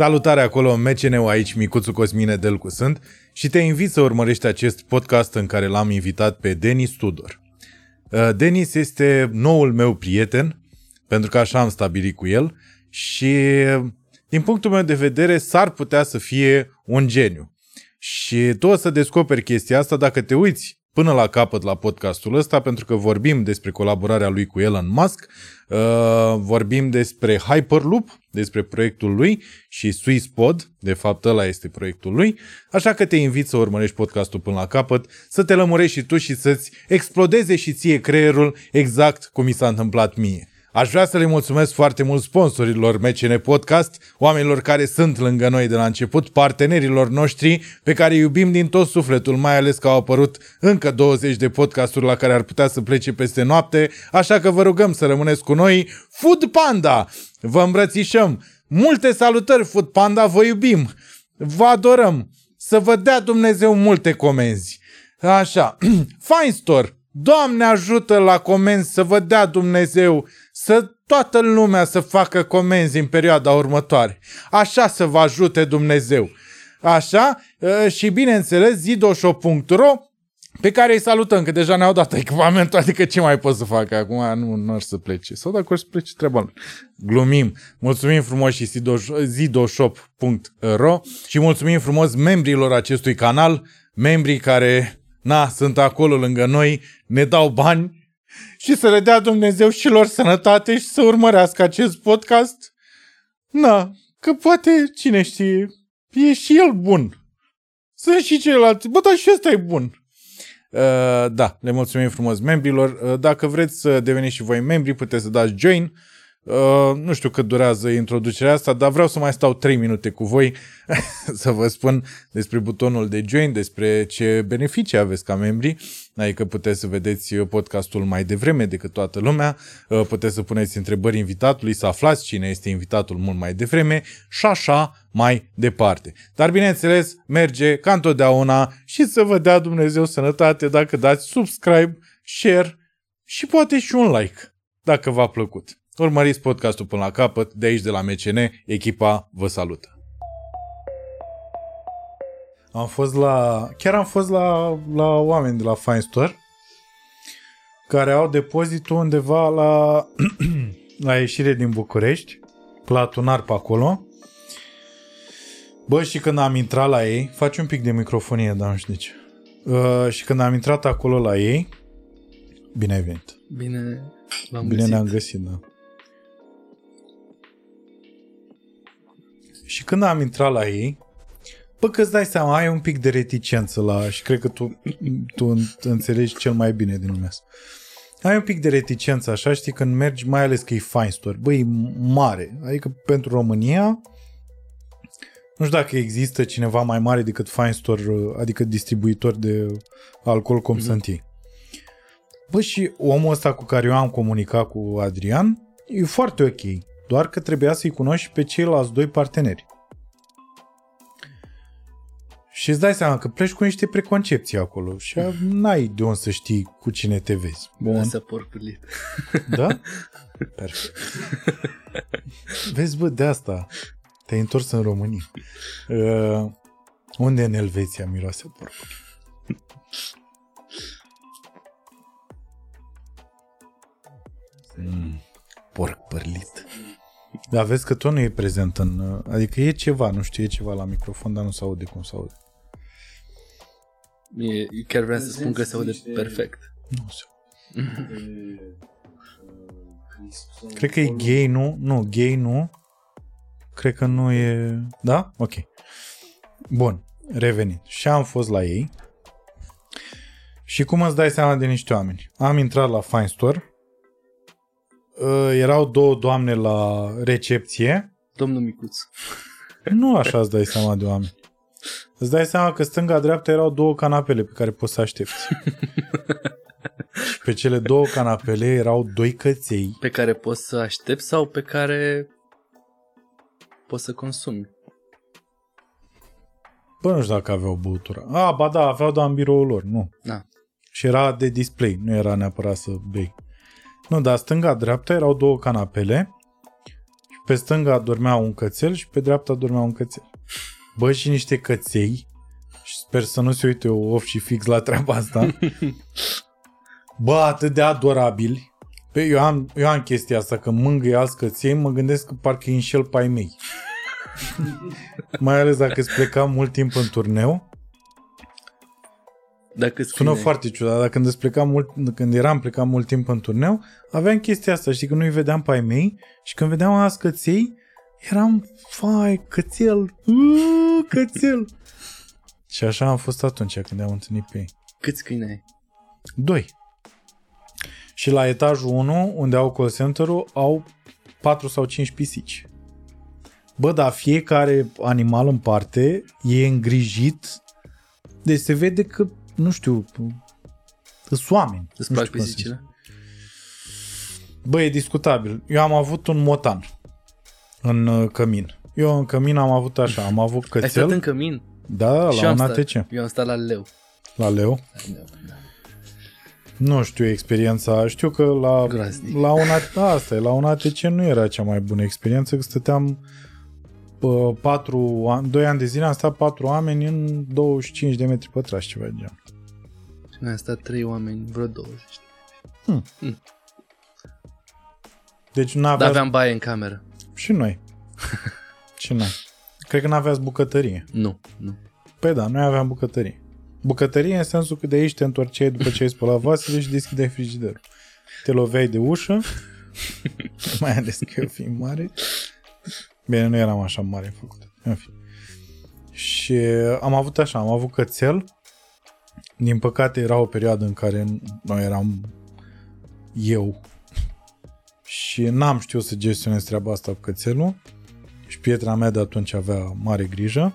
Salutare acolo, MCN-ul aici, Micuțu Cosmine Delcu sunt și te invit să urmărești acest podcast în care l-am invitat pe Denis Tudor. Uh, Denis este noul meu prieten, pentru că așa am stabilit cu el și din punctul meu de vedere s-ar putea să fie un geniu. Și tu o să descoperi chestia asta dacă te uiți până la capăt la podcastul ăsta, pentru că vorbim despre colaborarea lui cu Elon Musk, uh, vorbim despre Hyperloop, despre proiectul lui și SwissPod, de fapt ăla este proiectul lui, așa că te invit să urmărești podcastul până la capăt, să te lămurești și tu și să-ți explodeze și ție creierul exact cum mi s-a întâmplat mie. Aș vrea să le mulțumesc foarte mult sponsorilor MCN Podcast, oamenilor care sunt lângă noi de la început, partenerilor noștri pe care îi iubim din tot sufletul, mai ales că au apărut încă 20 de podcasturi la care ar putea să plece peste noapte, așa că vă rugăm să rămâneți cu noi. Food Panda! Vă îmbrățișăm! Multe salutări, Food Panda, vă iubim! Vă adorăm! Să vă dea Dumnezeu multe comenzi! Așa, Fine Store, Doamne ajută la comenzi să vă dea Dumnezeu să toată lumea să facă comenzi în perioada următoare. Așa să vă ajute Dumnezeu. Așa, ă, și bineînțeles, zidoshop.ro pe care îi salutăm, că deja ne-au dat echipamentul, adică ce mai pot să fac acum? Nu, nu ar să plece. Sau dacă or să plece, treaba Glumim. Mulțumim frumos și zidoshop.ro și mulțumim frumos membrilor acestui canal, membrii care, na, sunt acolo lângă noi, ne dau bani și să le dea Dumnezeu și lor sănătate și să urmărească acest podcast? Na, că poate, cine știe, e și el bun. Sunt și ceilalți. Bă, dar și ăsta e bun. Uh, da, le mulțumim frumos membrilor. Uh, dacă vreți să deveniți și voi membri, puteți să dați join. Uh, nu știu cât durează introducerea asta, dar vreau să mai stau 3 minute cu voi să vă spun despre butonul de join, despre ce beneficii aveți ca membri, adică puteți să vedeți podcastul mai devreme decât toată lumea, uh, puteți să puneți întrebări invitatului, să aflați cine este invitatul mult mai devreme și așa mai departe. Dar bineînțeles, merge ca întotdeauna și să vă dea Dumnezeu sănătate dacă dați subscribe, share și poate și un like, dacă v-a plăcut. Urmăriți podcastul până la capăt, de aici de la MCN, echipa vă salută. Am fost la, chiar am fost la, la oameni de la Fine Store care au depozitul undeva la, la ieșire din București, platunar pe acolo. Bă, și când am intrat la ei, faci un pic de microfonie, dar nu știu de ce. Uh, și când am intrat acolo la ei, bine ai venit. Bine l-am Bine găsit. ne-am găsit, da. Și când am intrat la ei, bă, că îți dai seama, ai un pic de reticență la... Și cred că tu, tu înțelegi cel mai bine din lumea asta. Ai un pic de reticență, așa, știi, când mergi, mai ales că e fine store. Băi, e mare. Adică pentru România, nu știu dacă există cineva mai mare decât fine store, adică distribuitor de alcool cum mm-hmm. sunt ei. Bă, și omul ăsta cu care eu am comunicat cu Adrian e foarte ok doar că trebuia să-i cunoști pe ceilalți doi parteneri. Și îți dai seama că pleci cu niște preconcepții acolo și n-ai de unde să știi cu cine te vezi. Bun. Să porculit. Da? Perfect. Vezi, bă, de asta te-ai întors în România. Uh, unde în Elveția miroase porcul? Mm, porc părlit. Da, vezi că tot nu e prezent în... Adică e ceva, nu știu, e ceva la microfon, dar nu se aude cum se aude. E, chiar vreau să spun că se aude perfect. Nu se aude. Cred că e gay, nu? Nu, gay nu. Cred că nu e... Da? Ok. Bun, revenit. Și am fost la ei. Și cum îți dai seama de niște oameni? Am intrat la Fine Store, uh, erau două doamne la recepție. Domnul Micuț. Nu așa îți dai seama de oameni. Îți dai seama că stânga-dreapta erau două canapele pe care poți să aștepți. pe cele două canapele erau doi căței. Pe care poți să aștepți sau pe care poți să consumi? Bă, nu știu dacă aveau băutura. A, ba da, aveau doar în biroul lor, nu. Da. Și era de display, nu era neapărat să bei. Nu, dar stânga-dreapta erau două canapele pe stânga dormea un cățel și pe dreapta dormea un cățel. Bă, și niște căței, și sper să nu se uite off și fix la treaba asta, bă, atât de adorabili. Pe, eu, am, eu am chestia asta, că mângâie alți căței, mă gândesc că parcă îi înșel pe ai mei. Mai ales dacă îți pleca mult timp în turneu. Dacă Sună foarte ciudat, dar când, îți plecam mult, când eram plecat mult timp în turneu, aveam chestia asta, știi, că nu-i vedeam pe ai mei și când vedeam alți căței, eram, fai, cățel, uuu, cățel. și așa am fost atunci când am întâlnit pe ei. Câți câini ai? Doi. Și la etajul 1, unde au call center-ul, au 4 sau 5 pisici. Bă, dar fiecare animal în parte e îngrijit. Deci se vede că, nu știu, sunt oameni. Îți Nu plac știu cum să zic. pisicile? Bă, e discutabil. Eu am avut un motan în uh, cămin. Eu în cămin am avut așa, am avut Ai stat cățel. în cămin? Da, Și la eu un am ATC. stat. Eu am stat la leu. La leu. Nu știu experiența. Știu că la, Groaznic. la un, AT- asta e, la un ATC nu era cea mai bună experiență, că stăteam pă, patru, ani- doi ani de zile am stat patru oameni în 25 de metri pătrași, ceva de genul. Și noi am stat trei oameni, vreo 20. Deci nu Dar aveați... aveam baie în cameră. Și noi. și noi. Cred că nu aveați bucătărie. Nu, nu. Păi da, noi aveam bucătărie. Bucătărie în sensul că de aici te întorceai după ce ai spălat vasele și deschideai frigiderul. Te loveai de ușă, mai ales că eu fiind mare. Bine, nu eram așa mare făcut. În fine. Și am avut așa, am avut cățel. Din păcate era o perioadă în care noi eram eu și n-am știut să gestionez treaba asta cu cățelul și prietena mea de atunci avea mare grijă.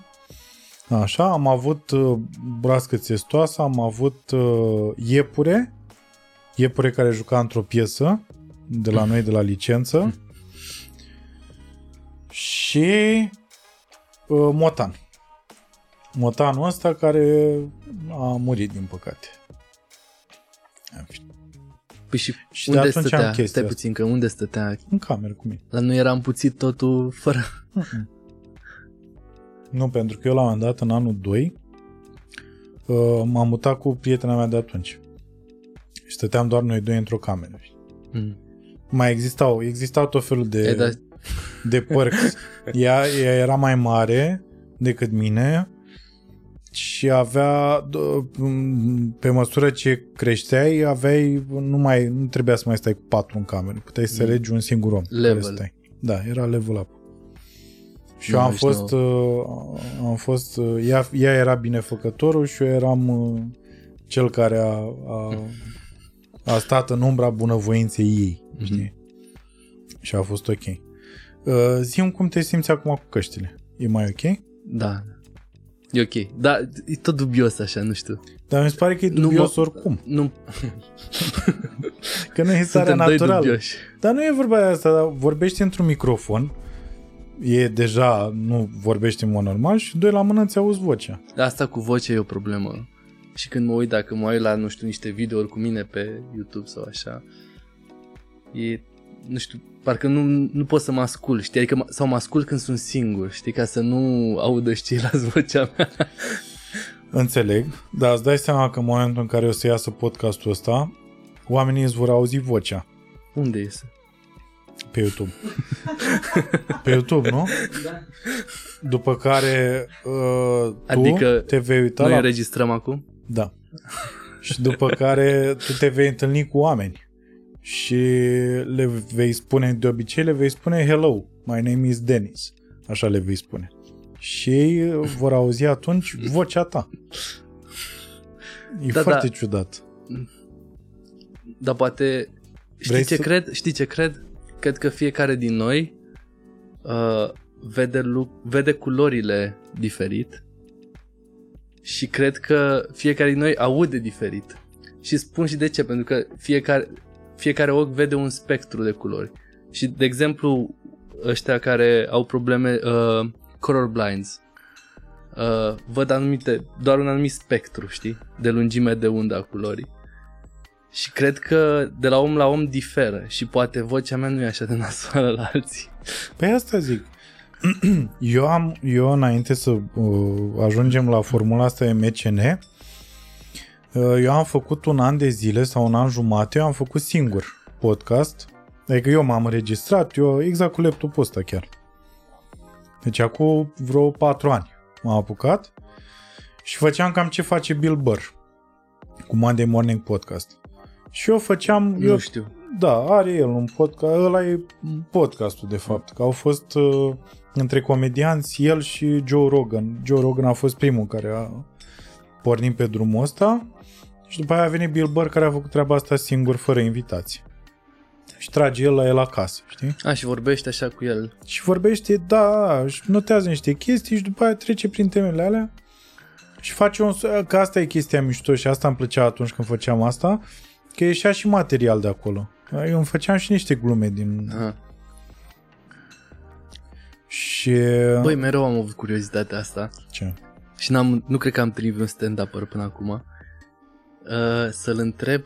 Așa, am avut uh, broască țestoasă, am avut uh, iepure, iepure care juca într-o piesă de la noi, de la licență și uh, motan. Motanul ăsta care a murit, din păcate. În fine. Păi și, Și de unde atunci stătea? am chestia Stai asta. puțin, că unde stătea? În cameră cu mine. La noi era împuțit totul fără... Nu, pentru că eu la un moment dat, în anul 2, uh, m-am mutat cu prietena mea de atunci. Și stăteam doar noi doi într-o cameră. Mm. Mai existau, existau tot felul de, E, dar de perks. Ea, ea era mai mare decât mine și avea, d- m, pe măsură ce creșteai, aveai, nu, mai, nu trebuia să mai stai cu patru în cameră. Puteai să Mm. alegi un singur om. cu care Level. să Stai. Da, era level up. Și Nu, eu am aici fost, uh, am fost, uh, ea, ea era binefăcătorul și eu eram uh, cel care a, a, a stat în umbra bunăvoinței ei, Mhm. știi? Și a fost ok. Uh, zi cum te simți acum cu căștile. E mai ok? da. E ok. Dar e tot dubios așa, nu știu. Dar mi se pare că e Nu dubios mă- oricum. Nu, Că nu e starea suntem doi naturală. dubioși. Dar nu e vorba de asta, dar vorbești într-un microfon, e deja, nu vorbești în mod normal și doi la mână îți auzi vocea. Asta cu voce e o problemă. Și când mă uit, dacă mă uit la, nu știu, niște videouri cu mine pe YouTube sau așa, e, nu știu, parcă nu, nu pot să mă ascult, știi? Adică, mă- sau mă ascult când sunt singur, știi? Ca să nu audă și ceilalți vocea mea. Înțeleg, dar îți dai seama că în momentul în care o să iasă podcastul ăsta, oamenii îți vor auzi vocea Unde iese? pe YouTube. pe YouTube, nu? După care uh, tu Adică te vei uita Noi la... înregistrăm acum? Da. Și după care tu te vei întâlni cu oameni și le vei spune, de obicei le vei spune hello, my name is Dennis. Așa le vei spune. Și ei vor auzi atunci vocea ta. E Da, foarte da. ciudat. Dar poate... Știi Vrei ce să- cred? Știi ce cred? Cred că fiecare din noi uh, vede, lu- vede culorile diferit și cred că fiecare din noi aude diferit. Și spun și de ce, pentru că fiecare, fiecare ochi vede un spectru de culori. Și, de exemplu, ăștia care au probleme uh, colorblinds uh, văd anumite, doar un anumit spectru, știi? De lungime de undă a culorii. Și cred că de la om la om diferă și poate vocea mea nu e așa de nasoală la alții. Păi asta zic. Eu am, eu înainte să uh, ajungem la formula asta MCN, uh, eu am făcut un an de zile sau un an jumate, eu am făcut singur podcast. Adică eu m-am înregistrat, eu exact cu laptopul ăsta chiar. Deci acum vreo patru ani m-am apucat și făceam cam ce face Bill Burr cu Monday Morning Podcast. Și eu făceam... Nu eu, știu. Da, are el un podcast, ăla e podcastul de fapt, că au fost uh, între comedianți el și Joe Rogan. Joe Rogan a fost primul care a pornit pe drumul ăsta și după aia a venit Bill Burr care a făcut treaba asta singur, fără invitație. Și trage el la el acasă, știi? A, și vorbește așa cu el. Și vorbește, da, și notează niște chestii și după aia trece prin temele alea și face un... Că asta e chestia mișto și asta îmi plăcea atunci când făceam asta, că ieșea și material de acolo. Eu îmi făceam și niște glume din... Aha. Și... Băi, mereu am avut curiozitatea asta Ce? și n-am, nu cred că am trivit un stand-upper până acum uh, să-l întreb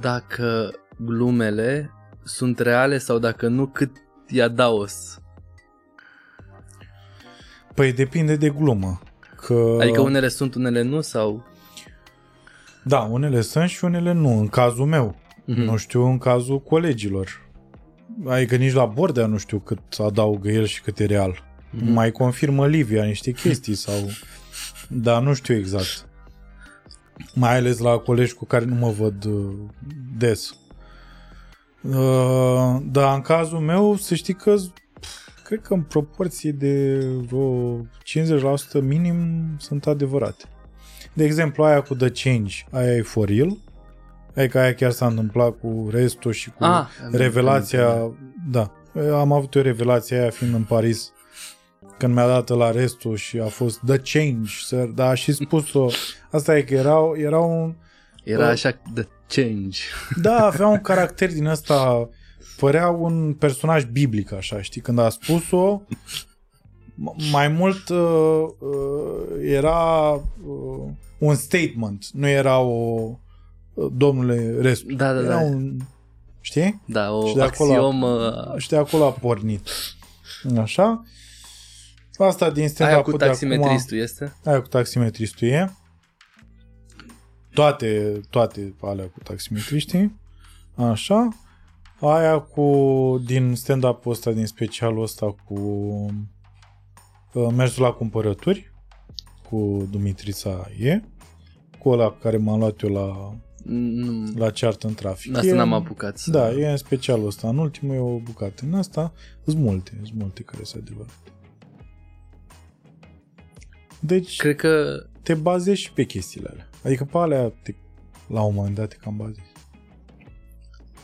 dacă glumele sunt reale sau dacă nu, cât i adaos. Păi depinde de glumă. Că... Adică unele sunt, unele nu sau... Da, unele sunt și unele nu. În cazul meu. Mhm. Nu știu în cazul colegilor. Adică nici la Bordea nu știu cât adaugă el și cât e real. Mhm. Mai confirmă Livia niște chestii sau... Dar nu știu exact. Mai ales la colegi cu care nu mă văd uh, des. Uh, dar în cazul meu, să știi că pf, cred că în proporție de vreo 50% minim sunt adevărate. De exemplu, aia cu The Change, aia e for real. Adică aia chiar s-a întâmplat cu restul și cu Ah, revelația, da, am avut o revelație aia fiind în Paris când mi-a dat la restul și a fost The Change, sir, dar a și spus-o, asta e că era, era un, Era așa de change. da, avea un caracter din ăsta, părea un personaj biblic așa, știi, când a spus-o, m- mai mult uh, uh, era uh, un statement, nu era o uh, domnule restul. Da, da, era da. un, știi? Da, o Și de acolo- axiomă... Și de acolo a pornit. Așa. Asta din stand Aia cu taximetristul este? Aia cu taximetristul e. Toate, toate alea cu taximetriștii. Așa. Aia cu, din stand-up-ul ăsta, din specialul ăsta cu uh, mersul la cumpărături cu Dumitrița e. Cu ăla cu care m-am luat eu la, Nu, la ceartă în trafic. asta E- n-am apucat să... da, e în specialul ăsta. În ultimul e o bucată. În asta sunt multe, sunt multe care sunt adevărate. Deci Cred că te bazezi și pe chestiile alea. Adică pe alea te, la un moment dat te cam bazezi.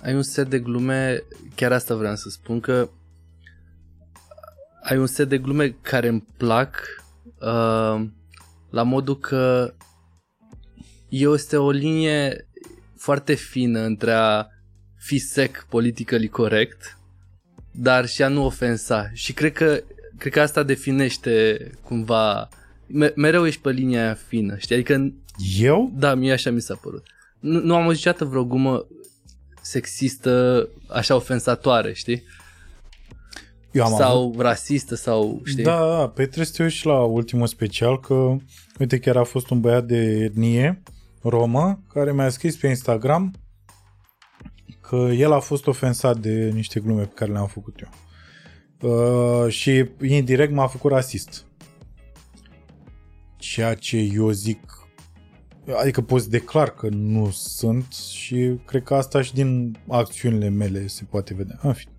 ai un set de glume, chiar asta vreau să spun, că ai un set de glume care îmi plac uh, la modul că este o linie foarte fină între a fi sec politically corect, dar și a nu ofensa. Și cred că, cred că asta definește cumva me- mereu ești pe linia aia fină, știi? Adică Eu? da, mie așa mi s-a părut. Nu, nu am auzit niciodată vreo gumă sexistă așa ofensatoare, știi? Eu am sau avut... rasistă sau, știi? Da, da, pe trebuie să te uiți și la ultimul special că, uite, chiar a fost un băiat de etnie romă care mi-a scris pe Instagram că el a fost ofensat de niște glume pe care le-am făcut eu. Uh, și indirect m-a făcut rasist. Ceea ce eu zic adică pot să declar că nu sunt și cred că asta și din acțiunile mele se poate vedea. În fine.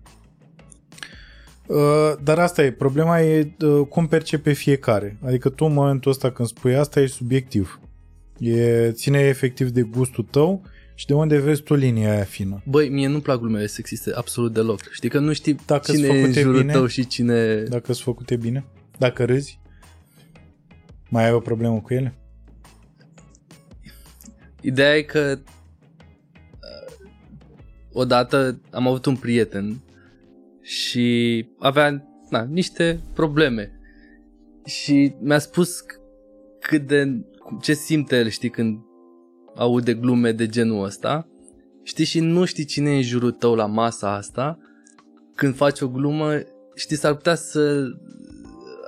Uh, Dar asta e, problema e uh, cum percepe fiecare. Adică tu în momentul ăsta când spui asta e subiectiv. E, ține efectiv de gustul tău și de unde vezi tu linia aia fină. Băi, mie nu-mi plac glumele sexiste absolut deloc. Știi că nu știi Dacă cine sunt e în făcute jurul bine, tău și cine... Dacă sunt făcute bine, dacă râzi, mai ai o problemă cu ele? Ideea e că uh, odată am avut un prieten și avea na, niște probleme și mi-a spus c- cât de ce simte el, știi, când aude glume de genul ăsta. Știi, și nu știi cine e în jurul tău la masa asta. Când faci o glumă știi, s-ar putea să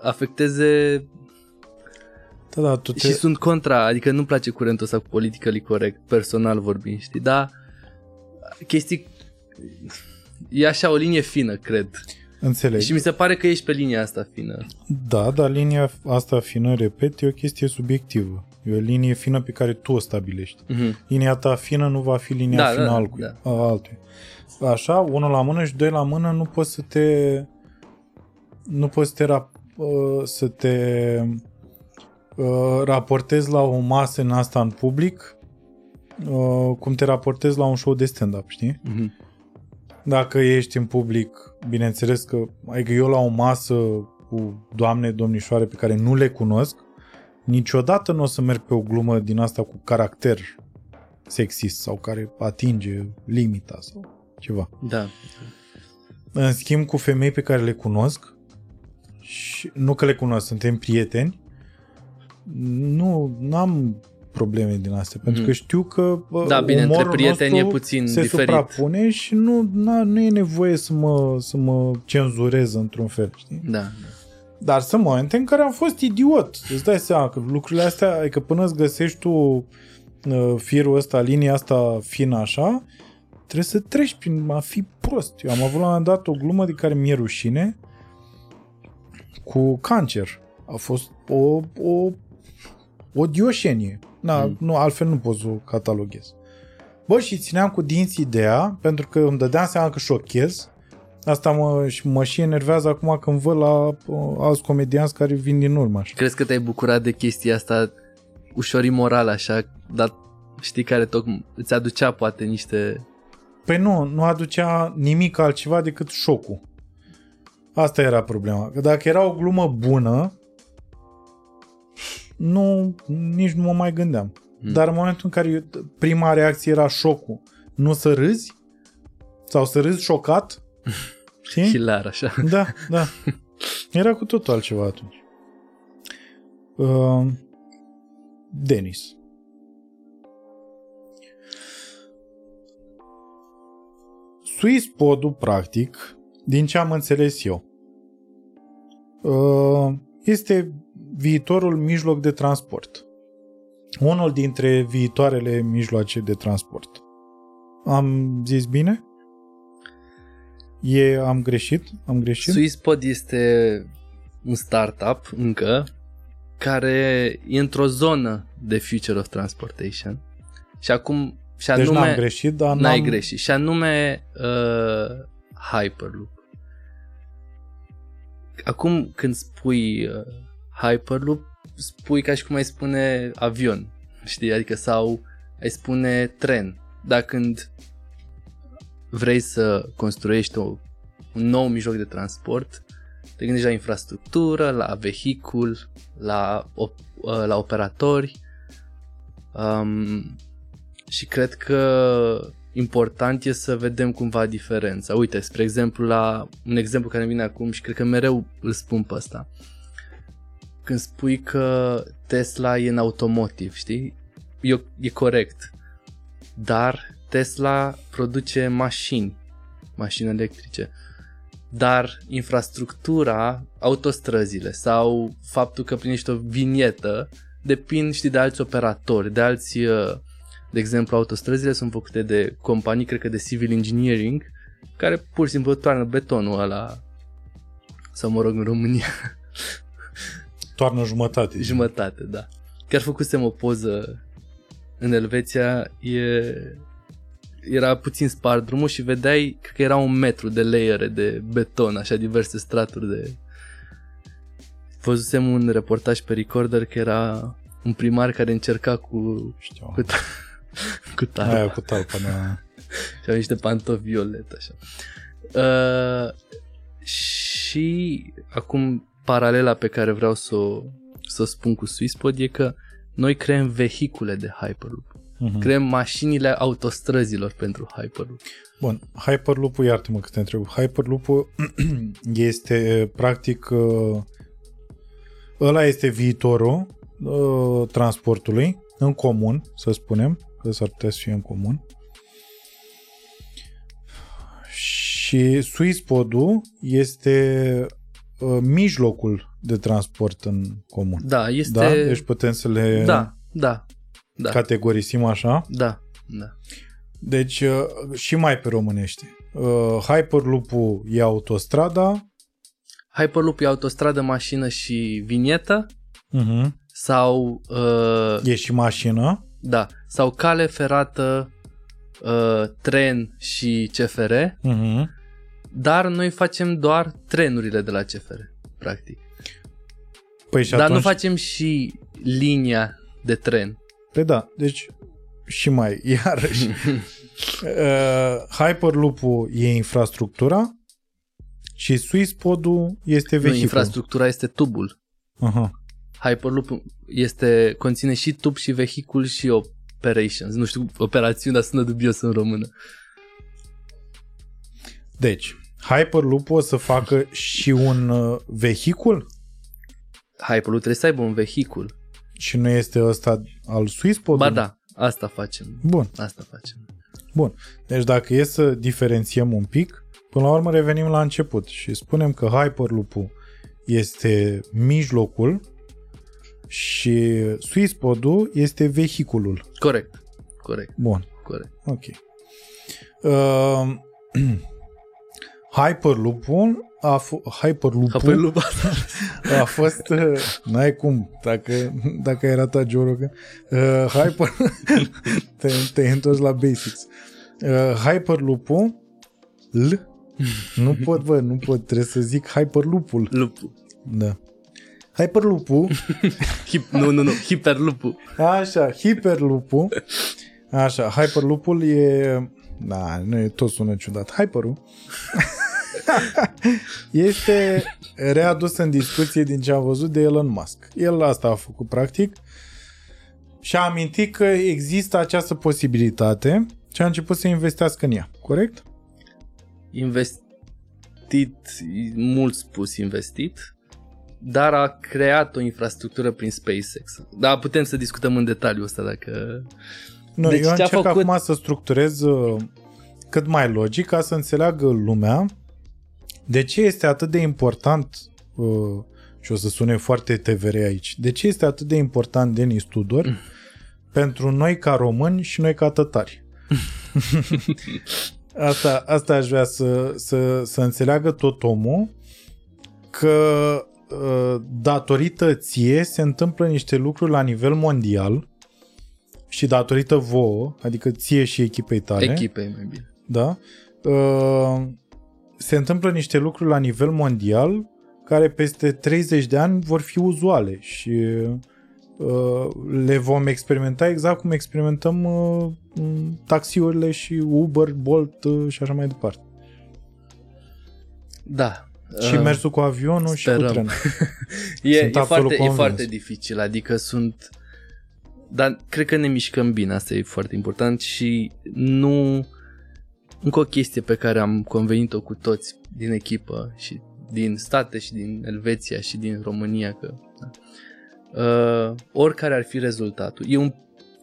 afecteze Da, da, tu te... și sunt contra, adică nu-mi place curentul ăsta cu politically corect, personal vorbind, știi, dar chestii e așa o linie fină, cred. Înțeleg. Și mi se pare că ești pe linia asta fină. Da, dar linia asta fină, repet, e o chestie subiectivă. E o linie fină pe care tu o stabilești. Mhm. Linia ta fină nu va fi linia Da, fină da, altcui, da. a altuia. Așa, unul la mână și doi la mână nu poți să te nu poți să te, rap, uh, să te uh, raportezi la o masă în asta în public uh, cum te raportezi la un show de stand-up, știi? Mhm. Dacă ești în public, bineînțeles că, adică eu la o masă cu doamne, domnișoare pe care nu le cunosc, niciodată nu o să merg pe o glumă din asta cu caracter sexist sau care atinge limita sau ceva. Da. În schimb, cu femei pe care le cunosc, și nu că le cunosc, suntem prieteni, nu am probleme din astea, pentru Mhm. că știu că bă, Da, bine, între umorul prieteni nostru e puțin se diferit. suprapune și nu, na, nu e nevoie să mă, să mă cenzurez într-un fel, știi? Da. Dar sunt momente în care am fost idiot. Îți dai seama că lucrurile astea, adică până îți găsești tu uh, firul ăsta, linia asta fină așa, trebuie să treci prin a fi prost. Eu am avut la un moment dat o glumă de care mi-e rușine cu cancer. A fost o, o, o dioșenie. Na, Mm. nu, altfel nu pot să o cataloghez. Bă, și țineam cu dinți ideea, pentru că îmi dădeam seama că șochez. Asta mă, și mă și enervează acum când văd la uh, alți comedianți care vin din urmă. Așa. Crezi că te-ai bucurat de chestia asta ușor imoral așa, dar știi care tot îți aducea poate niște... Păi nu, nu aducea nimic altceva decât șocul. Asta era problema. Că dacă era o glumă bună, nu, nici nu mă mai gândeam. Hmm. Dar în momentul în care eu, prima reacție era șocul, nu să râzi? Sau să râzi șocat? Știi? Hilar așa. Da, da. Era cu totul altceva atunci. Uh, Denis. Swisspodul, practic, din ce am înțeles eu, uh, este viitorul mijloc de transport. Unul dintre viitoarele mijloace de transport. Am zis bine? E, am greșit? Am greșit? SwissPod este un startup încă care e într-o zonă de future of transportation. Și acum și deci anume n-am greșit, dar n-ai n-am... greșit. Și anume uh, Hyperloop. Acum când spui uh, Hyperloop, spui ca și cum ai spune avion, știi? Adică sau ai spune tren. Dar când vrei să construiești o, un nou mijloc de transport, te gândești la infrastructură, la vehicul, la, op, uh, la operatori um, și cred că important e să vedem cumva diferența. Uite, spre exemplu, la un exemplu care îmi vine acum și cred că mereu îl spun pe ăsta. Când spui că Tesla e în automotive, știi? E, e corect. Dar Tesla produce mașini, mașini electrice. Dar infrastructura, autostrăzile sau faptul că primești o vinietă depind, știi, de alți operatori, de alți, uh, de exemplu, autostrăzile sunt făcute de companii, cred că de civil engineering, care pur și simplu toarnă betonul ăla, sau mă rog, în România, Toarnă jumătate. jumătate, da. Chiar făcusem o poză în Elveția, e, era puțin spart drumul și vedeai cred că era un metru de layere de beton, așa diverse straturi de... Văzusem un reportaj pe recorder că era un primar care încerca cu, Știu. cu, ta, cu tarpa Aia cu talpa, da. și avea niște pantofi violet așa. Uh, și acum paralela pe care vreau să o, să o spun cu SwissPod e că noi creăm vehicule de Hyperloop. Mhm. Creăm mașinile autostrăzilor pentru Hyperloop. Bun, Hyperloop-ul, iartă-mă că te întreb, Hyperloop-ul este practic uh, ăla este viitorul uh, transportului în comun, să spunem, că s-ar putea să fie în comun. Și Și Swisspod-ul este uh, mijlocul de transport în comun. Da, este... Da? Deci putem să le Da, da, da, categorisim așa. da, da. Deci uh, și mai pe românește. Uh, Hyperloop-ul e autostrada. Hyperloop e autostradă, mașină și vinietă Uh-huh. sau uh, E și mașină. da, sau cale ferată, uh, tren și CFR, Uh-huh. Dar noi facem doar trenurile de la CFR, practic. Păi și Dar atunci... nu facem și linia de tren. Păi da, deci și mai, iarăși. uh, Hyperloop-ul e infrastructura și Swisspod-ul este Nu, vehiculul. infrastructura este tubul. Aha. Hyperloop este, conține și tub și vehicul și operations. Nu știu operațiuni, dar sună dubios în română. Deci, Hyperloop-ul o să facă și un uh, vehicul Hyperloop trebuie să aibă un vehicul. și nu este ăsta al Swisspod-ului? Ba da, asta facem. Bun, Asta facem. bun. Deci dacă e să diferențiem un pic, până la urmă revenim la început și spunem că Hyperloop-ul este mijlocul și Swisspod-ul este vehiculul. Corect. Corect. Bun. Corect. Ok. Uh, Hyperloop-ul a f- Hyperloop-ul Hyperloop. a fost uh, n-ai cum dacă, dacă ai ratat Joe Rogan uh, Hyper te, te-ai întors la basics uh, Hyperloop-ul L nu pot bă, nu pot, trebuie să zic Hyperloop-ul Lupul. da. Hyperloop-ul Hip, nu, nu, nu. Hiperloop-ul. Așa, Hyperloop-ul. Așa, Hyperloop-ul e... Da, nu e tot sună ciudat. Hyperul este readus în discuție din ce am văzut de Elon Musk. El asta a făcut practic și a amintit că există această posibilitate și a început să investească în ea. Corect? Investit, mult spus investit, dar a creat o infrastructură prin SpaceX. Da, putem să discutăm în detaliu asta dacă... Nu, Deci eu ce-a încerc făcut- acum să structurez uh, cât mai logic ca să înțeleagă lumea de ce este atât de important uh, și o să sune foarte TVR aici, de ce este atât de important Denis Tudor pentru noi ca români și noi ca tătari. asta, asta aș vrea să, să, să înțeleagă tot omul că uh, datorită ție se întâmplă niște lucruri la nivel mondial și datorită vouă, adică ție și echipei tale, Echipei, mai bine. da, uh, se întâmplă niște lucruri la nivel mondial care peste 30 de ani vor fi uzuale și uh, le vom experimenta exact cum experimentăm uh, m, taxiurile și Uber, Bolt uh, și așa mai departe. Da. Și Uh, mersul cu avionul și cu sperăm. trenul. E, Sunt e, absolut foarte, e convins. foarte dificil, adică sunt... Dar cred că ne mișcăm bine, asta e foarte important și nu... Încă o chestie pe care am convenit-o cu toți din echipă și din state și din Elveția și din România că da. uh, oricare ar fi rezultatul, e un,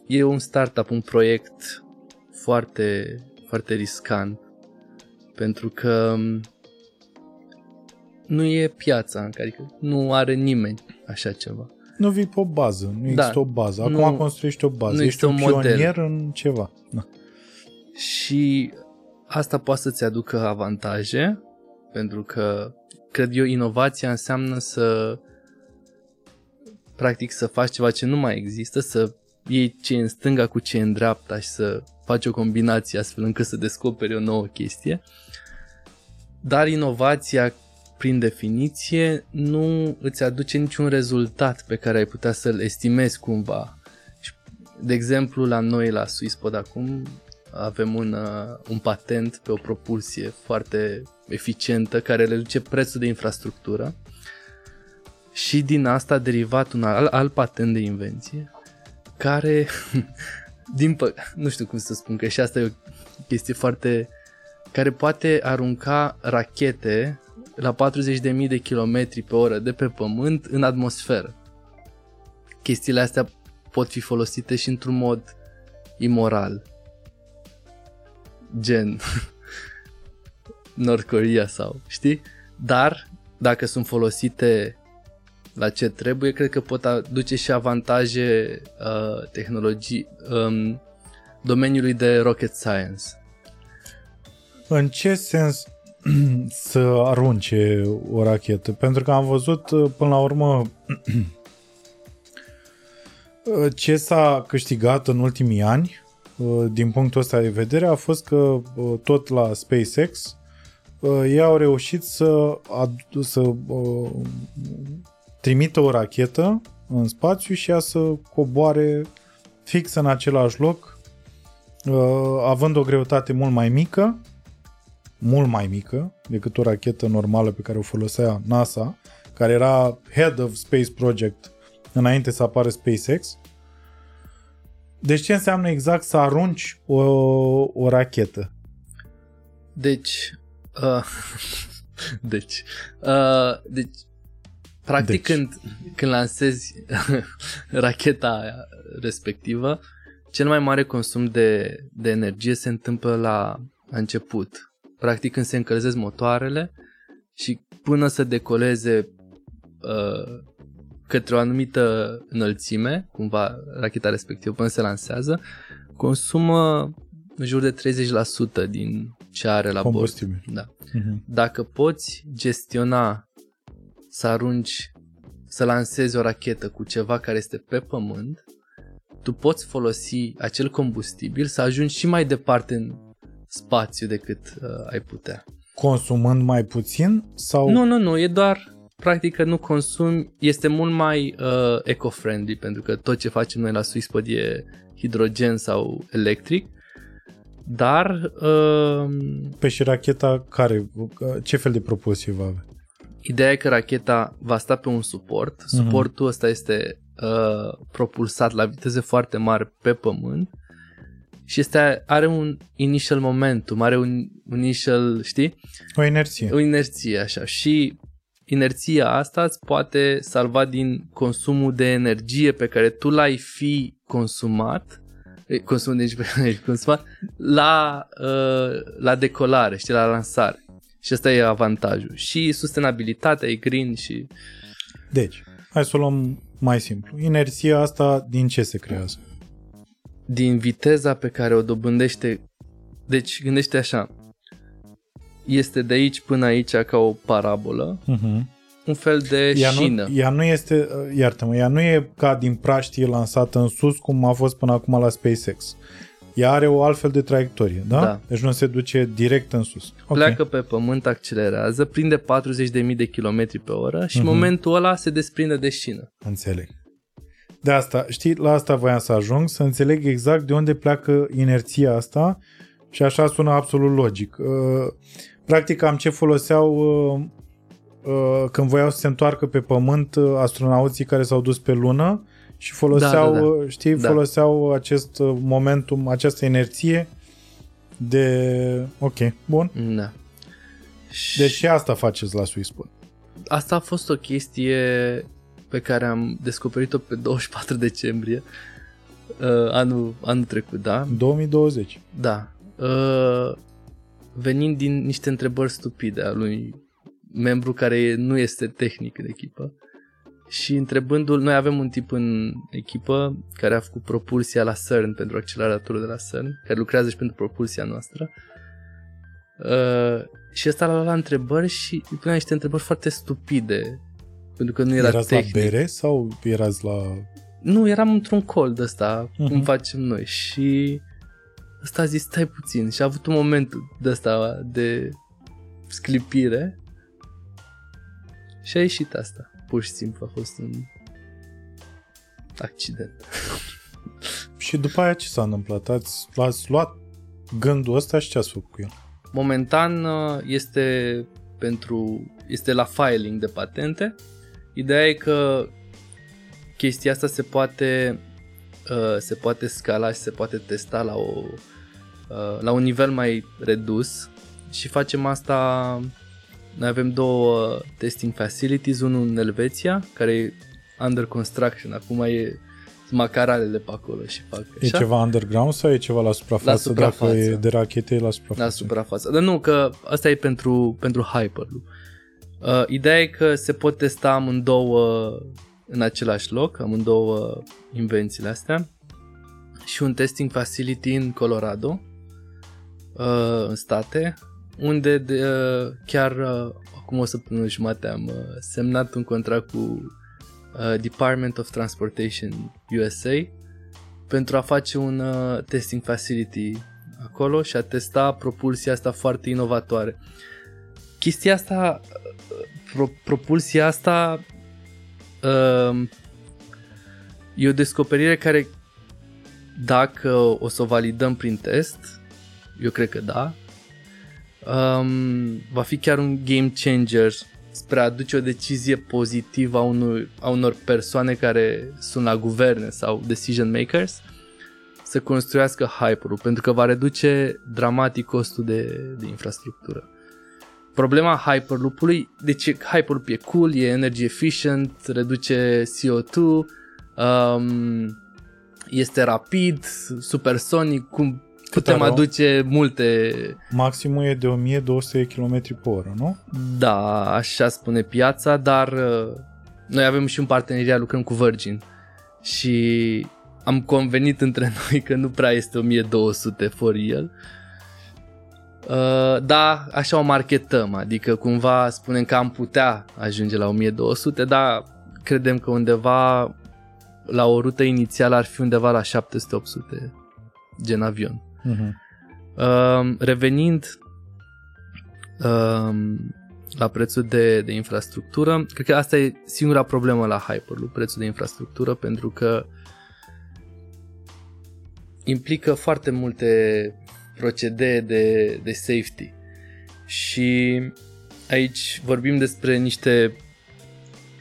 e un startup, un proiect foarte, foarte riscant pentru că um, nu e piața, în care- adică nu are nimeni așa ceva. Nu vii pe o bază, nu există o bază. Acum Nu- construiești o bază, nu ești există un un model. pionier în ceva. Da. Și asta poate să-ți aducă avantaje, pentru că cred eu inovația înseamnă să practic să faci ceva ce nu mai există, să iei ce e în stânga cu ce e în dreapta și să faci o combinație astfel încât să descoperi o nouă chestie. Dar inovația, prin definiție, nu îți aduce niciun rezultat pe care ai putea să-l estimezi cumva. Și, De exemplu, la noi, la Swisspod acum, avem un, uh, un patent pe o propulsie foarte eficientă care reduce prețul de infrastructură și din asta a derivat un alt, alt patent de invenție care, din pă- nu știu cum să spun, că și asta e o chestie foarte care poate arunca rachete la 40.000 de km pe oră de pe pământ în atmosferă. Chestiile astea pot fi folosite și într-un mod imoral. Gen. North Korea sau, știi? Dar dacă sunt folosite la ce trebuie, cred că pot aduce și avantaje uh, tehnologii um, domeniului de rocket science. În ce sens să arunce o rachetă? Pentru că am văzut uh, până la urmă ce s-a câștigat în ultimii ani uh, din punctul ăsta de vedere a fost că uh, tot la SpaceX ei au reușit să, ad- să trimită o rachetă în spațiu și ea să coboare fix în același loc, uh, având o greutate mult mai mică, mult mai mică decât o rachetă normală pe care o folosea NASA, care era Head of Space Project înainte să apară SpaceX. Deci ce înseamnă exact să arunci o, o rachetă? Deci, uh, deci, uh, deci Practic deci. când, când lansezi racheta respectivă, cel mai mare consum de, de energie se întâmplă la, la început. Practic când se încălzesc motoarele și până să decoleze uh, către o anumită înălțime, cumva racheta respectivă până se lansează, consumă în jur de 30% din ce are la bord. Da. Uh-huh. Dacă poți gestiona să arunci, să lansezi o rachetă cu ceva care este pe pământ, tu poți folosi acel combustibil să ajungi și mai departe în spațiu decât uh, ai putea. Consumând mai puțin? sau? Nu, nu, nu, e doar practic că nu consumi, este mult mai uh, eco-friendly pentru că tot ce facem noi la SwissPod e hidrogen sau electric, dar... Uh, pe și racheta care, ce fel de propulsie va avea? Ideea e că racheta va sta pe un suport. Mhm. Suportul ăsta este uh, propulsat la viteze foarte mari pe pământ și este, are un initial momentum, are un, un initial, știi? O inerție. O inerție, așa. Și inerția asta îți poate salva din consumul de energie pe care tu l-ai fi consumat consumul de energie pe care l-ai consumat la, uh, la decolare, știi, la lansare. Și ăsta e avantajul. Și sustenabilitatea e green și... Deci, hai să o luăm mai simplu. Inerția asta din ce se creează? Din viteza pe care o dobândește... Deci, gândește așa. Este de aici până aici ca o parabolă. Uh-huh. Un fel de ea șină. Nu, ea nu este, iartă-mă, ea nu e ca din praștie lansată în sus cum a fost până acum la SpaceX ea are o altfel de traiectorie, da? da. Deci nu se duce direct în sus. Okay. Pleacă pe pământ, accelerează, prinde 40.000 de km pe oră și uh-huh. în mhm. momentul ăla se desprinde de șină. Înțeleg. De asta, știi, la asta voiam să ajung, să înțeleg exact de unde pleacă inerția asta și așa sună absolut logic. Uh, practic am ce foloseau uh, uh, când voiau să se întoarcă pe pământ astronauții care s-au dus pe lună, și foloseau, da, da, da. știi, da. foloseau acest momentum, această inerție de... Ok, bun. Da. Deci și asta faceți la SwissPod. Asta a fost o chestie pe care am descoperit-o pe 24 decembrie uh, anul, anul trecut, da? 2020. Da. Uh, venind din niște întrebări stupide a lui membru care nu este tehnic în echipă și întrebându-l, noi avem un tip în echipă care a făcut propulsia la CERN pentru acceleratorul de la CERN, care lucrează și pentru propulsia noastră. Uh, și ăsta l-a la întrebări și îi punea niște întrebări foarte stupide, pentru că nu era erați tehnic. la bere sau erați la... Nu, eram într-un col de ăsta, uh-huh. cum mhm. facem noi și ăsta a zis stai puțin și a avut un moment de ăsta de sclipire și a ieșit asta pur și simplu a fost un accident. și după aia ce s-a întâmplat? Ați, ați luat gândul ăsta și ce ați făcut cu el? Momentan uh, este pentru este la filing de patente. Ideea e că chestia asta se poate uh, se poate scala și se poate testa la o uh, la un nivel mai redus și facem asta noi avem două testing facilities, unul în Elveția, care e under construction, acum e macaralele pe acolo și fac E așa. ceva underground sau e ceva la suprafață? La suprafață. Dacă e de rachete, e la suprafață. La suprafață. Dar nu, că asta e pentru, pentru Hyperloop. Uh, ideea e că se pot testa amândouă în același loc, amândouă invențiile astea și un testing facility în Colorado, uh, în state, unde de, uh, chiar uh, acum o săptămână jumate am uh, semnat un contract cu uh, Department of Transportation USA pentru a face un uh, testing facility acolo și a testa propulsia asta foarte inovatoare. Chestia asta, uh, pro, propulsia asta uh, e o descoperire care dacă o să o validăm prin test, eu cred că da, um, va fi chiar un game changer spre a aduce o decizie pozitivă a, unui, a unor persoane care sunt la guverne sau decision makers să construiască Hyperloop, pentru că va reduce dramatic costul de, de infrastructură. Problema Hyperloop-ului, deci Hyperloop e cool, e energy efficient, reduce CO2, um, este rapid, supersonic, cum putem are, o? aduce multe... Maximul e de 1200 km pe oră, nu? Da, așa spune piața, dar uh, noi avem și un parteneriat, lucrăm cu Virgin și am convenit între noi că nu prea este 1200 for el. Uh, da, așa o marketăm, adică cumva spunem că am putea ajunge la 1200, dar credem că undeva la o rută inițială ar fi undeva la 700-800 gen avion. Uh-huh. Uh, revenind uh, la prețul de, de infrastructură, cred că asta e singura problemă la Hyperloop, prețul de infrastructură, pentru că implică foarte multe procedee de, de safety. Și aici vorbim despre niște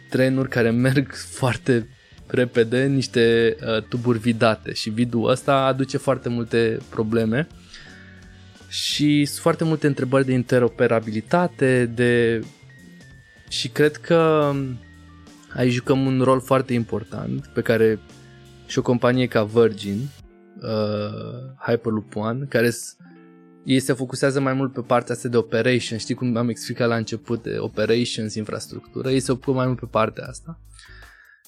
trenuri care merg foarte repede, niște uh, tuburi vidate și vidul ăsta aduce foarte multe probleme. Și sunt foarte multe întrebări de interoperabilitate de și cred că aici jucăm un rol foarte important pe care și o companie ca Virgin uh, Hyperloop One care ei se focusează mai mult pe partea asta de operation, știi cum am explicat la început de operations, infrastructură, ei se ocupă mai mult pe partea asta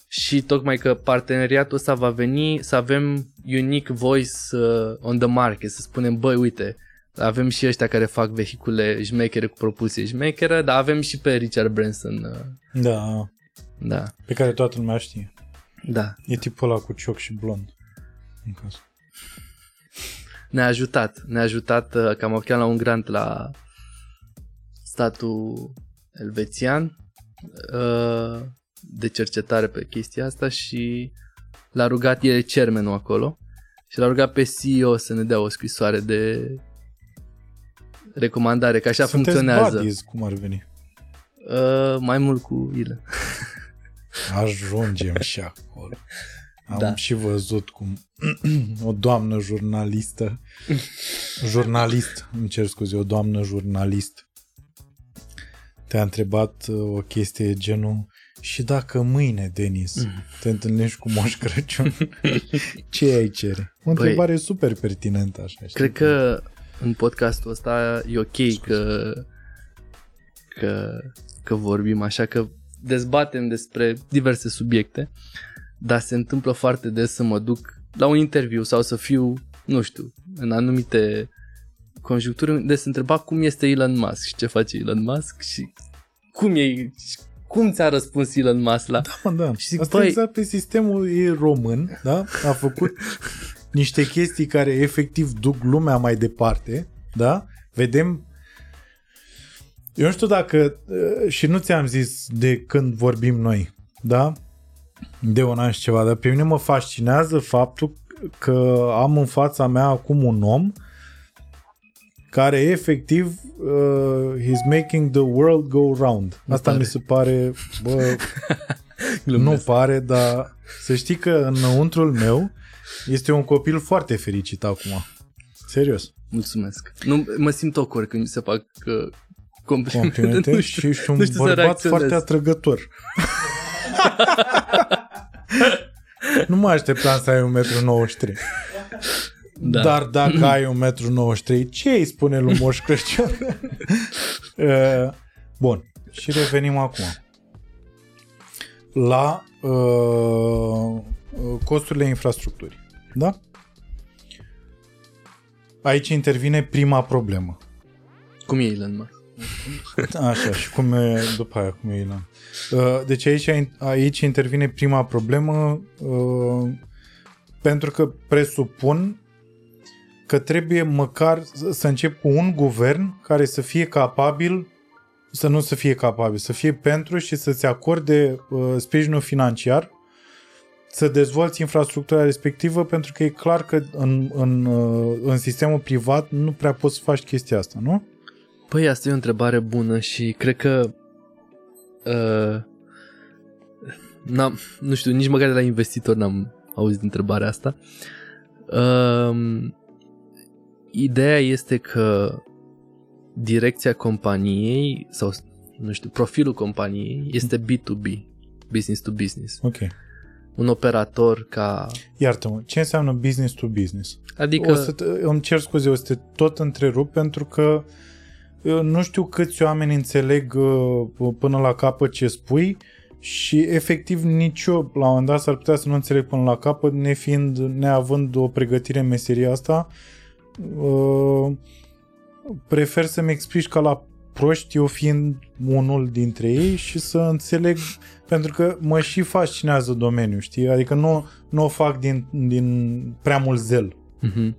și tocmai că parteneriatul ăsta va veni să avem unique voice uh, on the market, să spunem, băi, uite, avem și ăștia care fac vehicule șmechere cu propulsie șmecheră, dar avem și pe Richard Branson. Uh, Da, da, pe care toată lumea știe. da. E tipul ăla cu cioc și blond. În caz. Ne-a ajutat, ne-a ajutat uh, că am aplicat la un grant la statul elvețian uh, de cercetare pe chestia asta și l-a rugat, el e cermenul acolo și l-a rugat pe CEO să ne dea o scrisoare de recomandare, că așa Sunteți funcționează. buddies, cum ar veni. Uh, mai mult cu Ile. Ajungem și acolo. Am Da. și văzut cum o doamnă jurnalistă, jurnalist, îmi cer scuze, o doamnă jurnalist te-a întrebat uh, o chestie genul și dacă mâine, Denis, te întâlnești cu Moș Crăciun, ce ai cere? O întrebare super pertinentă așa. știi? Cred că în podcastul ăsta e ok că, că, că vorbim așa, că dezbatem despre diverse subiecte, dar se întâmplă foarte des să mă duc la un interviu sau să fiu, nu știu, în anumite conjuncturi unde se întreba cum este Elon Musk și ce face Elon Musk și cum e, cum ți-a răspuns Elon Musk la... Da, mă, da. Și zic, Asta băi- exact pe sistemul e român, da? A făcut niște chestii care efectiv duc lumea mai departe, da? Vedem eu nu știu dacă uh, și nu ți-am zis de când vorbim noi, da? De un an și ceva, dar pe mine mă fascinează faptul că am în fața mea acum un om care efectiv uh, he's making the world go round. Nu Asta pare. mi se pare, bă, nu Glumesc. pare, dar să știi că înăuntrul meu este un copil foarte fericit acum. Serios. Mulțumesc. Nu, mă simt awkward când mi se fac uh, complimente. Complimente Nu și știu- ești un nu știu să bărbat reacționez. foarte atrăgător. nu mă așteptam să ai 1,93 m. Da. Dar dacă ai 1,93 m, ce îi spune lui Moș Crăciun? uh, bun. Și revenim acum la uh, costurile infrastructurii. Da? Aici intervine prima problemă. Cum e Elon Musk? Așa, și cum e după aia, cum e Elon. Uh, deci aici, aici intervine prima problemă uh, pentru că presupun că trebuie măcar să încep cu un guvern care să fie capabil să nu să fie capabil, să fie pentru și să-ți acorde uh, sprijinul financiar să dezvolți infrastructura respectivă pentru că e clar că în, în, uh, în sistemul privat nu prea poți să faci chestia asta, nu? Păi asta e o întrebare bună și cred că uh, n-am, nu știu, nici măcar de la investitor n-am auzit întrebarea asta. Uh, ideea este că direcția companiei sau, nu știu, profilul companiei este B2B, business to business. Ok. Un operator ca... Iartă-mă, ce înseamnă business to business? Adică... O să te, îmi cer scuze, o să te tot întrerup pentru că nu știu câți oameni înțeleg uh, până la capăt ce spui și efectiv nici eu la un moment dat s-ar putea să nu înțeleg până la capăt nefiind, neavând o pregătire în meseria asta uh, prefer să-mi explici ca la proști, eu fiind unul dintre ei și să înțeleg, pentru că mă și fascinează domeniul, știi? Adică nu, nu o fac din, din prea mult zel. Mm-hmm.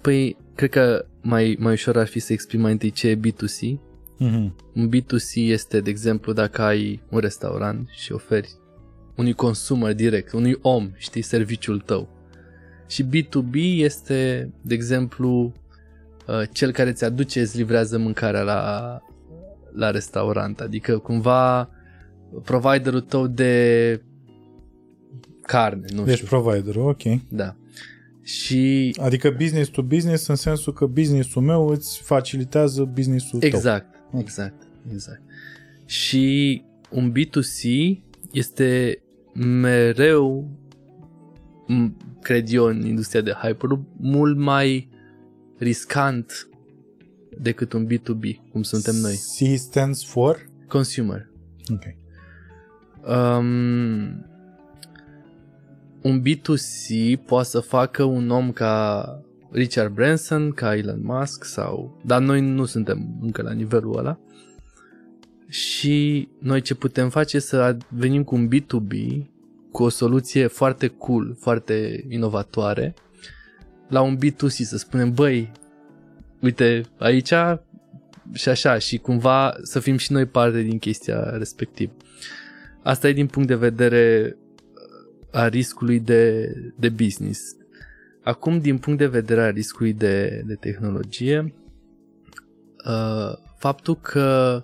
Păi, cred că mai, mai ușor ar fi să exprim mai întâi ce e B2C. Mm-hmm. Un B2C este, de exemplu, dacă ai un restaurant și oferi unui consumer direct, unui om, știi, serviciul tău. Și B2B este, de exemplu, Uh, cel care ți aduce, îți livrează mâncarea la, la restaurant. Adică cumva providerul tău de carne, nu deci știu. providerul, ok. Da. Și... Adică business to business în sensul că businessul meu îți facilitează businessul exact, tău. Exact, exact, exact. Și un B2C este mereu, cred eu, în industria de hyper, mult mai riscant decât un B2B, cum suntem noi. C stands for? Consumer. Ok. Um, un B2C poate să facă un om ca Richard Branson, ca Elon Musk sau... Dar noi nu suntem încă la nivelul ăla. Și noi ce putem face să venim cu un B2B cu o soluție foarte cool, foarte inovatoare la un B2C să spunem, băi, uite, aici și așa, și cumva să fim și noi parte din chestia respectivă. Asta e din punct de vedere uh, a riscului de, de business. Acum, din punct de vedere a riscului de, de tehnologie, uh, faptul că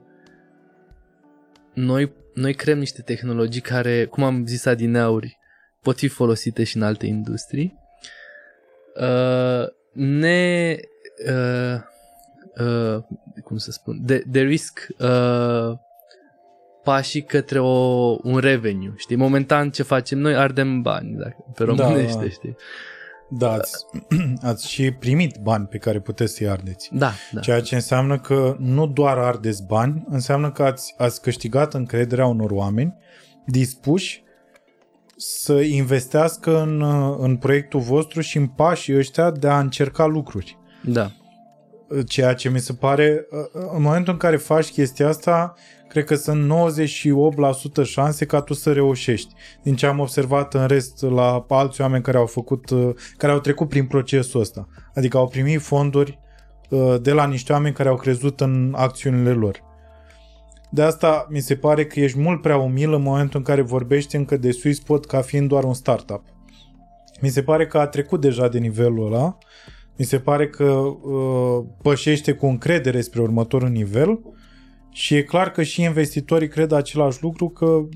noi, noi creăm niște tehnologii care, cum am zis adineauri, pot fi folosite și în alte industrii, uh, ne uh, uh, cum să spun de, de risc uh, pașii către o, un revenue, știi? Momentan ce facem noi ardem bani, dacă, pe da, românește, da, știi? Da, ați, ați și primit bani pe care puteți să-i ardeți. Da, da. Ceea ce înseamnă că nu doar ardeți bani, înseamnă că ați, ați câștigat încrederea unor oameni dispuși să investească în, în proiectul vostru și în pașii ăștia de a încerca lucruri. Da. Ceea ce mi se pare, în momentul în care faci chestia asta, cred că sunt 98% șanse ca tu să reușești. Din ce am observat în rest la alți oameni care au făcut, care au trecut prin procesul ăsta. Adică au primit fonduri de la niște oameni care au crezut în acțiunile lor. De asta mi se pare că ești mult prea umil în momentul în care vorbești încă de Swisspot ca fiind doar un startup. Mi se pare că a trecut deja de nivelul ăla. Mi se pare că uh, pășește cu încredere spre următorul nivel și e clar că și investitorii cred același lucru că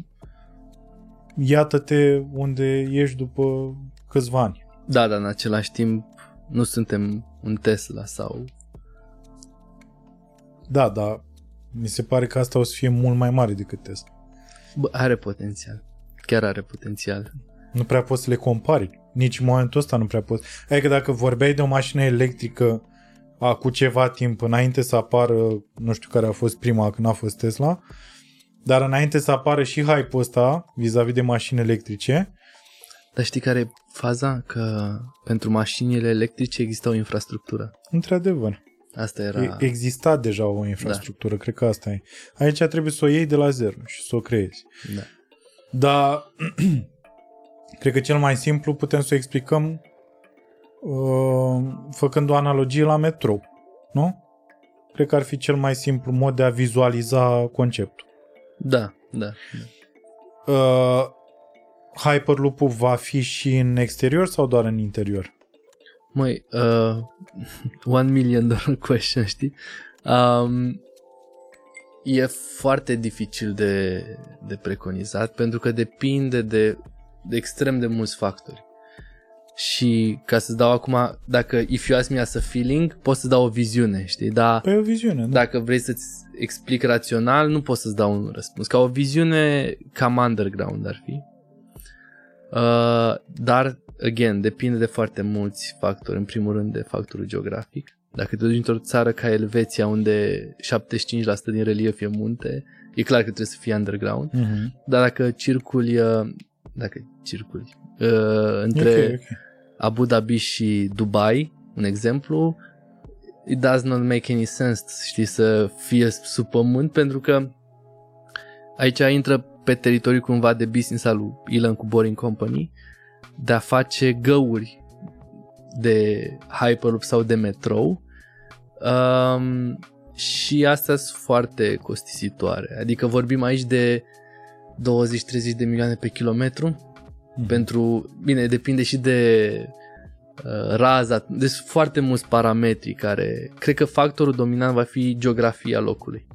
iată-te unde ești după câțiva ani. Da, dar în același timp nu suntem un Tesla sau... Da, dar mi se pare că asta o să fie mult mai mare decât Tesla. Bă, are potențial. Chiar are potențial. Nu prea poți să le compari. Nici în momentul ăsta nu prea poți. Adică dacă vorbeai de o mașină electrică cu ceva timp înainte să apară, nu știu care a fost prima când a fost Tesla, dar înainte să apară și hype-ul ăsta vis-a-vis de mașini electrice. Dar știi care e faza? Că pentru mașinile electrice există o infrastructură. Într-adevăr. Asta era... Exista deja o infrastructură, da. cred că asta e. Aici trebuie să o iei de la zero și să o creezi. Da. Dar cred că cel mai simplu putem să o explicăm uh, făcând o analogie la metrou, nu? Cred că ar fi cel mai simplu mod de a vizualiza conceptul. Da, da. da. Uh, Hyperloop-ul va fi și în exterior sau doar în interior? Măi, uh, one million dollar question, știi? Um, e foarte dificil de, de preconizat pentru că depinde de, de extrem de mulți factori. Și ca să dau acum, dacă if you ask me as a feeling, pot să dau o viziune, știi? Dar păi o viziune, da. Dacă vrei să-ți explic rațional, nu pot să-ți dau un răspuns. Ca o viziune cam underground ar fi. Uh, dar, again, depinde de foarte mulți factori. În primul rând de factorul geografic. Dacă te duci într-o țară ca Elveția, unde 75% din relief e munte, e clar că trebuie să fie underground. Uh-huh. Dar dacă circuli, uh, dacă circuli uh, între okay, okay. Abu Dhabi și Dubai, un exemplu, it does not make any sense, știi, să fie sub pământ, pentru că aici intră pe teritoriul cumva de business al lui Elon cu Boring Company de a face găuri de Hyperloop sau de metrou. Um, și astea sunt foarte costisitoare. Adică vorbim aici de 20-30 de milioane pe kilometru mm. pentru, bine, depinde și de uh, raza, deci foarte mulți parametri care, cred că factorul dominant va fi geografia locului.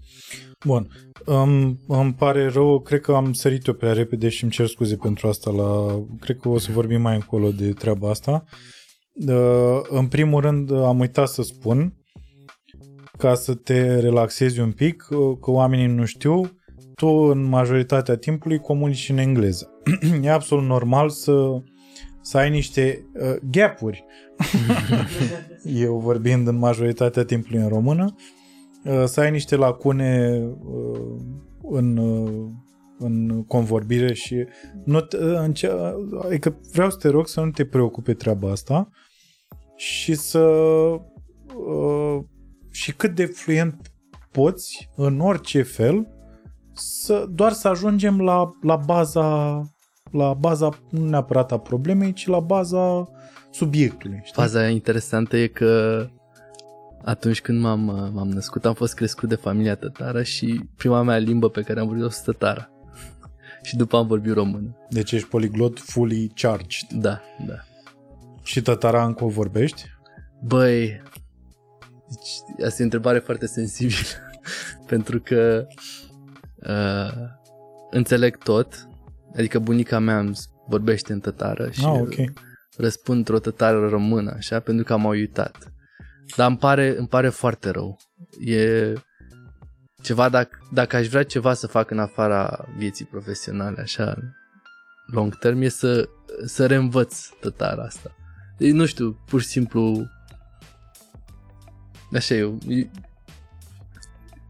Bun, îmi, îmi pare rău, cred că am sărit-o prea repede și îmi cer scuze pentru asta. La, cred că o să vorbim mai încolo de treaba asta. Uh, în primul rând am uitat să spun ca să te relaxezi un pic, uh, că oamenii nu știu, tu în majoritatea timpului comunici în engleză. e absolut normal să, să ai niște uh, gap-uri. Eu vorbind în majoritatea timpului în română, Uh, să ai niște lacune uh, în, uh, în convorbire și nu te, adică vreau să te rog să nu te preocupe treaba asta și să și cât de fluent poți în orice fel să, doar să ajungem la, la baza la baza nu neapărat a problemei, ci la baza subiectului. Știi? Faza interesantă e că atunci când m-am, m-am născut, am fost crescut de familia tătară și prima mea limbă pe care am vorbit-o fost tătara. și după am vorbit română. Deci ești poliglot fully charged. Da, da. Și tătara încă o vorbești? Băi, deci, asta e o întrebare foarte sensibilă, pentru că uh, înțeleg tot, adică bunica mea îmi vorbește în tătară și ah, okay. răspund într-o tătară română, așa, pentru că am uitat. Dar îmi pare, îmi pare foarte rău. E ceva, dacă, dacă aș vrea ceva să fac în afara vieții profesionale, așa, long term, e să, să reînvăț tătara asta. E, nu știu, pur și simplu, așa eu,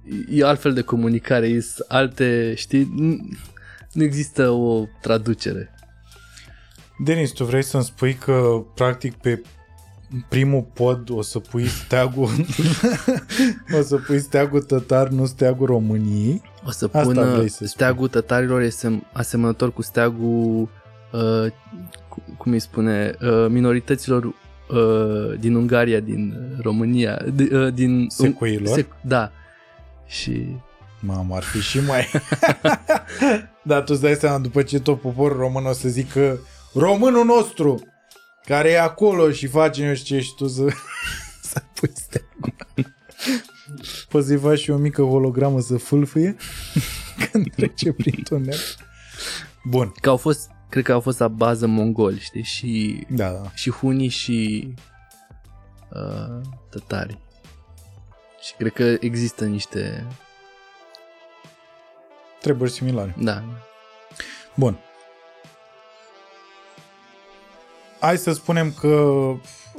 e, e altfel de comunicare, e alte, știi, nu, nu există o traducere. Denis, tu vrei să-mi spui că practic pe primul pod o să pui steagul o să pui steagul tătar, nu steagul României. O să pun steagul tătarilor este asemănător cu steagul uh, cum îi spune, uh, minorităților uh, din Ungaria, din România, uh, din secuilor. Sec- da. Și Mamă, ar fi și mai... Dar tu îți dai seama, după ce tot poporul român o să zică românul nostru, care e acolo și face nu știu ce și tu să, să pui steagul. Poți să-i faci și o mică hologramă să fâlfâie când trece prin tunel. Bun. Că au fost, cred că au fost la bază mongoli, știi, și, da, da. și hunii și uh, tătari. Și cred că există niște treburi similare. Da. Bun. hai să spunem că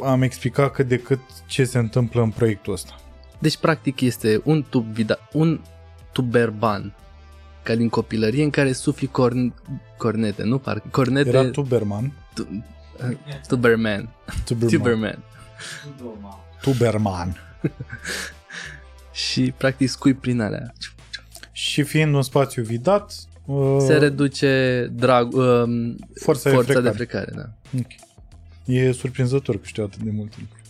am explicat cât de cât ce se întâmplă în proiectul ăsta. Deci, practic, este un tub vida, un tuberban ca din copilărie în care sufli corn, cornete, nu? Parcă cornete... Era Tuberman. Tu, uh, tuberman. Tuberman. Tuberman. Tuberman. Și practic scui prin alea. Și fiind un spațiu vidat, uh, Se reduce drag, uh, forța, forța de de frecare. frecare. Da. Ok. E surprinzător că știu atât de multe lucruri.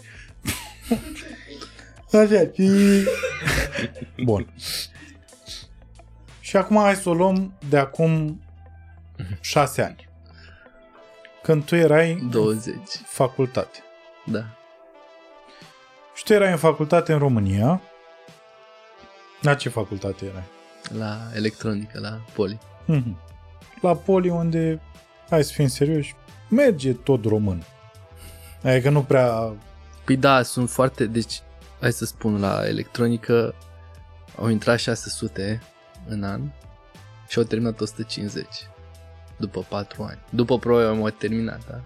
Așa, și... Bun. Și acum hai să o luăm de acum șase ani. Când tu erai 20. facultate. Da. Și tu erai în facultate în România. La ce facultate erai? La electronică, la poli. Mhm. La Poli, unde, hai să fim serioși, merge tot român. Adică nu prea... Păi da, sunt foarte... Deci, hai să spun, la electronică au intrat 600 în an și au terminat 150 după 4 ani. După probabil am terminat, da?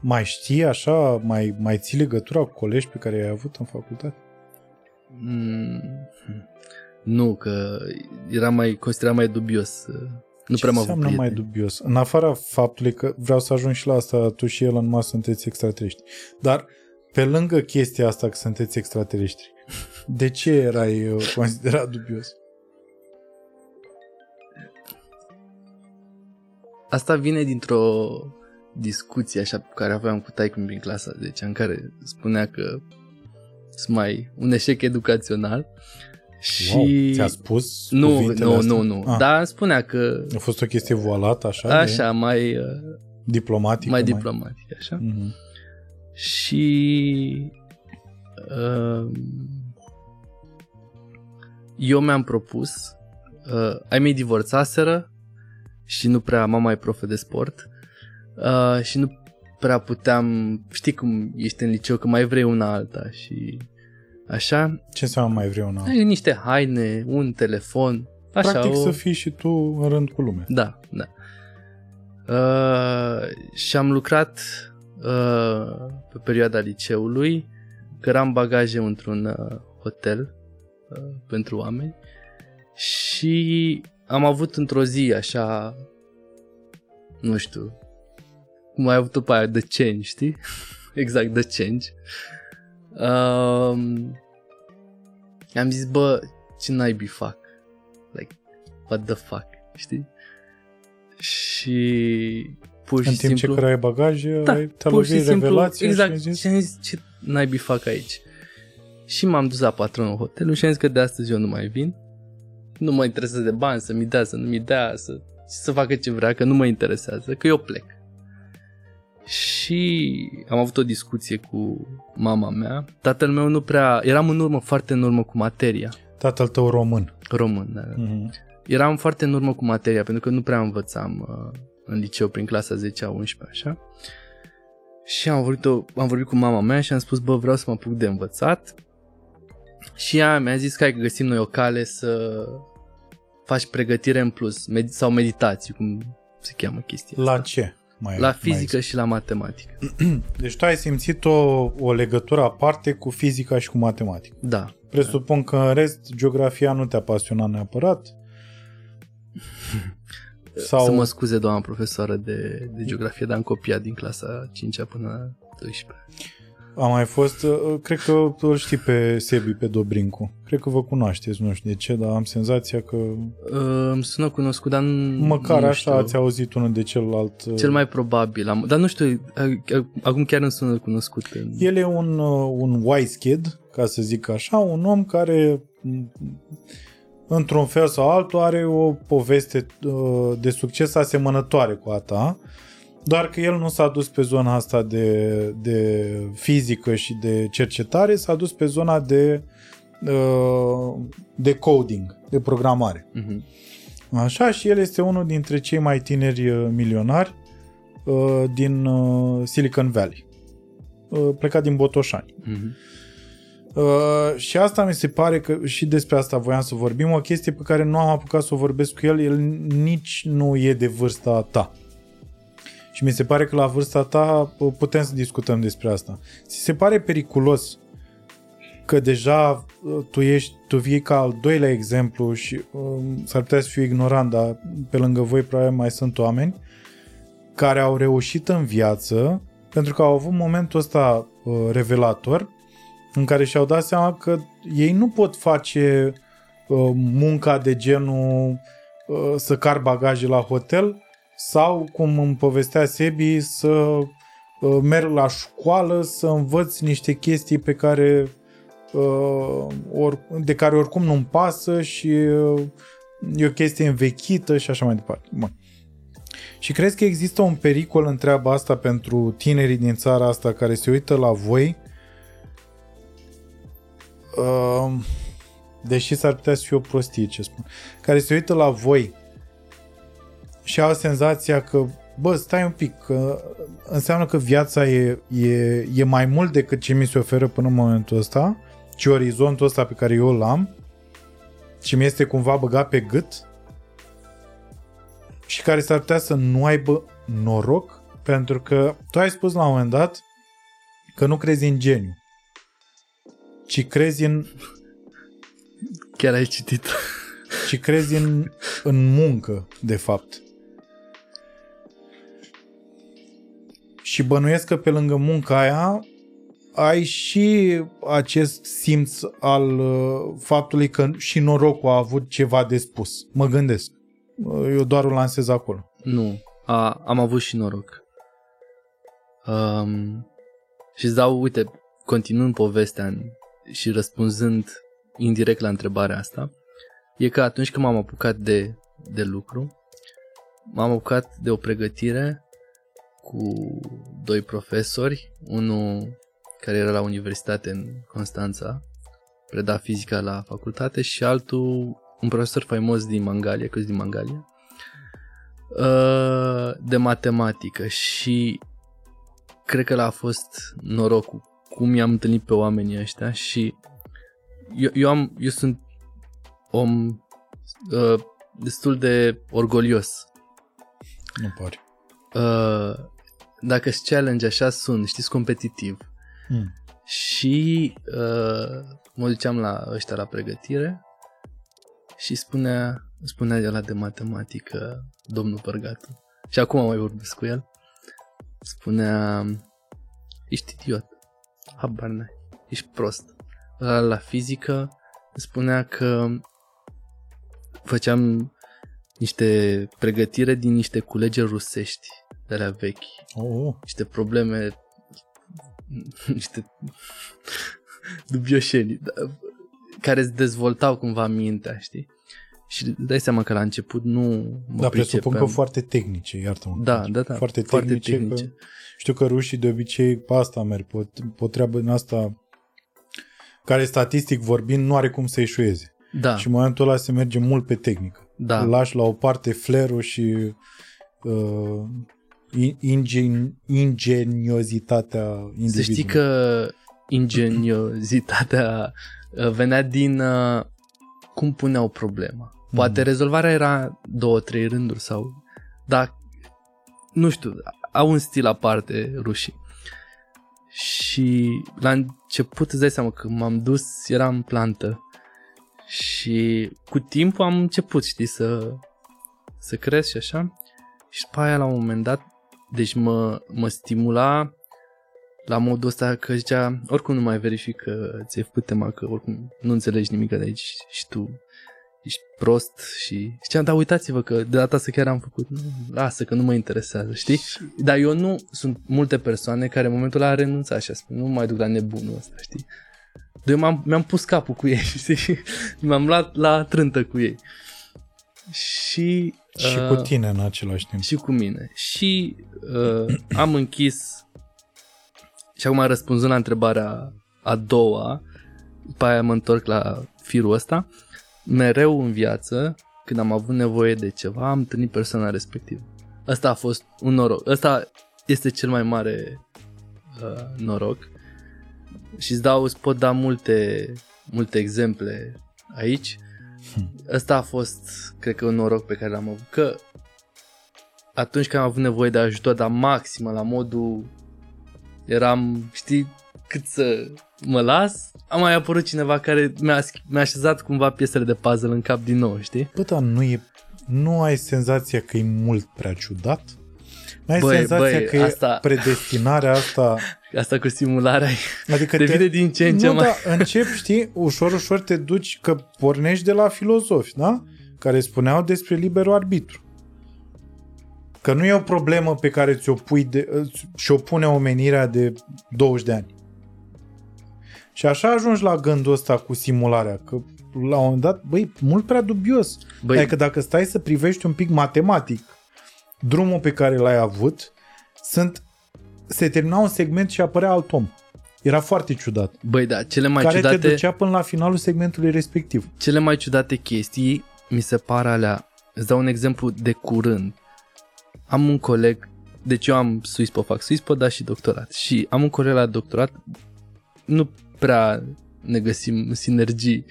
Mai știi așa, mai, mai ții legătura cu colegi pe care ai avut în facultate? Mm, nu, că era mai, considera mai dubios. uh, Nu Ce prea am avut înseamnă mai prieteni. dubios? În afara faptului că vreau să ajung și la asta, tu și el în masă sunteți extraterestri. Dar pe lângă chestia asta că sunteți extraterestri, de ce erai uh, considerat dubios? Asta vine dintr-o discuție așa pe care aveam cu taică prin clasa 10 în care spunea că sunt mai un eșec educațional și Wow, ți-a spus nu, cuvintele nu, astea? nu, nu, Ah, dar îmi spunea că A fost o chestie voalată, așa? de așa, mai, uh, diplomatică? mai diplomatic, așa. Mhm. Și uh, eu mi-am propus, uh, ai mei divorțaseră și nu prea, mama e profă de sport uh, și nu prea puteam, știi cum ești în liceu, că mai vrei una alta și așa. Ce înseamnă mai vreau una? Ai niște haine, un telefon, așa. Practic o... să fii și tu în rând cu lumea. Da, da. Uh, și am lucrat uh, pe perioada liceului, căram bagaje într-un uh, hotel uh, pentru oameni și am avut într-o zi așa, nu știu, cum ai avut după aia, The Change, știi? exact, The Change. Um, am zis, bă, ce naibii fac? Like, what the fuck, știi? Și pur și În timp simplu... ce cărai bagaje, Da, ai, te-a pur și lovit simplu, revelația exact, și ai zis, și am zis, ce naibii fac aici? Și m-am dus la patronul hotelului și am zis că de astăzi eu nu mai vin. Nu mă interesează de bani, să mi dea, să nu mi dea, să, să facă ce vrea, că nu mă interesează, că eu plec. Și am avut o discuție cu mama mea. Tatăl meu nu prea... Eram în urmă, foarte în urmă cu materia. tatăl tău român. Român, da. Mhm. Eram foarte în urmă cu materia, pentru că nu prea învățam uh, în liceu prin clasa 10-a, 11 așa. Și am vorbit, am vorbit cu mama mea și am spus, bă, vreau să mă apuc de învățat. Și ea mi-a zis că hai că găsim noi o cale să faci pregătire în plus, med- sau meditații, cum se cheamă chestia La asta. ce? Mai, La mai fizică și la matematică. Deci tu ai simțit o, o legătură aparte cu fizica și cu matematică. Da. Presupun că în rest geografia nu te-a pasionat neapărat? Sau Să mă scuze doamna profesoară de, de geografie, dar am copiat din clasa 5 până la 12. A mai fost, uh, cred că îl știi pe Sebi, pe Dobrincu. Cred că vă cunoașteți, nu știu de ce, dar am senzația că Uh, îmi sună cunoscut, dar nu, măcar nu așa știu. ați auzit unul de celălalt. uh, Cel mai probabil. Am, dar nu știu, a- a- acum chiar îmi sună cunoscut. În... El e un, uh, un wise kid, ca să zic așa, un om care m, într-un fel sau altul are o poveste uh, de succes asemănătoare cu a ta, doar că el nu s-a dus pe zona asta de, de fizică și de cercetare, s-a dus pe zona de, uh, de coding, de programare. Mhm. Așa, și el este unul dintre cei mai tineri uh, milionari uh, din uh, Silicon Valley. Uh, plecat din Botoșani. Mhm. Uh, și asta mi se pare că și despre asta voiam să vorbim, o chestie pe care nu am apucat să o vorbesc cu el, el nici nu e de vârsta ta. Și mi se pare că la vârsta ta uh, putem să discutăm despre asta. Ți se pare periculos că deja uh, tu ești, tu vii ca al doilea exemplu și um, s-ar putea să fiu ignorant, dar pe lângă voi probabil mai sunt oameni care au reușit în viață pentru că au avut momentul ăsta uh, revelator în care și-au dat seama că ei nu pot face uh, munca de genul uh, să car bagaje la hotel sau, cum îmi povestea Sebi, să uh, merg la școală, să învăț niște chestii pe care uh, or, de care oricum nu-mi pasă și uh, e o chestie învechită și așa mai departe. Bun. Și crezi că există un pericol în treaba asta pentru tinerii din țara asta care se uită la voi uh, deși s-ar putea să fie o prostie ce spun, care se uită la voi și au senzația că bă, stai un pic, că înseamnă că viața e, e, e mai mult decât ce mi se oferă până în momentul ăsta, ci orizontul ăsta pe care eu îl am și mi este cumva băgat pe gât și care s-ar putea să nu aibă noroc pentru că tu ai spus la un moment dat că nu crezi în geniu, ci crezi în... Chiar ai citit. ci crezi în, în muncă, de fapt. Și bănuiesc că pe lângă munca aia ai și acest simț al uh, faptului că și norocul a avut ceva de spus. Mă gândesc. Eu doar o lansez acolo. Nu, a, am avut și noroc. Um, și îți dau, uite, continuând povestea în, și răspunzând indirect la întrebarea asta, e că atunci când m-am apucat de, de lucru, m-am apucat de o pregătire cu doi profesori, unul care era la universitate în Constanța, preda fizica la facultate și altul un profesor faimos din Mangalia, că din Mangalia, uh, de matematică și cred că l-a fost norocul cum i-am întâlnit pe oamenii ăștia și eu, eu, am, eu sunt om uh, destul de orgolios. Nu pare. Uh, dacă îți challenge așa sunt, știți, competitiv. Mm. Și uh, mă duceam la ăștia la pregătire și spunea, spunea de la de matematică domnul Părgatu. Și acum mai vorbesc cu el. Spunea, ești idiot, habar n-ai, ești prost. La, la fizică spunea că făceam niște pregătire din niște culegeri rusești de la vechi. Oh. Niște probleme, niște dubioșenii, da, care îți dezvoltau cumva mintea, știi? Și dai seama că la început nu mă Da, presupun că foarte tehnice, iartă-mă. Da, da, da. Foarte, foarte tehnice. tehnice. Că, știu că rușii de obicei pe asta merg, pe, pe treabă în asta care statistic vorbind nu are cum să eșueze. Da. Și în momentul ăla se merge mult pe tehnică. Da. Lași la o parte flerul și uh, ingen, ingeniozitatea individului. Să știi că ingeniozitatea uh, venea din uh, cum puneau problema. Poate mm. rezolvarea era două, trei rânduri sau... Dar, nu știu, au un stil aparte rușii. Și la început îți dai seama că m-am dus, eram plantă și cu timpul am început, știi, să, să cresc și așa. Și după aia, la un moment dat, deci mă, mă stimula la modul ăsta că zicea, oricum nu mai verifică, ți-ai făcut tema că oricum nu înțelegi nimic de aici și tu ești prost și ziceam, da, uitați-vă că de data asta chiar am făcut, nu, lasă că nu mă interesează, știi? Dar eu nu, sunt multe persoane care în momentul ăla renunțat și a spus, nu mai duc la nebunul ăsta, știi? Eu m-am, mi-am pus capul cu ei, știi? M-am luat la trântă cu ei. Și... Și uh, cu tine în același timp. Și cu mine. Și uh, am închis și acum răspunzând la întrebarea a doua, după aia mă întorc la firul ăsta, mereu în viață, când am avut nevoie de ceva, am întâlnit persoana respectivă. Asta a fost un noroc. Asta este cel mai mare uh, noroc. Și îți dau, îți pot da multe, multe exemple aici. Hm. Ăsta a fost, cred că, un noroc pe care l-am avut. Că atunci când am avut nevoie de ajutor, dar maximă, la modul eram, știi, cât să mă las, a mai apărut cineva care mi-a, mi-a așezat cumva piesele de puzzle în cap din nou, știi? Bă, dar nu, e, nu ai senzația că e mult prea ciudat? Nu ai Băi, senzația băi, că asta- e predestinarea asta... Asta cu simularea Adică devine din ce în ce nu, mai... da, încep, știi, ușor, ușor te duci că pornești de la filozofi, da? Care spuneau despre liberul arbitru. Că nu e o problemă pe care ți-o pui de, și-o pune omenirea de 20 de ani. Și așa ajungi la gândul ăsta cu simularea, că la un moment dat, băi, mult prea dubios. Băi, Adică dacă stai să privești un pic matematic drumul pe care l-ai avut, sunt se termina un segment și apărea alt om. Era foarte ciudat. băi, da, cele mai care te ciudate... ducea până la finalul segmentului respectiv. cele mai ciudate chestii mi se par alea. Îți dau un exemplu de curând. Am un coleg, deci eu am SUISPO, fac SUISPO, dar și doctorat. Și am un coleg la doctorat, nu prea ne găsim sinergii.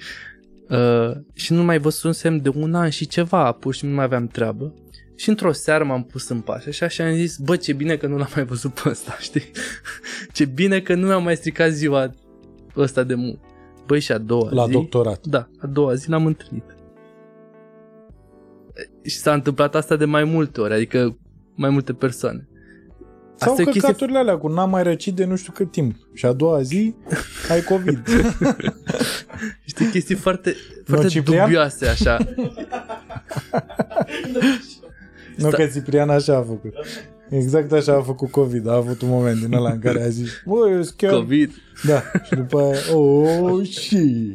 Uh, și nu mai văzusem de un an și ceva, pur și simplu nu mai aveam treabă. Și într-o seară m-am pus în pașă și așa am zis, bă, ce bine că nu l-am mai văzut pe ăsta, știi? ce bine că nu mi-am mai stricat ziua ăsta de mult. Băi, și a doua La zi... doctorat. Da, a doua zi l-am întâlnit. Și s-a întâmplat asta de mai multe ori, adică mai multe persoane. Sau Asta e o chestie... căcaturile alea cu n-am mai răcit de nu știu cât timp. Și a doua zi ai COVID. Știi, chestii foarte, foarte Ciprian? dubioase, așa. nu că Ciprian așa a făcut. Exact așa a făcut COVID. A avut un moment din ăla în care a zis, bă, eu sunt chiar... COVID. Da. Și după aia, oh, și...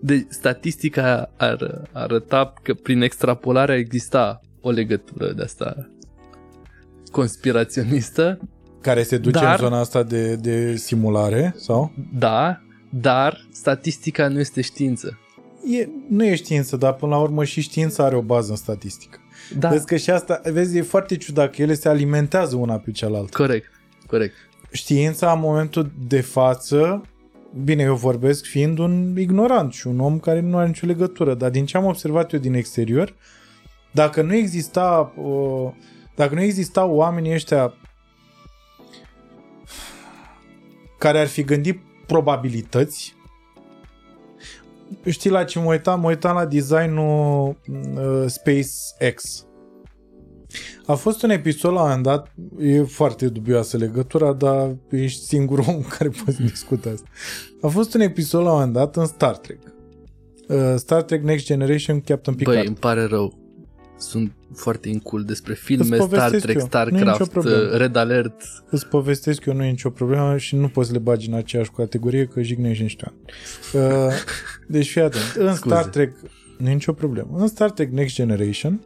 Deci, statistica ar arăta că prin extrapolare exista o legătură de asta conspiraționistă, Care se duce Dar- în zona asta de, de simulare, sau? da, dar statistica nu este știință. E, nu e știință, dar până la urmă și știința are o bază în statistică. Da, Vezi că și asta, vezi, e foarte ciudat că ele se alimentează una pe cealaltă. corect, corect. Știința în momentul de față, bine, eu vorbesc fiind un ignorant și un om care nu are nicio legătură, dar din ce am observat eu din exterior, dacă nu exista, uh, dacă nu existau oamenii ăștia care ar fi gândit probabilități, știi la ce mă uitam? Mă uitam la designul uh, SpaceX. A fost un episod la un moment dat, e foarte dubioasă legătura, dar ești singurul om care poți discuta asta. A fost un episod la un moment dat în Star Trek. Uh, Star Trek Next Generation Captain Picard. Băi, îmi pare rău. Sunt foarte incul despre filme, Îți Star povestesc Trek, eu. Nu e nicio Starcraft, problemă. Red Alert. Îți povestesc eu, nu e nicio problemă și nu poți să le bagi în aceeași categorie că jignești niște ani. Uh, deci fii atent. În Scuze. Star Trek, nu e nicio problemă. În Star Trek Next Generation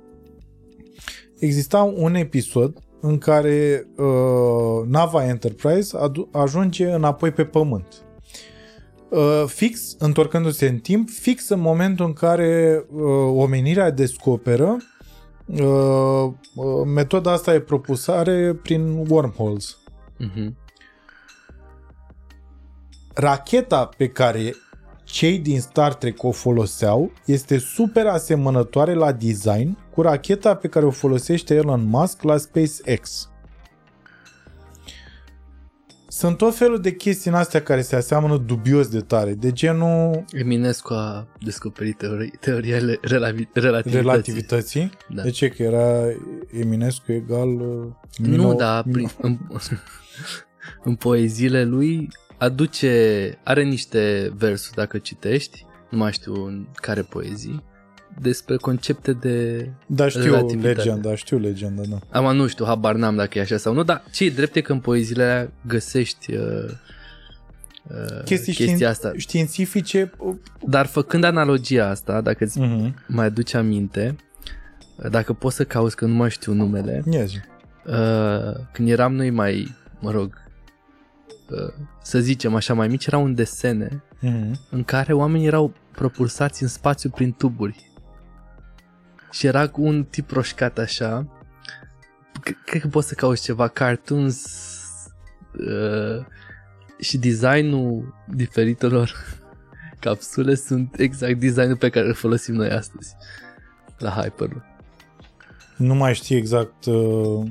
exista un episod în care uh, nava Enterprise adu- ajunge înapoi pe pământ. Uh, fix, întorcându-se în timp, fix în momentul în care uh, omenirea descoperă uh, uh, metoda asta de propulsare prin wormholes. Mhm. Racheta pe care cei din Star Trek o foloseau este super asemănătoare la design cu racheta pe care o folosește Elon Musk la SpaceX. Sunt tot felul de chestii în astea care se aseamănă dubios de tare, de genul Eminescu a descoperit teori- teoria le- relavi- relativității. relativității. Da. De ce? Că era Eminescu egal... uh, Nu, Mino- dar prin, în, în poeziile lui aduce, are niște versuri dacă citești, nu mai știu în care poezii, despre concepte de... Da, știu relativitate. legenda, știu legenda, da. Am nu știu, habar n-am dacă e așa sau nu, dar ce e drept e că în poeziile alea găsești uh, uh, Chestii chestia știin- asta. științifice... uh, Dar făcând analogia asta, dacă îți Mhm. mai aduci aminte, dacă poți să cauți că nu mai știu numele, Yes. uh, când eram noi mai, mă rog, uh, să zicem așa, mai mici, erau un desene Mhm. în care oamenii erau propulsați în spațiu prin tuburi. Și era cu un tip roșcat așa. C- Cred că poți să cauți ceva cartoons uh, și designul diferitelor capsule sunt exact designul pe care îl folosim noi astăzi la Hyperloop. Nu mai știi exact... Uh...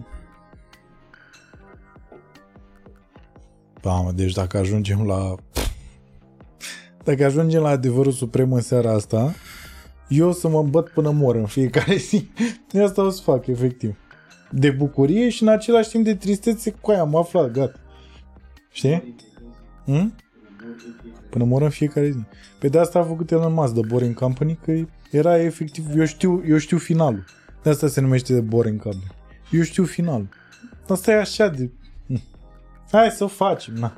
Mamă, deci dacă ajungem la... Dacă ajungem la adevărul suprem în seara asta, eu o să mă îmbăt până mor în fiecare zi. Asta o să fac, efectiv. De bucurie și în același timp de tristețe cu aia am aflat, gata. Știi? Hmm? Până mor în fiecare zi. Pe de asta a făcut Elon Musk de Boring Company, că era efectiv, eu știu, eu știu finalul. De asta se numește de Boring Company. Eu știu finalul. Asta e așa de... Hm. Hai să facem, na.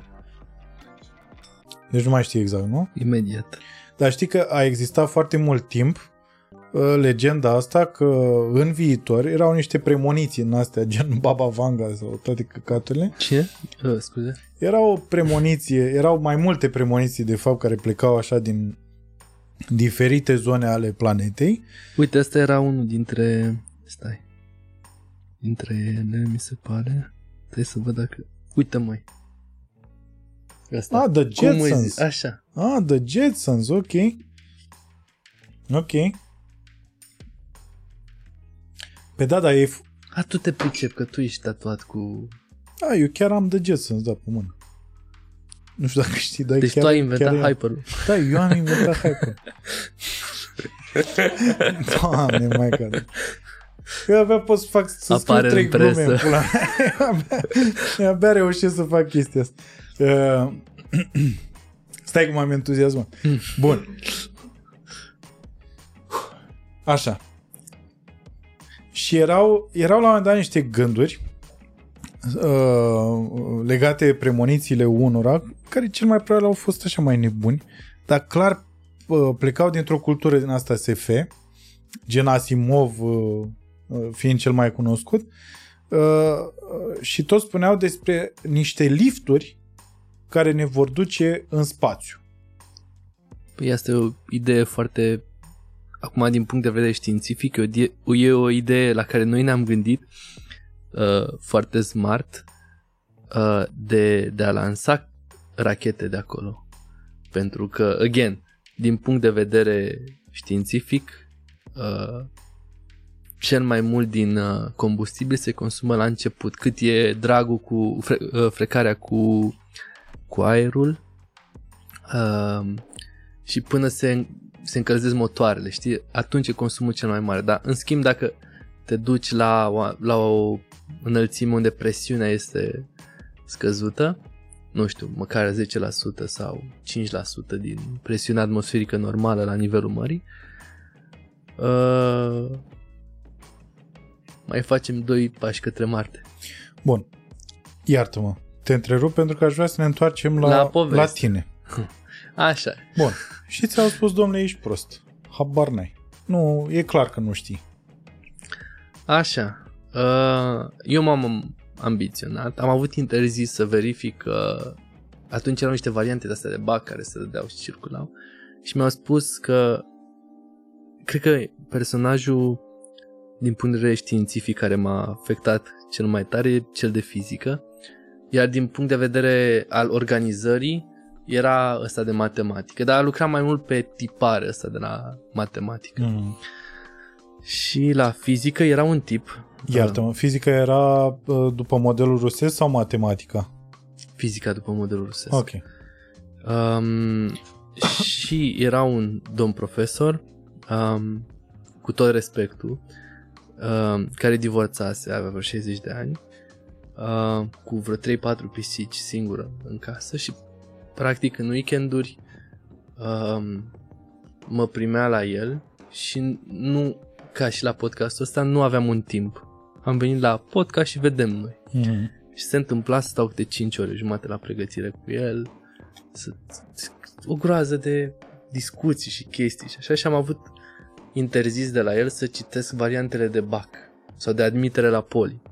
Deci nu mai știu exact, nu? Imediat. Dar știi că a existat foarte mult timp uh, legenda asta că în viitor erau niște premoniții în astea, gen Baba Vanga sau toate căcaturile. Ce? Uh, scuze. Era o premoniție, erau mai multe premoniții de fapt care plecau așa din diferite zone ale planetei. Uite, ăsta era unul dintre... Stai. Dintre ele, mi se pare. Trebuie să văd dacă... Uite, măi. Asta. Ah, The Jetsons. Așa. Ah, The Jetsons, ok. Ok. Pe da, da, e... A, tu te pricep că tu ești tatuat cu... A, eu chiar am The Jetsons, da, pe mână. Nu știu dacă știi, dar Deci chiar, tu ai inventat chiar hyper-ul. Da, eu am inventat hyper Doamne, mai cadă. Eu abia pot să fac, să Apare scriu trei în glume în pula mea. Eu abia, eu abia reușesc să fac chestia asta. Uh, stai că m-am entuziasmat. Bun. Așa. Și erau, erau la un moment dat niște gânduri uh, legate premonițiile unora, care cel mai probabil au fost așa mai nebuni, dar clar uh, plecau dintr-o cultură din asta SF, gen Asimov uh, uh, fiind cel mai cunoscut, uh, uh, și toți spuneau despre niște lifturi care ne vor duce în spațiu. Păi asta e o idee foarte, acum din punct de vedere științific, e o, idee, e o idee la care noi ne-am gândit uh, foarte smart uh, de, de a lansa rachete de acolo. Pentru că, again, din punct de vedere științific, uh, cel mai mult din uh, combustibil se consumă la început. Cât e dragul cu fre, uh, frecarea cu, cu aerul uh, și până se, se încălzesc motoarele, știi? Atunci e consumul cel mai mare. Dar, în schimb, dacă te duci la, la o înălțime unde presiunea este scăzută, nu știu, măcar 10% sau 5% din presiunea atmosferică normală la nivelul mării, uh, mai facem doi pași către Marte. Bun. Iartă-mă. Te întrerup pentru că aș vrea să ne întoarcem la, La poveste. la tine. Așa. Bun. Și ți-au spus, domnule, ești prost. Habar n-ai. Nu, e clar că nu știi. Așa. Uh, eu m-am ambiționat. Am avut interzis să verific că atunci erau niște variante de astea de bug care se dădeau și circulau. Și mi-au spus că cred că personajul din punct de vedere științific care m-a afectat cel mai tare e cel de fizică. Iar din punct de vedere al organizării era ăsta de matematică. Dar lucram mai mult pe tipare ăsta de la matematică. Mm. Și la fizică era un tip. Iartă-mă, fizica era uh, după modelul rusesc sau matematica? Fizica după modelul rusesc. Ok. Um, și era un domn profesor, um, cu tot respectul, um, care divorțase, avea vreo 60 de ani, uh, cu vreo 3-4 pisici singură în casă și practic în weekenduri um, mă primea la el și nu, ca și la podcastul ăsta, nu aveam un timp. Am venit la podcast și vedem noi. Mm. Și se întâmpla să stau câte 5 ore jumate la pregătire cu el, să, o groază de discuții și chestii și așa și am avut interzis de la el să citesc variantele de BAC sau de admitere la poli.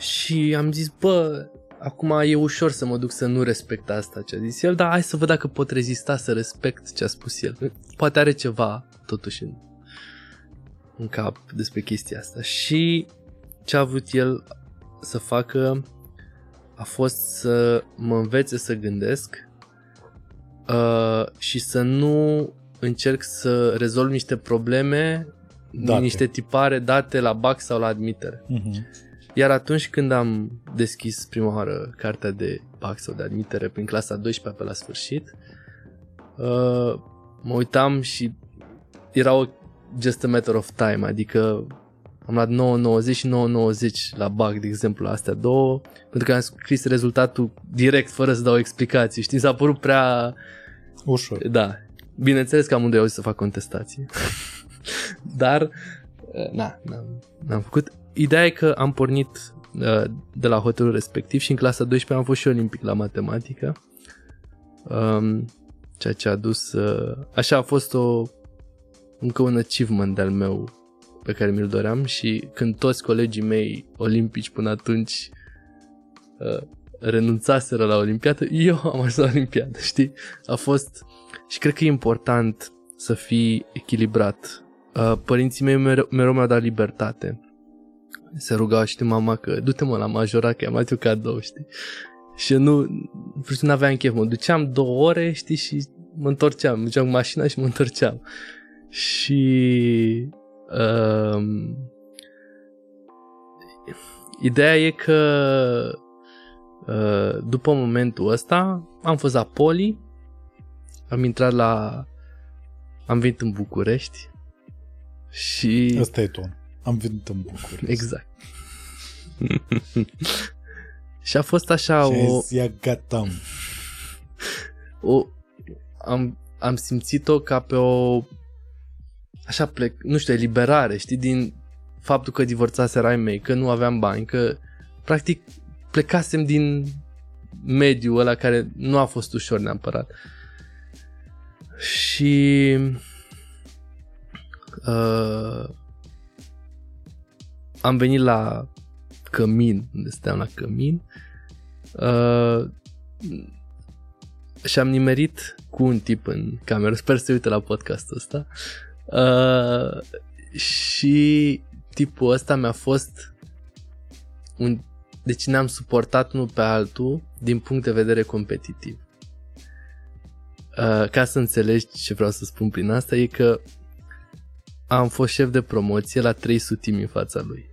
Și am zis, bă, acum e ușor să mă duc să nu respect asta ce a zis el, dar hai să văd dacă pot rezista să respect ce a spus el. Poate are ceva totuși în, în cap despre chestia asta. Și ce a vrut el să facă a fost să mă învețe să gândesc uh, și să nu încerc să rezolv niște probleme Date. niște tipare date la BAC sau la admitere. Mhm. Iar atunci când am deschis prima oară cartea de BAC sau de admitere prin clasa 12 pe la sfârșit, uh, mă uitam și era o just a matter of time, adică am luat 9.90 și 9.90 la BAC, de exemplu, la astea două, pentru că am scris rezultatul direct, fără să dau explicații. Știi, s-a părut prea... Ușor. Da. Bineînțeles că amândoi au zis să fac contestații. Dar, uh, na, n-am, n-am făcut. Ideea e că am pornit uh, de la hotelul respectiv și în clasa 12 am fost și olimpic la matematică. Um, ceea ce a dus... Uh, așa a fost o încă un achievement al meu pe care mi-l doream și când toți colegii mei olimpici până atunci uh, renunțaseră la olimpiadă, eu am ajuns la olimpiadă, știi? A fost... Și cred că e important să fii echilibrat. Uh, părinții mei mereu, mereu mi-au dat libertate. Se rugau, știi, mama că du-te mă la majora că i-am luat eu cadou, știi? Și eu nu, nu aveam chef, mă duceam două ore, știi, și mă întorceam, mă duceam cu mașina și mă întorceam. Și um, ideea e că uh, după momentul ăsta am fost la Poli, am intrat la am venit în București și Asta e ton. Am venit în București. exact. și a fost așa Și ai o, zis, ia gata. mă. o am, am simțit-o ca pe o așa plec, nu știu, eliberare, știi, din faptul că divorțaseră ai mei, că nu aveam bani, că practic plecasem din mediul ăla care nu a fost ușor neapărat. Și uh, am venit la Cămin, unde stăteam la Cămin uh, și am nimerit cu un tip în cameră, sper să se uite la podcastul ăsta uh, și tipul ăsta mi-a fost un... deci ne-am suportat unul pe altul din punct de vedere competitiv. Uh, ca să înțelegi ce vreau să spun prin asta e că am fost șef de promoție la 3 sutimi în fața lui.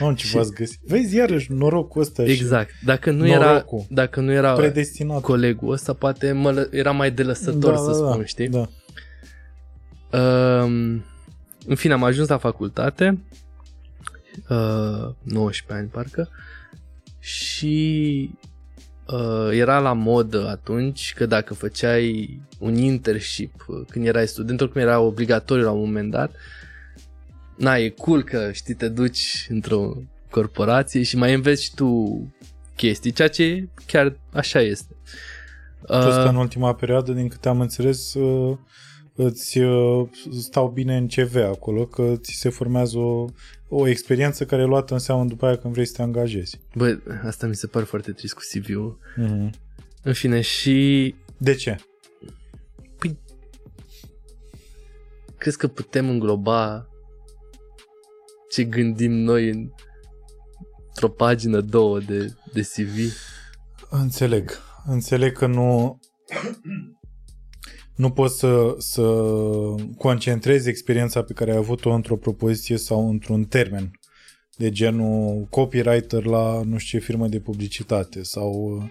Am ce Și- v-ați găsit. Vezi, iarăși, norocul ăsta Exact. Dacă nu era, Norocul. dacă nu era și predestinat. colegul ăsta, poate mă, lă- era mai delăsător să spun, știi? Da. Um, în fine, am ajuns la facultate, uh, 19 ani parcă, și uh, era la modă atunci că dacă făceai un internship uh, când erai student, oricum era obligatoriu la un moment dat, na, e cool că, știi, te duci într-o corporație și mai înveți și tu chestii, ceea ce chiar așa este. Plus că Uh, în ultima perioadă, din câte am înțeles, uh, îți uh, stau bine în CV acolo, că ți se formează o, o experiență care e luată în seamă după aia când vrei să te angajezi. Bă, asta mi se pare foarte trist cu CV-ul. Mm-hmm. În fine, și De ce? crezi că putem îngloba ce gândim noi în într-o pagină, două de, de CV? Înțeleg. Înțeleg că nu nu poți să, să concentrezi experiența pe care ai avut-o într-o propoziție sau într-un termen de genul copywriter la nu știu ce firmă de publicitate sau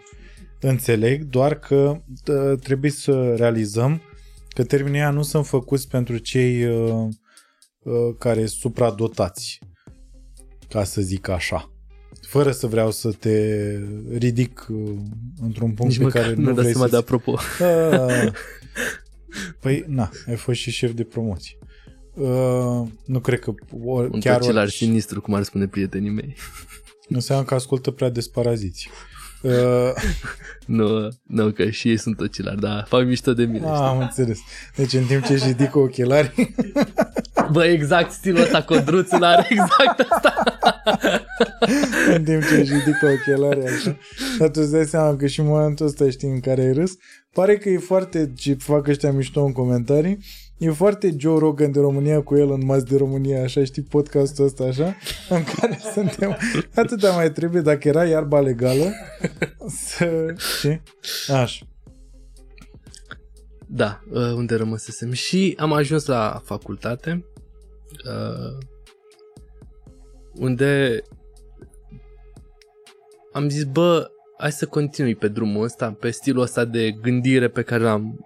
înțeleg, doar că tă, trebuie să realizăm că termenii ăia nu sunt făcuți pentru cei uh, uh, care sunt supradotați, ca să zic așa. Fără să vreau să te ridic uh, într-un punct Nici pe măcar care nu nu dau vrei seama să... de apropo. Ah. Păi, na, ai fost și șef de promoție. Uh, nu cred că o, Un chiar tocilar orice- sinistru, cum ar spune prietenii mei. înseamnă că ascultă prea des paraziți. Uh, Nu, nu, că și ei sunt tocilari, dar fac mișto de mine. ah, am înțeles. Deci în timp ce își ridică ochelarii, știi? Bă, exact stilul ăsta, codruțul are exact asta. în timp ce își ridică ochelarii așa, dar tu îți dai seama că și în momentul ăsta știi în care ai râs, pare că e foarte, ce fac ăștia mișto în comentarii, e foarte Joe Rogan de România cu el în Mas de România, așa, știi, podcastul ăsta așa, în care suntem, atâta mai trebuie, dacă era iarba legală, să, știi, așa. Da, uh, unde rămăsesem. Și am ajuns la facultate, uh, unde am zis, bă, hai să continui pe drumul ăsta, pe stilul ăsta de gândire pe care l-am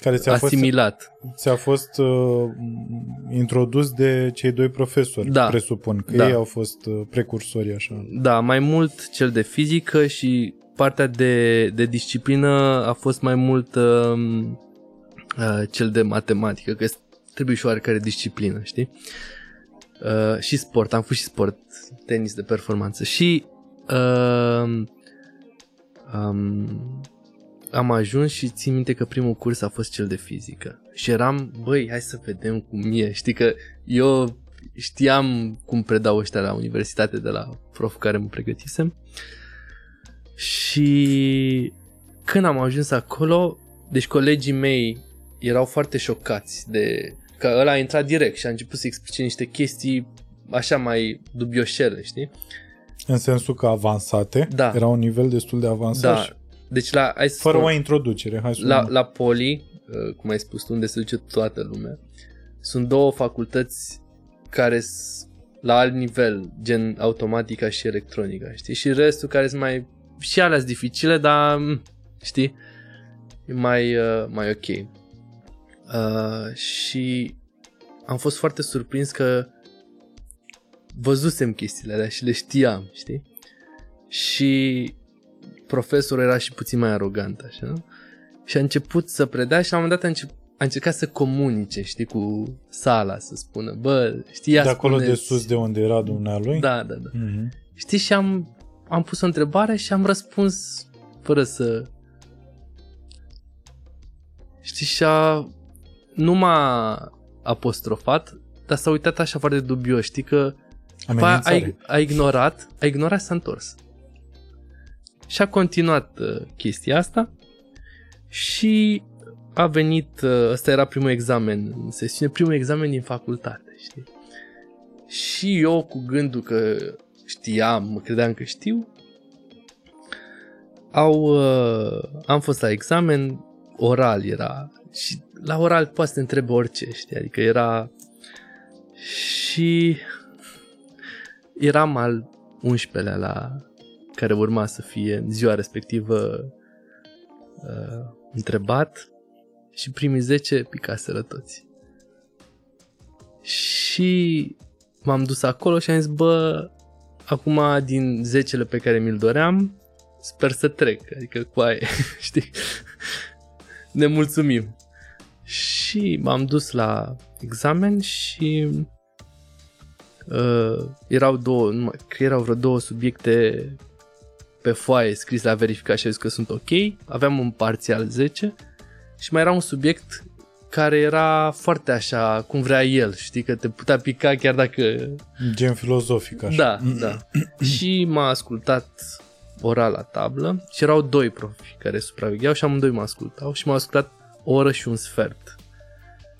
Care ți-a fost, asimilat. ți-a fost uh, introdus de cei doi profesori, Da. presupun, că Da. ei au fost uh, precursori așa. Da, mai mult cel de fizică și partea de, de disciplină a fost mai mult uh, uh, cel de matematică, că trebuie și oarecare disciplină, știi? Uh, și sport, am fost și sport, tenis de performanță și uh, um, am ajuns și țin minte că primul curs a fost cel de fizică și eram, băi, hai să vedem cum e, știi că eu știam cum predau ăștia la universitate de la prof cu care mă pregătisem și când am ajuns acolo, deci colegii mei erau foarte șocați de că ăla a intrat direct și a început să explice niște chestii așa mai dubioșele, știi? În sensul că avansate, Da. era un nivel destul de avansat și Da. Deci la, hai să fără spun, o introducere. Hai să la, la Poli, uh, cum ai spus tu, unde se duce toată lumea, sunt două facultăți care sunt la alt nivel, gen automatica și electronica, știi? Și restul care sunt mai... Și alea sunt dificile, dar, mm, știi? E mai, uh, mai ok. Uh, și am fost foarte surprins că văzusem chestiile alea și le știam, știi? Și profesorul era și puțin mai arogant, așa. Și a început să predea și la un moment dat a, încep- a încercat să comunice, știi, cu sala, să spună, bă, știi, ia de acolo de spuneți. sus de unde era dumnealui? Da, da, da. Mhm. Știi, și am, am pus o întrebare și am răspuns fără să... Știi, și a, nu m-a apostrofat, dar s-a uitat așa foarte dubios, știi, că după aia a, Amenințare. a ignorat, a ignorat și s-a întors. Și a continuat uh, chestia asta și a venit, uh, ăsta era primul examen în sesiune, primul examen din facultate, știi? Și eu cu gândul că știam, mă credeam că știu, au, uh, am fost la examen, oral era și la oral poate să te întrebe orice, știi, adică era și eram al 11-lea la care urma să fie în ziua respectivă uh, întrebat și primii 10 picaseră toți. Și m-am dus acolo și am zis, bă, acum din 10 pe care mi-l doream, sper să trec, adică cu aia, știi? Ne mulțumim. Și m-am dus la examen și uh, erau două, nu mai, că erau vreo două subiecte pe foaie scris la verificat și a zis că sunt ok. Aveam un parțial 10 și mai era un subiect care era foarte așa, cum vrea el, știi, că te putea pica chiar dacă... Gen filozofic așa. Da, da. și m-a ascultat oral la tablă și erau doi profi care supravegheau și amândoi mă ascultau și m-au ascultat o oră și un sfert.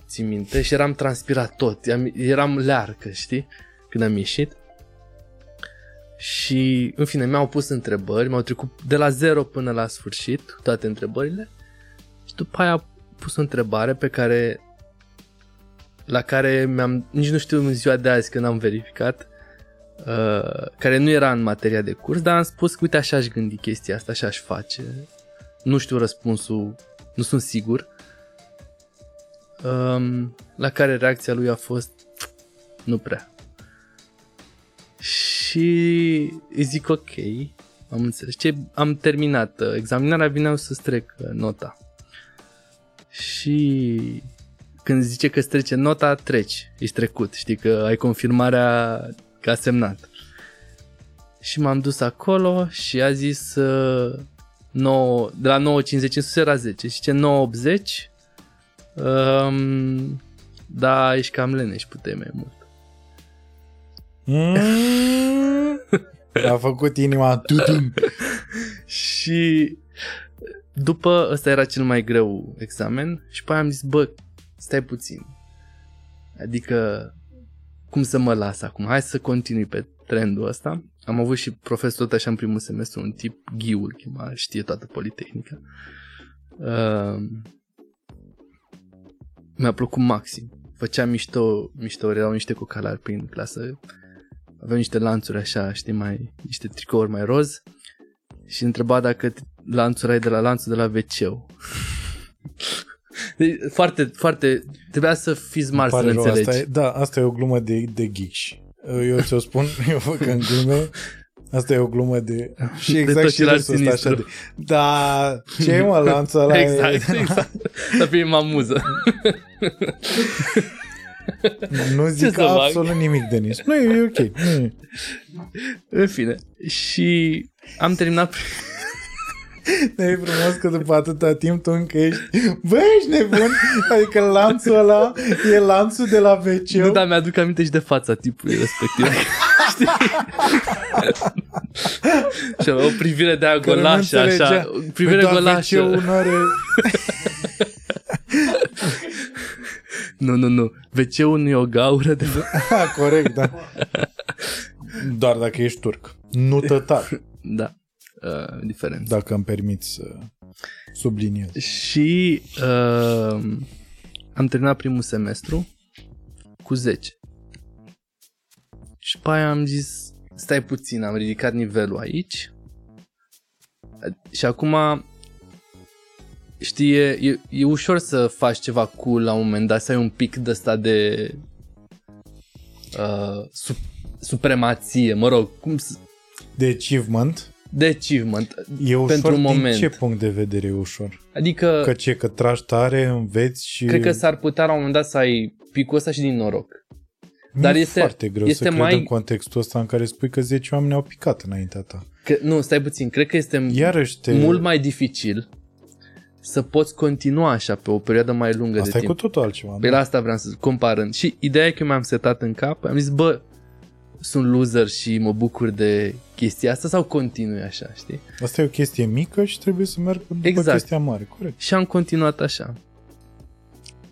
Țin minte și eram transpirat tot, eram, eram learcă, știi, când am ieșit. Și, în fine, mi-au pus întrebări, m-au trecut de la zero până la sfârșit, toate întrebările. Și după aia a pus o întrebare pe care la care mi-am, nici nu știu în ziua de azi când am verificat, uh, care nu era în materia de curs, dar am spus că uite așa aș gândi chestia asta, așa aș face. Nu știu răspunsul, nu sunt sigur. Um, la care reacția lui a fost nu prea. Și îi zic ok, am înțeles. Ce, am terminat uh, examinarea, vineau să-ți trec uh, nota. Și când zice că îți trece nota, treci, ești trecut, știi că ai confirmarea că a semnat. Și m-am dus acolo și a zis uh, 9, de la 9.50 în sus era 10 și ce 9.80 um, da, ești cam leneș, puteai mai mult. Mm. A făcut inima tutum. Și după ăsta era cel mai greu examen și pe aia am zis, bă, stai puțin. Adică, cum să mă las acum? Hai să continui pe trendul ăsta. Am avut și profesor tot așa în primul semestru, un tip ghiul, chema, știe toată Politehnica. Uh, mi-a plăcut maxim. Făceam mișto, mișto, erau niște cocalari prin clasă. Aveam niște lanțuri așa, știi, mai, niște tricouri mai roz. Și întreba dacă lanțul ai de la lanțul de la wc deci, foarte, foarte, trebuia să fiți smart să înțelegi. Asta e, da, asta e o glumă de, de geeks. Eu ți-o spun, eu fac în glume, Asta e o glumă de... Și exact și râsul ăsta așa de... Da, ce e mă lanțul ăla? Exact, e... exact. Să fie mamuză. Nu zic absolut fac? nimic, Denis. Nu, e ok. Nu e. În fine. Și am terminat... E frumos că după atâta timp tu încă ești Bă, ești nebun? Adică lanțul ăla e lanțul de la wc Nu, dar mi-aduc aminte și de fața tipului respectiv Și o privire de aia golașă așa Privire golașă are... Nu, nu, nu wc nu e o gaură de... Corect, da Doar dacă ești turc Nu tătar Da uh, diferență. Dacă îmi permiți să subliniez. Și uh, am terminat primul semestru cu 10. Și pe aia am zis, stai puțin, am ridicat nivelul aici. Și acum, știi, e, e, e ușor să faci ceva cool la un moment dat, să ai un pic de ăsta de uh, sup, supremație, mă rog, cum să... De achievement? de achievement e ușor pentru din moment. ce punct de vedere e ușor? Adică... Că ce, că tragi tare, înveți și... Cred că s-ar putea la un moment dat să ai picul ăsta și din noroc. Dar e este foarte greu este să mai... cred în contextul ăsta în care spui că 10 oameni au picat înaintea ta. Că, nu, stai puțin, cred că este Iarăși te... mult mai dificil să poți continua așa pe o perioadă mai lungă asta de timp. Asta e cu totul altceva. Pe da? la asta vreau să zic, comparând. Și ideea e că mi-am setat în cap, am zis, bă, sunt loser și mă bucur de chestia asta sau continui așa, știi? Asta e o chestie mică și trebuie să merg după exact. chestia mare, corect. Și am continuat așa.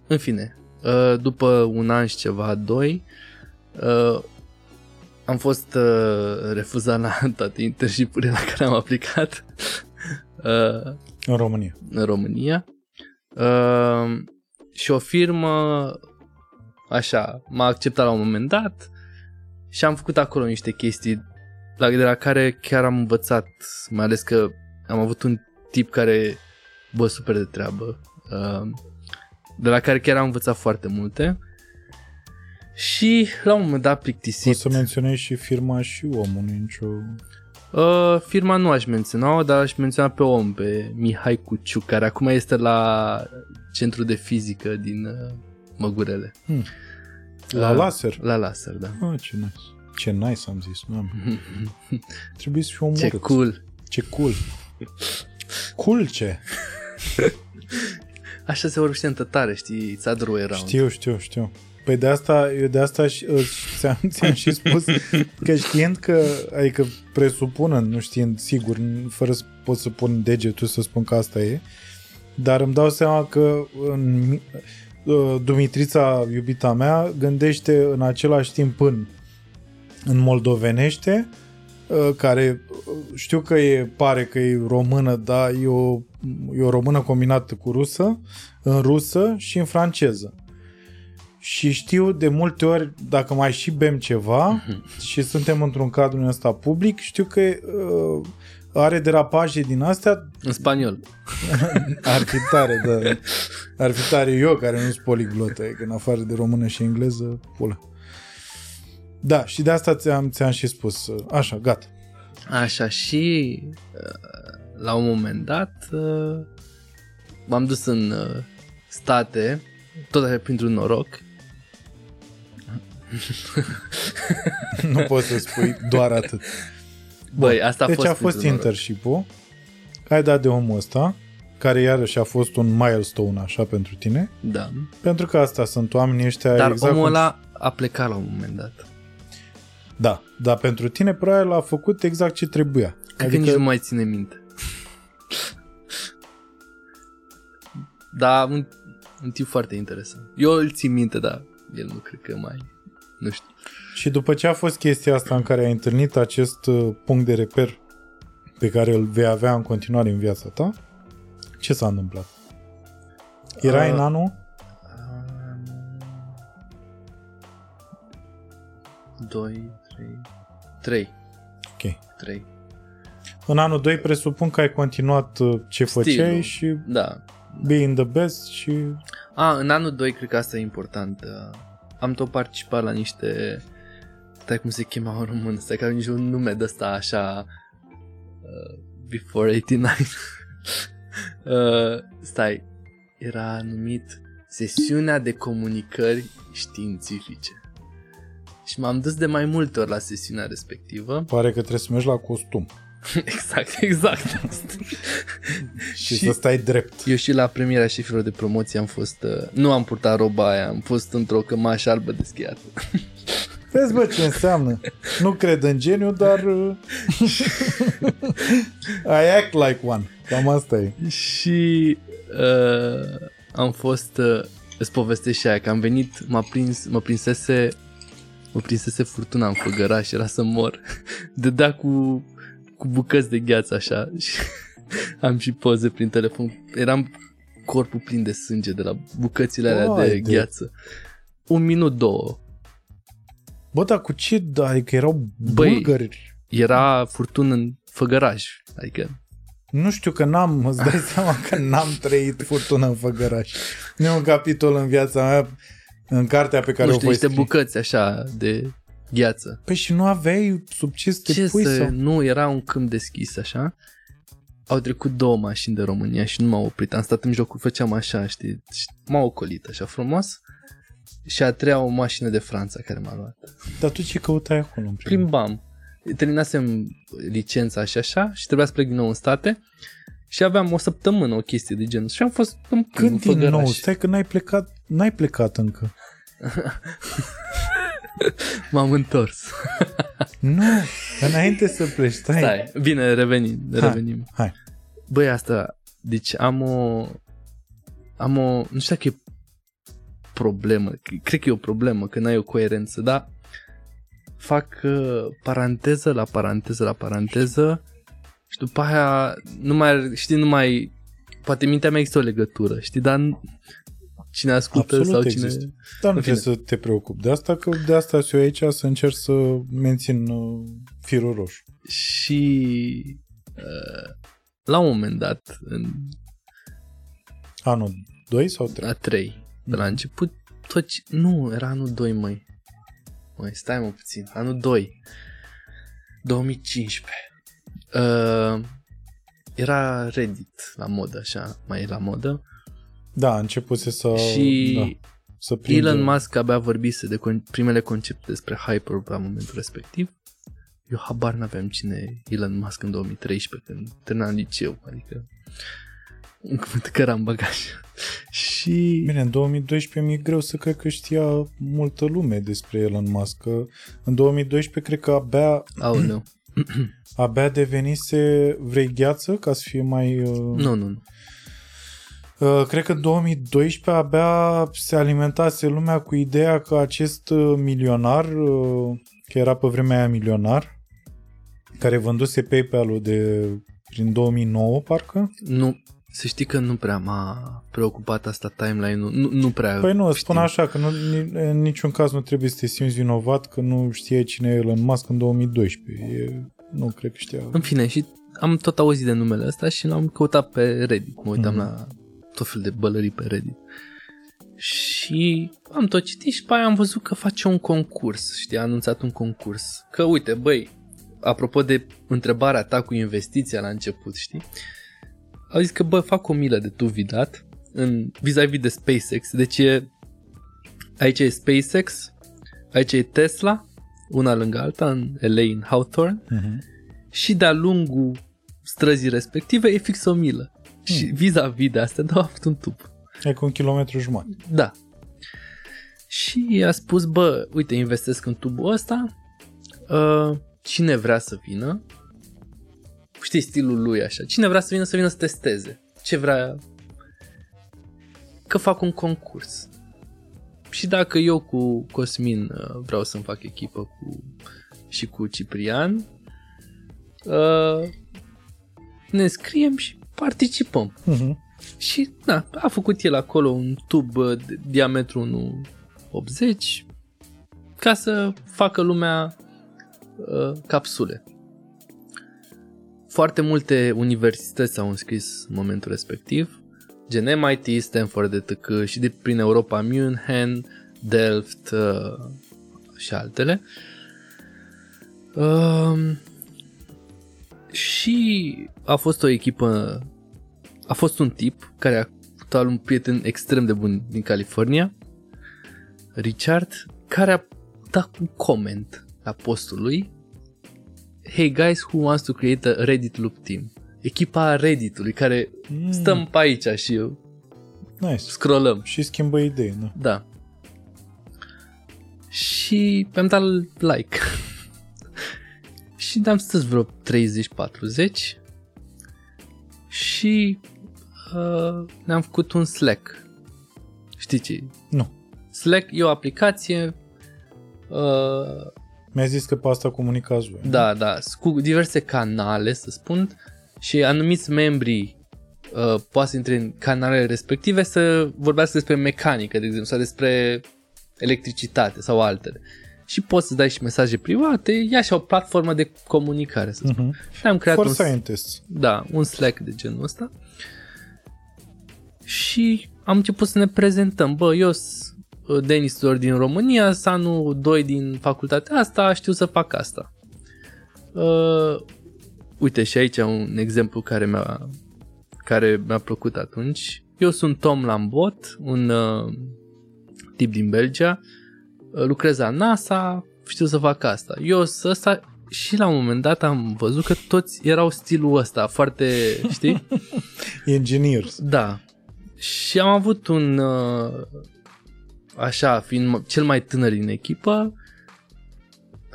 În fine, uh, după un an și ceva, doi, uh, am fost uh, refuzat la toate internshipurile la care am aplicat. În România. În România. Și o firmă, așa, m-a acceptat la un moment dat și am făcut acolo niște chestii la, de la care chiar am învățat, mai ales că am avut un tip care, bă, super de treabă, uh, de la care chiar am învățat foarte multe. Și la un moment dat plictisit... Poți să menționezi și firma și omul, nu nicio... Uh, firma nu aș menționa dar aș menționa pe om, pe Mihai Cuciu, care acum este la centru de fizică din uh, Măgurele. Hmm. La uh, laser? La laser, da. Ah, ce nice. Ce nice am zis, nu Trebuie să fiu omorât. Ce cool. Ce cool. Cool ce? Așa se vorbește în tătare, știi? It's other way around. Știu, știu, știu. Păi de asta, eu de asta ți-am, ți-am și spus că știind că, adică presupunând, nu știind sigur, fără să pot să pun degetul să spun că asta e, dar îmi dau seama că în, Uh, Dumitrița, iubita mea, gândește în același timp în, în moldovenește, uh, care uh, știu că e, pare că e română, dar e o, e o română combinată cu rusă, în rusă și în franceză. Și știu de multe ori, dacă mai și bem ceva uh-huh. și suntem într-un cadru ăsta public, știu că uh, are derapaje din astea. În spaniol. Ar fi tare, da. Ar fi tare eu care nu sunt poliglotă, că în afară de română și engleză, pula. Da, și de asta ți-am, ți-am și spus. Așa, gata. Așa, și la un moment dat m-am dus în state, tot așa printr-un noroc. nu poți să spui doar atât. Băi, asta a deci fost a fost internship-ul, ai dat de omul ăsta, care iarăși a fost un milestone așa pentru tine. Da. Pentru că asta sunt oamenii ăștia Dar exact omul ăla cum... a plecat la un moment dat. Da, dar pentru tine probabil a făcut exact ce trebuia. Cred adică... că nici nu mai ține minte. da, un, un tip foarte interesant. Eu îl țin minte, dar el nu cred că mai nu știu. Și după ce a fost chestia asta în care ai întâlnit acest uh, punct de reper pe care îl vei avea în continuare în viața ta, ce s-a întâmplat? Era uh, în anul? Uh, 2, 3, 3. Ok. 3. În anul 2 presupun că ai continuat uh, ce Stilul, făceai și da. be the best și... A, în anul 2 cred că asta e important. Uh am tot participat la niște... Stai cum se chema în român, stai că am nici un nume de ăsta așa... Uh, before 89. uh, stai, era numit Sesiunea de Comunicări Științifice. Și m-am dus de mai multe ori la sesiunea respectivă. Pare că trebuie să mergi la costum exact, exact. și, să stai drept. Eu și la premiera șefilor de promoție am fost... Uh, nu am purtat roba aia, am fost într-o cămașă albă de schiat. Vezi, bă, ce înseamnă. Nu cred în geniu, dar... uh, I act like one. Cam asta e. și uh, am fost... Uh, îți povestesc și aia, că am venit, m-a prins, mă prinsese mă prinsese furtuna în făgăraș, era să mor. Dădea cu, cu bucăți de gheață așa și am și poze prin telefon. Eram corpul plin de sânge de la bucățile alea de Haide. gheață. Un minut, două. Bă, dar cu ce? Da, adică erau Băi, bulgări. Era furtună în făgăraș. Adică Nu știu că n-am, îți dai seama că n-am trăit furtună în făgăraș. Nu e un capitol în viața mea, în cartea pe care nu o știu, voi niște scrie. bucăți așa de gheață. Păi și nu aveai sub ce să te Ce pui să... sau... Nu, era un câmp deschis așa. Au trecut două mașini de România și nu m-au oprit. Am stat în jocul, făceam așa, știi, și m-au ocolit așa frumos. Și a treia o mașină de Franța care m-a luat. Dar tu ce căutai acolo? în primul Plimbam. Terminasem licența și așa și trebuia să plec din nou în state. Și aveam o săptămână o chestie de genul. Și am fost în, Când în din făgăraș. nou? Stai că n-ai plecat, n-ai plecat încă. M-am întors. Nu, înainte să pleci, stai. Stai, bine, revenim, Hai. revenim. Hai. Băi, asta, deci am o, am o, nu știu dacă e problemă, cred că e o problemă, că n-ai o coerență, dar fac uh, paranteză la paranteză la paranteză și după aia nu mai, știi, nu mai, poate mintea mea există o legătură, știi, dar n- cine ascultă Absolut sau cine... există. Dar nu În fine. trebuie să te preocupi de asta, că de asta sunt eu aici să încerc să mențin uh, firul roșu. Și uh, la un moment dat, în Anul 2 sau 3? a 3, de la început, tot ce... Nu, era anul 2, măi. Măi, stai mă puțin. Anul 2. 2015. Uh, era Reddit la modă, așa, mai e la modă. Da, a început să, și da, să prindă. Elon Musk abia vorbise de con- primele concepte despre Hyperloop la momentul respectiv. Eu habar n-aveam cine e Elon Musk în 2013 când terminam liceu, adică un cuvânt că era în bagaj. și Bine, în 2012 mi-e greu să cred că știa multă lume despre Elon Musk. Că în 2012 cred că abia, Aoleu. abia devenise vrei gheață ca să fie mai... Uh, Nu, nu, nu. Uh, cred că în 2012 abia se alimentase lumea cu ideea că acest uh, milionar, uh, că era pe vremea aia milionar, care vânduse PayPal-ul de prin 2009, parcă. Nu, să știi că nu prea m-a preocupat asta timeline-ul, nu, nu prea Păi nu, știm. spun așa, că nu, ni- în niciun caz nu trebuie să te simți vinovat că nu știai cine e Elon Musk în 2012. E, nu cred că știa. În fine, și am tot auzit de numele ăsta și l-am căutat pe Reddit, mă uitam Mhm. la tot fel de bălării pe Reddit. Și am tot citit și pe aia am văzut că face un concurs, știi, a anunțat un concurs. Că uite, băi, apropo de întrebarea ta cu investiția la început, știi? Au zis că, bă, fac o milă de tu vidat în, vis-a-vis de SpaceX. Deci e, aici e SpaceX, aici e Tesla, una lângă alta, în LA, în Hawthorne, Uh-huh. și de-a lungul străzii respective e fix o milă. Și vis-a-vis de asta, da, a avut un tub. E cu un kilometru jumătate. Da. Și a spus, bă, uite, investesc în tubul ăsta, uh, cine vrea să vină, știi stilul lui așa, cine vrea să vină să vină să testeze, ce vrea, că fac un concurs. Și dacă eu cu Cosmin uh, vreau să-mi fac echipă cu și cu Ciprian, uh, ne scriem și participăm. Uh-huh. Și da, a făcut el acolo un tub uh, de diametru 1,80 ca să facă lumea uh, capsule. Foarte multe universități s-au înscris în momentul respectiv, gen MIT, Stanford, etc. și de prin Europa, München, Delft uh, și altele. Uh, și a fost o echipă, a fost un tip care a avut un prieten extrem de bun din California, Richard, care a dat un comment la postul lui Hey guys, who wants to create a Reddit loop team? Echipa Redditului care mm. stăm pe aici și eu nice. scrollăm. Și schimbă idei, nu? Da. Și am dat like. și am stat vreo 30-40 și uh, ne-am făcut un Slack. Știi ce? Nu. Slack e o aplicație uh, mi-a zis că pe asta comunicați voi. Da, da, cu diverse canale, să spun, și anumiți membri uh, poate să intre în canalele respective să vorbească despre mecanică, de exemplu, sau despre electricitate sau altele. Și poți să dai și mesaje private, e așa o platformă de comunicare, să spun. Uh-huh. am creat For un, scientists. Da, un Slack de genul ăsta. Și am început să ne prezentăm. Bă, eu sunt Denis Tudor din România, Sanu 2 din facultatea asta, știu să fac asta. Uh, uite și aici un exemplu care mi-a, care mi-a plăcut atunci. Eu sunt Tom Lambot, un uh, tip din Belgia, uh, lucrez la NASA, știu să fac asta. Eu să ăsta și la un moment dat am văzut că toți erau stilul ăsta, foarte, știi? Engineers. Da. Și am avut un, uh, așa, fiind cel mai tânăr din echipă,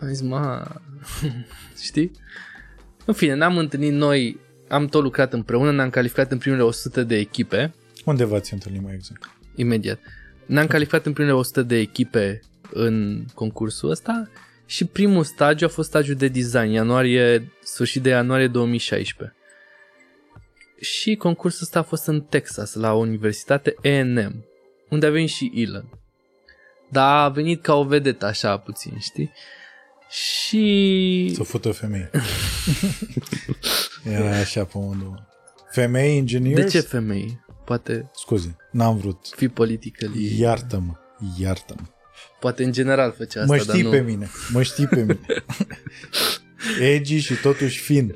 am zis, ma, știi? În fine, ne-am întâlnit noi, am tot lucrat împreună, ne-am calificat în primele 100 de echipe. Unde v-ați întâlnit mai exact? Imediat. Ne-am calificat în primele 100 de echipe în concursul ăsta și primul stagiu a fost stagiul de design, ianuarie, sfârșit de ianuarie 2016. Și concursul ăsta a fost în Texas, la o universitate A&M, unde a venit și Elon. Dar a venit ca o vedetă așa puțin, știi? Și... Să fută femei. Era așa pe undeva. Femei inginieri? De ce femei? Poate... Scuze, n-am vrut. Fi politică. Iartă-mă, iartă-mă. Poate în general făcea asta, Mă știi dar pe nu... mine, mă știi pe mine. Edgy și totuși fin.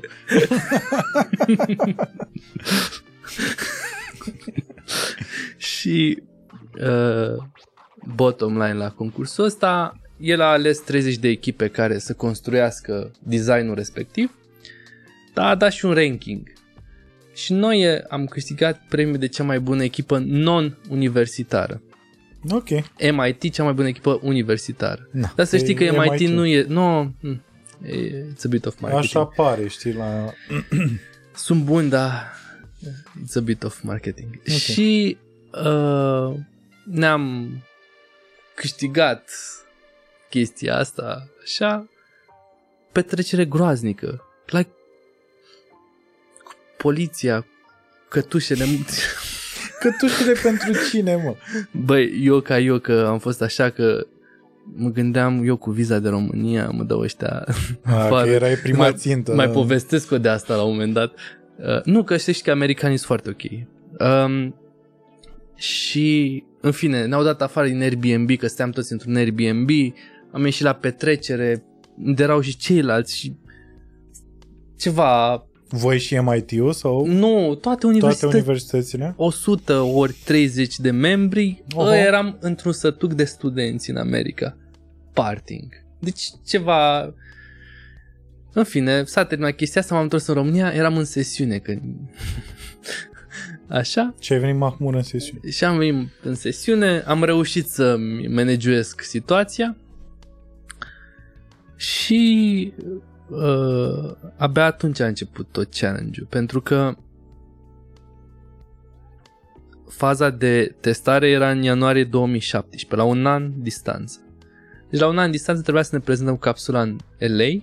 și uh, bottom line la concursul ăsta, el a ales 30 de echipe care să construiască designul respectiv, dar a dat și un ranking. Și noi am câștigat premiul de cea mai bună echipă non-universitară. Ok. MIT, cea mai bună echipă universitară. Na, Dar să știi că MIT, MIT nu e... Nu, no, it's a bit of marketing. Așa pare, știi, la... Sunt buni, dar it's a bit of marketing. Okay. Și uh, ne-am câștigat chestia asta, așa, petrecere groaznică. Like, cu poliția, cătușele... Cătușele pentru cine, mă? Băi, eu ca eu că am fost așa că mă gândeam eu cu viza de România, mă dau ăștia A, că erai prima mai, țintă. Mai povestesc o de asta la un moment dat. Uh, nu, că știți că americanii sunt foarte ok. Um, și, în fine, ne-au dat afară din Airbnb, că stăteam toți într-un Airbnb, am ieșit la petrecere, unde erau și ceilalți și ceva... Voi și MIT-ul sau? Nu, toate universitățile. Toate universitățile? 100 ori 30 de membri, uh-huh. eram într-un sătuc de studenți în America. Parting. Deci ceva... În fine, s-a terminat chestia asta, m-am întors în România, eram în sesiune când... Așa. Și ai venit mahmur în sesiune. Și am venit în sesiune, am reușit să manageresc situația și uh, abia atunci a început tot challenge-ul, pentru că faza de testare era în ianuarie 2017, la un an distanță. Deci la un an distanță trebuia să ne prezentăm capsula în LA,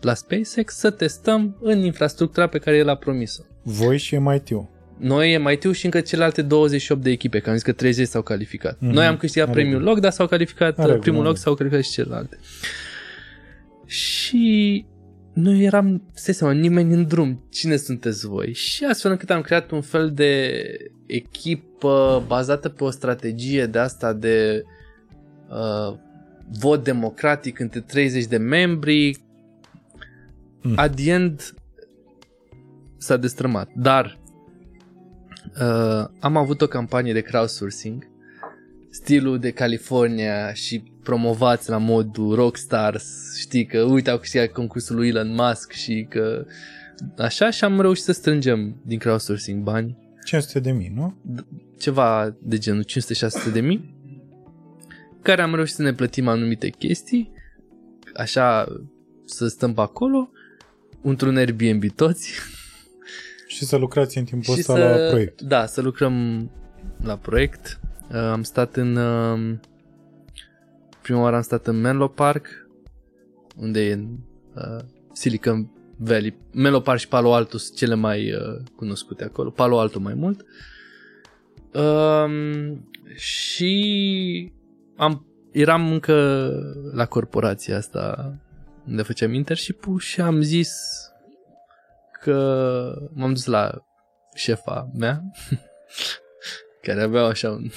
la SpaceX, să testăm în infrastructura pe care el a promis-o. Voi și MIT-ul. Noi, MIT-ul și încă celelalte 28 de echipe, că am zis că 30 s-au calificat. Mhm. Noi am câștigat În premiul regulă. loc, dar s-au calificat, În regulă, primul în loc regulă. s-au calificat și celelalte. Și noi eram, stai seama, nimeni în drum. Cine sunteți voi? Și astfel încât am creat un fel de echipă bazată pe o strategie de asta de uh, vot democratic între 30 de membri. Mm. At the end s-a destrămat. Dar uh, am avut o campanie de crowdsourcing stilul de California și promovați la modul rockstars, știi că uite au câștigat concursul lui Elon Musk și că așa și am reușit să strângem din crowdsourcing bani, 500 de mii, nu? ceva de genul 500-600 de mii, care am reușit să ne plătim anumite chestii, așa să stăm pe acolo, într-un Airbnb toți Și să lucrați în timpul și ăsta să, la proiect. Da, să lucrăm la proiect. Uh, am stat în... Uh, prima oară am stat în Menlo Park, unde e în uh, Silicon Valley. Menlo Park și Palo Alto sunt cele mai uh, cunoscute acolo. Palo Alto mai mult. Um, și am, eram încă la corporația asta unde făceam internship și am zis că m-am dus la șefa mea care avea așa un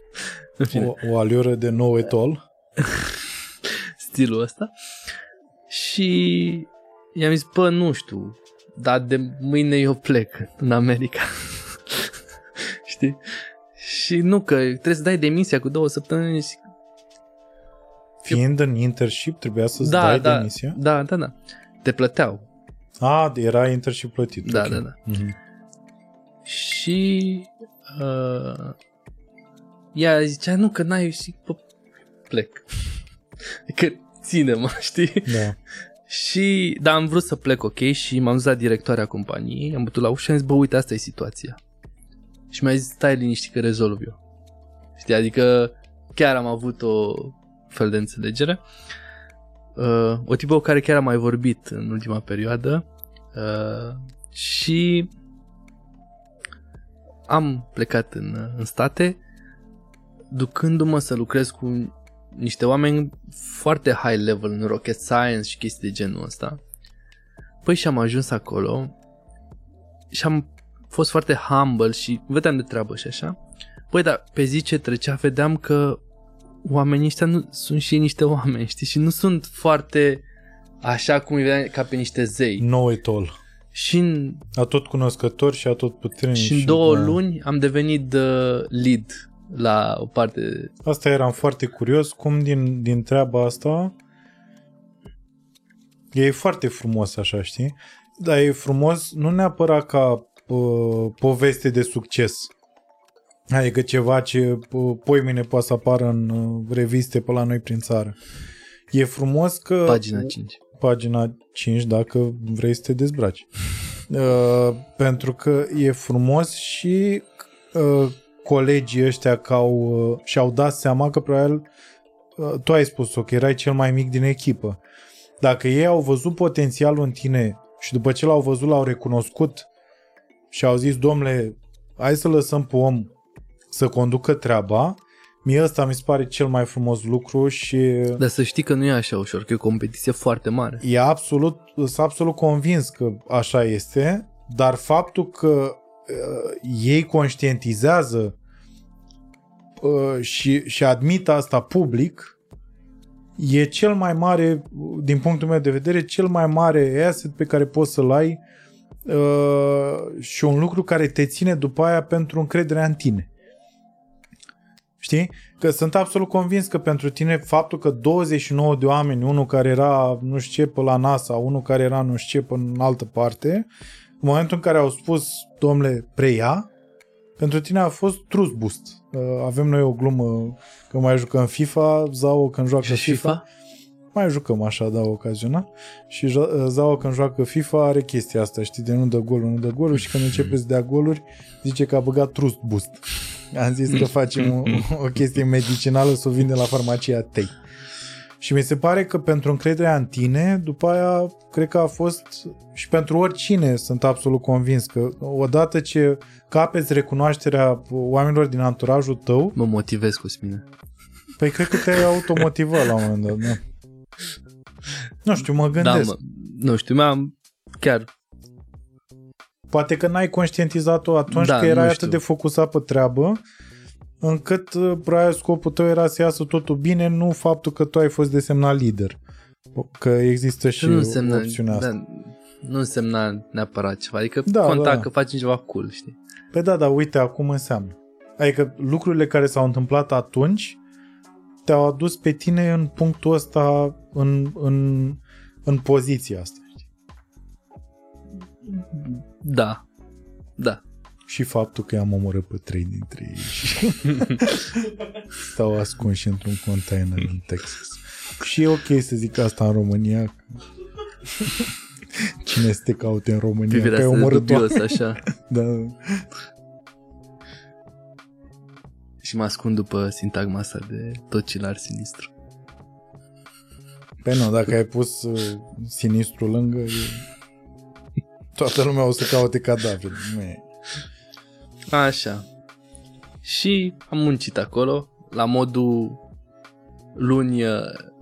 în fine, O, o aliură de nou etol. stilul ăsta și i-am zis, bă, nu știu, dar de mâine eu plec în America. Știi? Și nu că trebuie să dai demisia cu două săptămâni. Și... Fiind în internship, trebuia să-ți Da, dai da, demisia? da, da, da. Te plăteau. A, era internship plătit. Da, ok. da, da. Mhm. Și uh, ea zicea, nu, că n-ai și bă, plec. că ține-mă, știi? Da. Și, da, am vrut să plec, ok, și m-am dus la directoarea companiei, am bătut la ușă și am zis, bă, uite, asta e situația. Și mi-a zis, stai liniștit că rezolv eu. Știi, adică chiar am avut o fel de înțelegere. Uh, o tipă cu care chiar am mai vorbit în ultima perioadă uh, și am plecat în, în state ducându-mă să lucrez cu niște oameni foarte high level în rocket science și chestii de genul ăsta. Păi și am ajuns acolo și am fost foarte humble și vedeam de treabă și așa. Păi dar pe zi ce trecea vedeam că oamenii ăștia nu, sunt și ei niște oameni, știi? Și nu sunt foarte așa cum îi vedeam ca pe niște zei. Nou etol. Și în, A tot cunoscător și a tot puternic. și în două da. luni am devenit uh, lead la o parte Asta eram foarte curios, cum din, din treaba asta e foarte frumos așa, știi? Dar e frumos nu neapărat ca uh, poveste de succes. Adică ceva ce uh, poimine poate să apară în uh, reviste pe la noi prin țară. E frumos că... pagina 5. Pagina 5 dacă vrei să te dezbraci. Uh, pentru că e frumos și uh, colegii ăștia că au, uh, și-au dat seama că probabil uh, tu ai spus-o, că erai cel mai mic din echipă. Dacă ei au văzut potențialul în tine și după ce l-au văzut, l-au recunoscut și au zis, domnule, hai să lăsăm pe om să conducă treaba, mie ăsta mi se pare cel mai frumos lucru și Dar să știi că nu e așa ușor, că e o competiție foarte mare. e absolut, sunt absolut convins că așa este, dar faptul că uh, ei conștientizează uh, și, și admit asta public e cel mai mare, din punctul meu de vedere, cel mai mare asset pe care poți să-l ai uh, și un lucru care te ține după aia pentru încrederea în tine. Știi? Că sunt absolut convins că pentru tine faptul că 29 de oameni, unul care era nu știu ce pe la NASA, unul care era nu știu ce pe în altă parte, în momentul în care au spus, domnule, preia, pentru tine a fost trust boost. Uh, Avem noi o glumă că mai jucăm FIFA, Zao când joacă Și FIFA. FIFA? Mai jucăm așa, da, ocazional. Și Jo- Zao când joacă FIFA are chestia asta, știi, de nu dă golul, nu dă golul și când începe să dea goluri, zice că a băgat trust boost. Am zis că facem o, o chestie medicinală să o vinde la farmacia Tei. Și mi se pare că pentru încrederea în tine, după aia, cred că a fost și pentru oricine, sunt absolut convins că odată ce capeți recunoașterea oamenilor din anturajul tău, Mă motivez cu mine. păi cred că te-ai automotivat la un moment dat, da. Nu știu, mă Da, gândesc. mă, nu știu, mi-am chiar Poate că n-ai conștientizat-o atunci Da, că erai nu atât știu. de focusat pe treabă, încât uh, probabil scopul tău era să iasă totul bine, nu faptul că tu ai fost desemnat lider. Că există și nu însemna, opțiunea asta. da, nu însemna neapărat ceva, adică Da, da, conta da. că facem ceva cool, știi? Păi da, dar uite, acum înseamnă. Adică lucrurile care s-au întâmplat atunci te-au adus pe tine în punctul ăsta, în, în, în poziția asta. știi? Da, da. Și faptul că i-am omorât pe trei dintre ei și stau ascunși într-un container în Texas. Și e ok să zic asta în România. că Cine să te caute în România? Privirea că ai asta de omorât dubios, așa. Da. și mă ascund după sintagma asta de tocilar sinistru. Păi nu, dacă ai pus uh, sinistru lângă, e... toată lumea o să caute cadavre. Nu e. Așa. Și am muncit acolo, la modul luni, uh,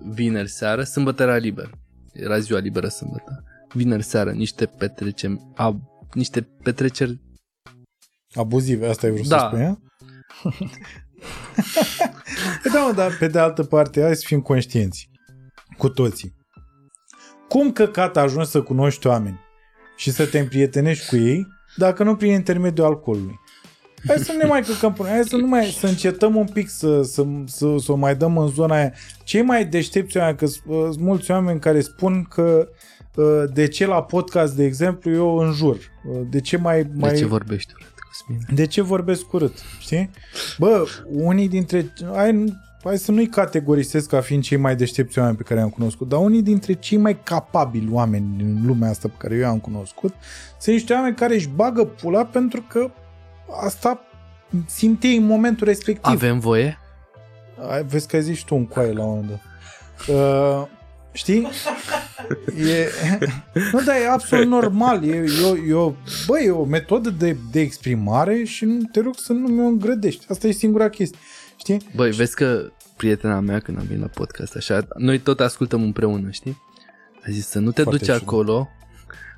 vineri seară, sâmbătă era liber. Era ziua liberă sâmbătă. Vineri seară, niște petreceri, a, niște petreceri Abuzive, asta ai vrut Da. să spui, a? Păi da, mă, dar pe de altă parte, hai să fim conștienți. Cu toții. Cum căcat ajungi să cunoști oameni și să te împrietenești cu ei dacă nu prin intermediul alcoolului? Hai să nu ne mai căcăm până, hai să nu mai, să încetăm un pic să, să, să, să o mai dăm în zona aia. Cei mai deștepți oameni, că s- uh, sunt mulți oameni care spun că uh, de ce la podcast, de exemplu, eu înjur. Uh, De ce mai... mai... De ce vorbești urât, Cosmin? De ce vorbesc urât? Știi? Bă, unii dintre... Hai, hai să nu-i categorisesc ca fiind cei mai deștepți oameni pe care i-am cunoscut, dar unii dintre cei mai capabili oameni din lumea asta pe care eu i-am cunoscut sunt niște oameni care își bagă pula pentru că asta simte în momentul respectiv. Avem voie? Ai, vezi că ai zis și tu un coaie la un moment dat. Uh, știi? E, nu, dar e absolut normal. E, e, o, e, o, bă, e o metodă de, de exprimare și nu, te rog să nu mi-o îngrădești. Asta e singura chestie. Știi? Băi, vezi că prietena mea când am venit la podcast, așa, noi tot ascultăm împreună, știi? A zis să nu te Foarte duci ciudat. acolo,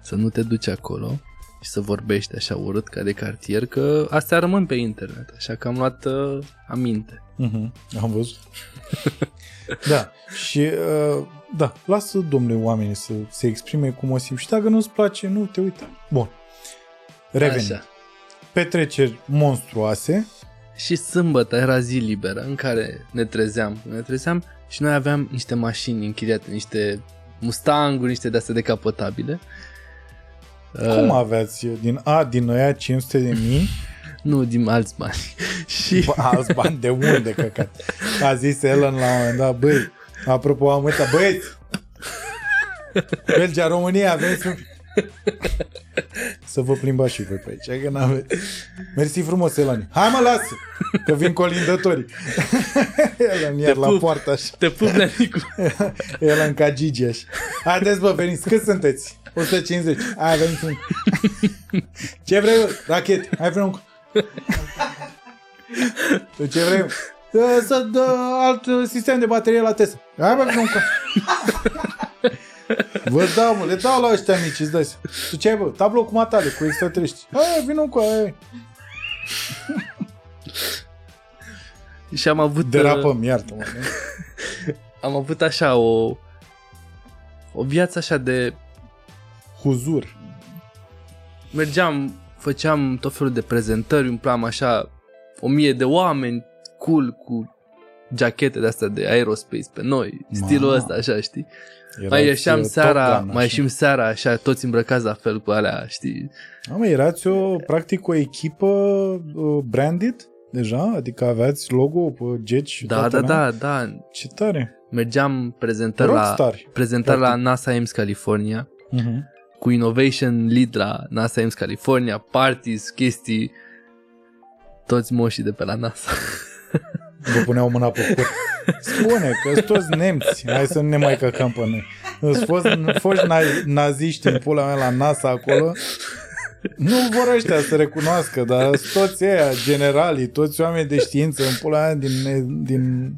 să nu te duci acolo și să vorbești așa urât ca de cartier, că astea rămân pe internet, așa că am luat uh, aminte. Uh-huh. Am văzut. da. Și uh, da, lasă, domnule, oamenii să se exprime cum o simt. Și dacă nu-ți place, nu te uita. Bun. Revenim. Așa. Petreceri monstruoase. Și sâmbătă era zi liberă în care ne trezeam, ne trezeam și noi aveam niște mașini închiriate, niște Mustanguri, niște de-astea decapotabile. Cum aveați din A, din aia 500 de mii Nu, din alți bani. și Bă, alți bani de unde, căcat? A zis Ellen la un moment dat, băi, apropo, am uitat, băieți, Belgia, România, aveți un... Să vă plimbați și voi pe aici, că n-aveți. Mersi frumos, Elani. Hai mă, lasă, că vin colindătorii. Elan iar la pup. poartă așa. te pup, Nenicu. Elan ca Gigi așa. Haideți, bă, veniți. Cât sunteți? 150. Hai, veniți un... Ce vrei, bă? Rachet. Hai, vrei un... Tu ce vrei? Să- Să dă alt sistem de baterie la Tesla. Hai, bă, vrei un... Vă dau, mă, le dau la ăștia mici, îți dai seama. Tu ce ai, bă? Tablou cu matale, cu extraterestri. Hai, vină cu aia. și am avut uh, Derapăm, iartă-mă. nu? am avut așa o o viață așa de Huzur. mergeam, făceam tot felul de prezentări, umplam așa o mie de oameni cool cu jachete de astea de aerospace pe noi, stilul Ma. ăsta așa, știi? Erați, mai ieșeam uh, seara, Top Gun, mai așa. ieșim seara așa, toți îmbrăcați la fel cu alea, știi? Da, mă, erați o, practic, o echipă uh, branded deja? Adică aveați logo pe Jet și Da, toată da, lumea? da, da. Ce tare! Mergeam prezentări la, Rockstar! prezentări la practic. NASA Ames California Uh-huh. cu Innovation Lead la NASA Ames California, parties, chestii, toți moșii de pe la NASA. Vă puneau mâna pe cur. Spune că sunt toți nemți. Hai să nu ne mai căcăm pe noi. Sunt fost, foști na- naziști în pula mea la NASA acolo. Nu vor ăștia să recunoască, dar sunt toți ăia, generalii, toți oameni de știință în pula mea din, din,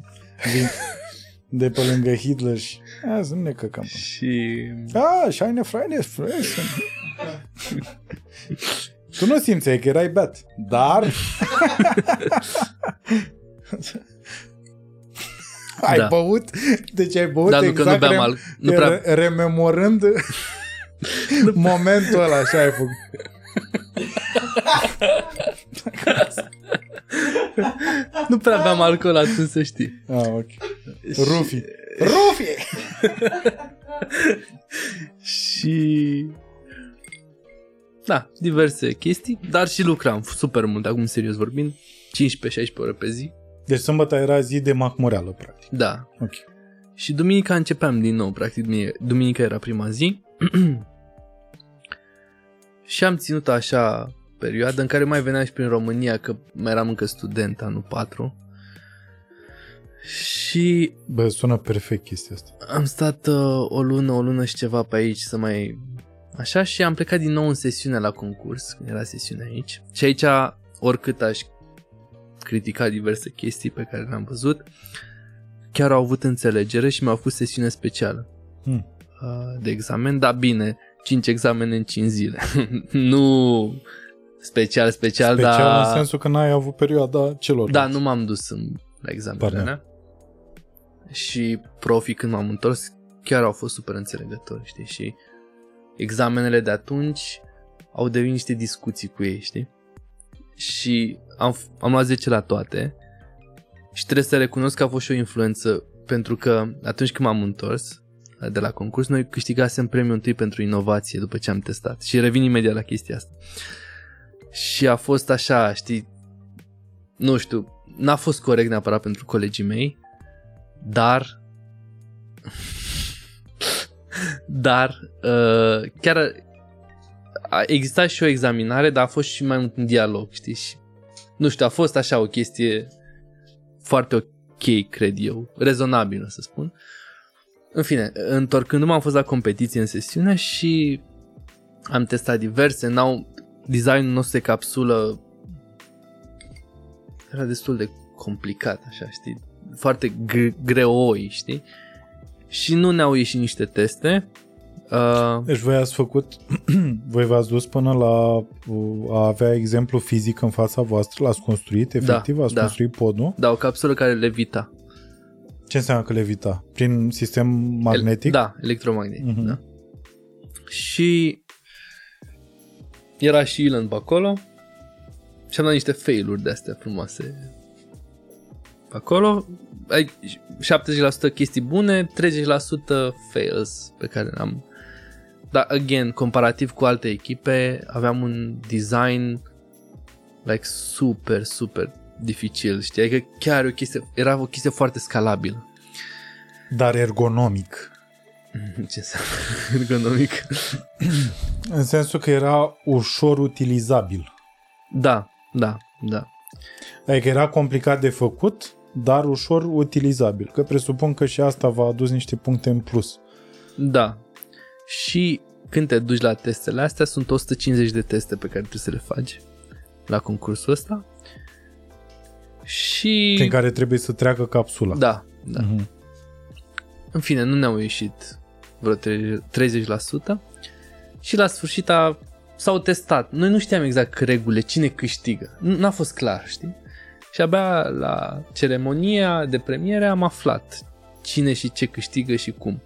din de pe lângă Hitler și Hai să nu ne căcăm. Și... Ah, Shine Friday fresh. tu nu simțeai că erai beat, dar... ai Da. băut? Deci ai băut Da, nu, exact că nu beam rem- al... Nu prea... re- rememorând momentul ăla, așa ai făcut. Nu prea beam alcool atunci, să știi. Ah, ok. Rufi. Rufi! Și... Da, diverse chestii, dar și lucram super mult, acum serios vorbind, 15-16 ore pe zi. Deci sâmbătă era zi de macmureală, practic. Da. Ok. Și duminica începeam din nou, practic, duminică- duminica era prima zi. și am ținut așa perioadă în care mai veneam și prin România, că mai eram încă student anul 4. Și Bă, sună perfect chestia asta. am stat uh, o lună, o lună și ceva pe aici să mai... Așa și am plecat din nou în sesiune la concurs, când era sesiune aici. Și aici, oricât aș critica diverse chestii pe care le-am văzut, chiar au avut înțelegere și mi-au făcut sesiune specială Hmm. uh, de examen, dar bine, 5 examene în 5 zile. nu special, special, Special dar... în sensul că n-ai avut perioada celor. Da, nu m-am dus în, la examenele Pardon. alea. Și profii când m-am întors chiar au fost super înțelegători, știi? Și examenele de atunci au devenit niște discuții cu ei, știi? Și am, am luat 10 la toate și trebuie să recunosc că a fost și o influență pentru că atunci când m-am întors de la concurs, noi câștigasem premiul întâi pentru inovație după ce am testat și revin imediat la chestia asta. Și a fost așa, știi, nu știu, n-a fost corect neapărat pentru colegii mei, dar dar uh, chiar a existat și o examinare, dar a fost și mai mult un dialog, știi? Și, nu știu, a fost așa o chestie foarte ok, cred eu, rezonabilă, să spun. În fine, întorcându-mă am fost la competiție în sesiune și am testat diverse, n-au designul nostru de capsulă era destul de complicat, așa, știi? Foarte gr- greoi, știi? Și nu ne-au ieșit niște teste. Uh, Deci voi ați făcut, voi v-ați dus până la uh, a avea exemplu fizic în fața voastră, l-ați construit, efectiv, ați da. construit podul. da, o capsulă care levita. Ce înseamnă că levita? Prin sistem magnetic? El, da, electromagnetic, Mhm. da. Și era și Elon pe acolo și am dat niște fail-uri de-astea frumoase pe acolo. Ai 70% chestii bune, 30% fails pe care le-am dar, again, comparativ cu alte echipe, aveam un design like super, super dificil, știi? Adică chiar o chestie, era o chestie foarte scalabilă. Dar ergonomic. Ce înseamnă ergonomic? În sensul că era ușor utilizabil. Da, da, da. Adică era complicat de făcut, dar ușor utilizabil. Că presupun că și asta v-a adus niște puncte în plus. Da. Și când te duci la testele astea, sunt 150 de teste pe care trebuie să le faci la concursul ăsta. Și... Prin care trebuie să treacă capsula. Da, da. Mhm. În fine, nu ne-au ieșit vreo 30% și la sfârșit a, s-au testat. Noi nu știam exact regulile, cine câștigă. Nu- N-a fost clar, știi? Și abia la ceremonia de premiere am aflat cine și ce câștigă și cum.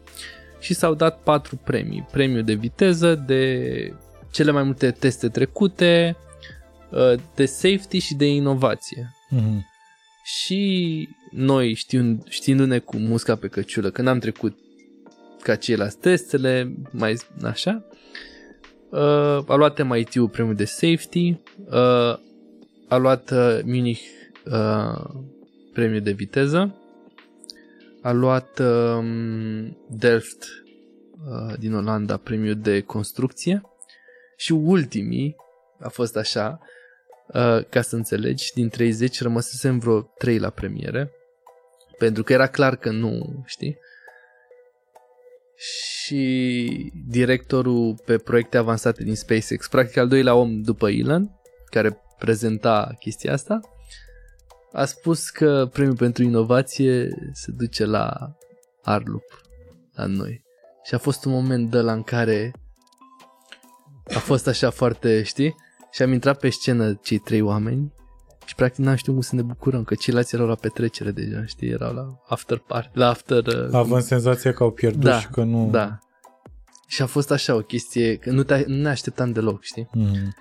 Și s-au dat patru premii. Premiul de viteză, de cele mai multe teste trecute, uh, de safety și de inovație. Mhm. Și noi știind, știindu-ne cu musca pe căciulă, că n-am trecut ca ceilalți testele, mai așa, uh, a luat MIT-ul premiul de safety, uh, a luat uh, Munich uh, premiul de viteză, a luat um, Delft uh, din Olanda premiul de construcție și ultimii a fost așa, uh, ca să înțelegi, din 30 rămăsesem vreo 3 la premiere Pentru că era clar că nu, știi? Și directorul pe proiecte avansate din SpaceX, practic al doilea om după Elon, care prezenta chestia asta, a spus că premiul pentru inovație se duce la Arlup, la noi. Și a fost un moment de la în care a fost așa foarte, știi? Și am intrat pe scenă cei trei oameni și practic n-am știut cum să ne bucurăm, că ceilalți erau la petrecere deja, știi? Erau la after party, la after... Uh, Având senzația că au pierdut da, și că nu... Da. Și a fost așa o chestie, că nu, te, nu ne așteptam deloc, știi? Mm.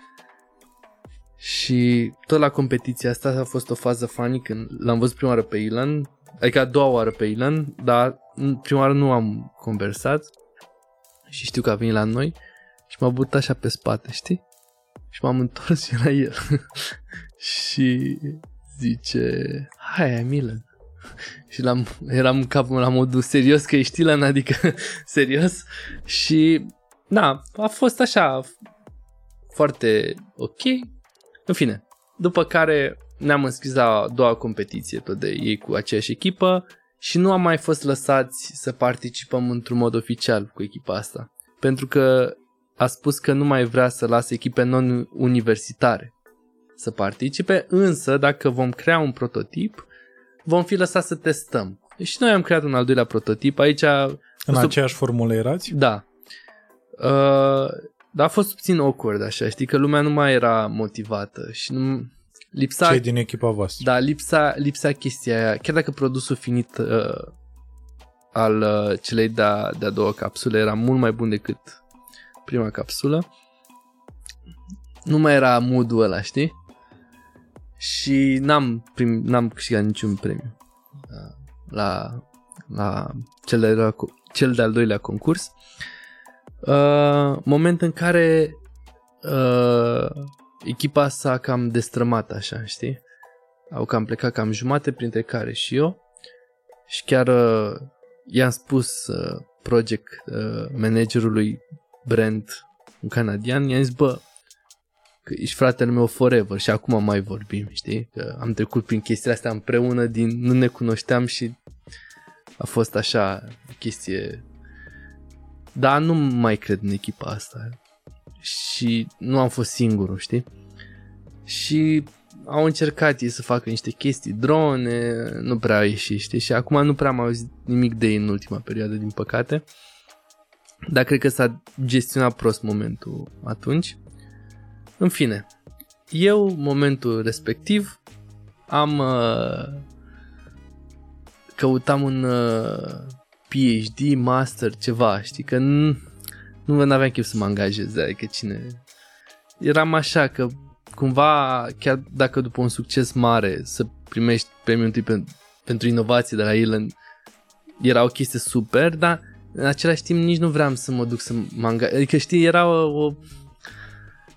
Și tot la competiția asta a fost o fază funny când l-am văzut prima oară pe Ilan, adică a doua oară pe Ilan, dar prima oară nu am conversat și știu că a venit la noi și m-a bătut așa pe spate, știi? Și m-am întors și era el. și zice, hai, I'm Ilan. și l-am, eram în capul la modul serios că ești Ilan, adică serios. Și da, a fost așa foarte ok. În fine, după care ne-am înscris la a doua competiție tot de ei cu aceeași echipă și nu am mai fost lăsați să participăm într-un mod oficial cu echipa asta. Pentru că a spus că nu mai vrea să lase echipe non-universitare să participe, însă dacă vom crea un prototip, vom fi lăsați să testăm. Și noi am creat un al doilea prototip. Aici... În aceeași formulă erați? Da. Uh, dar a fost puțin awkward, așa, știi, că lumea nu mai era motivată și nu... Lipsa, Cei din echipa voastră. Da, lipsa, lipsa chestia aia. Chiar dacă produsul finit uh, al uh, celei de-a, de-a doua capsule era mult mai bun decât prima capsulă, nu mai era mood ăla, știi? Și n-am, prim, n-am câștigat niciun premiu uh, la, la cel, de, cel de-al doilea concurs. Uh, moment în care uh, echipa s-a cam destrămat așa, știi? Au cam plecat cam jumate, printre care și eu. Și chiar uh, i-am spus uh, project uh, managerului Brent, un canadian, i-am zis, bă, că ești fratele meu forever și acum mai vorbim, știi? Că am trecut prin chestiile astea împreună, din, nu ne cunoșteam și a fost așa o chestie... Dar nu mai cred în echipa asta și nu am fost singurul, știi? Și au încercat ei să facă niște chestii, drone, nu prea au ieșit, știi? Și acum nu prea am auzit nimic de ei în ultima perioadă, din păcate. Dar cred că s-a gestionat prost momentul atunci. În fine, eu, momentul respectiv, am uh, căutam un uh, PhD, master, ceva, știi, că nu, nu aveam chef să mă angajez, adică cine... Eram așa că cumva, chiar dacă după un succes mare să primești premiul întâi pentru, pentru inovație de la Elon, era o chestie super, dar în același timp nici nu vreau să mă duc să mă angajez. Adică știi, era o, o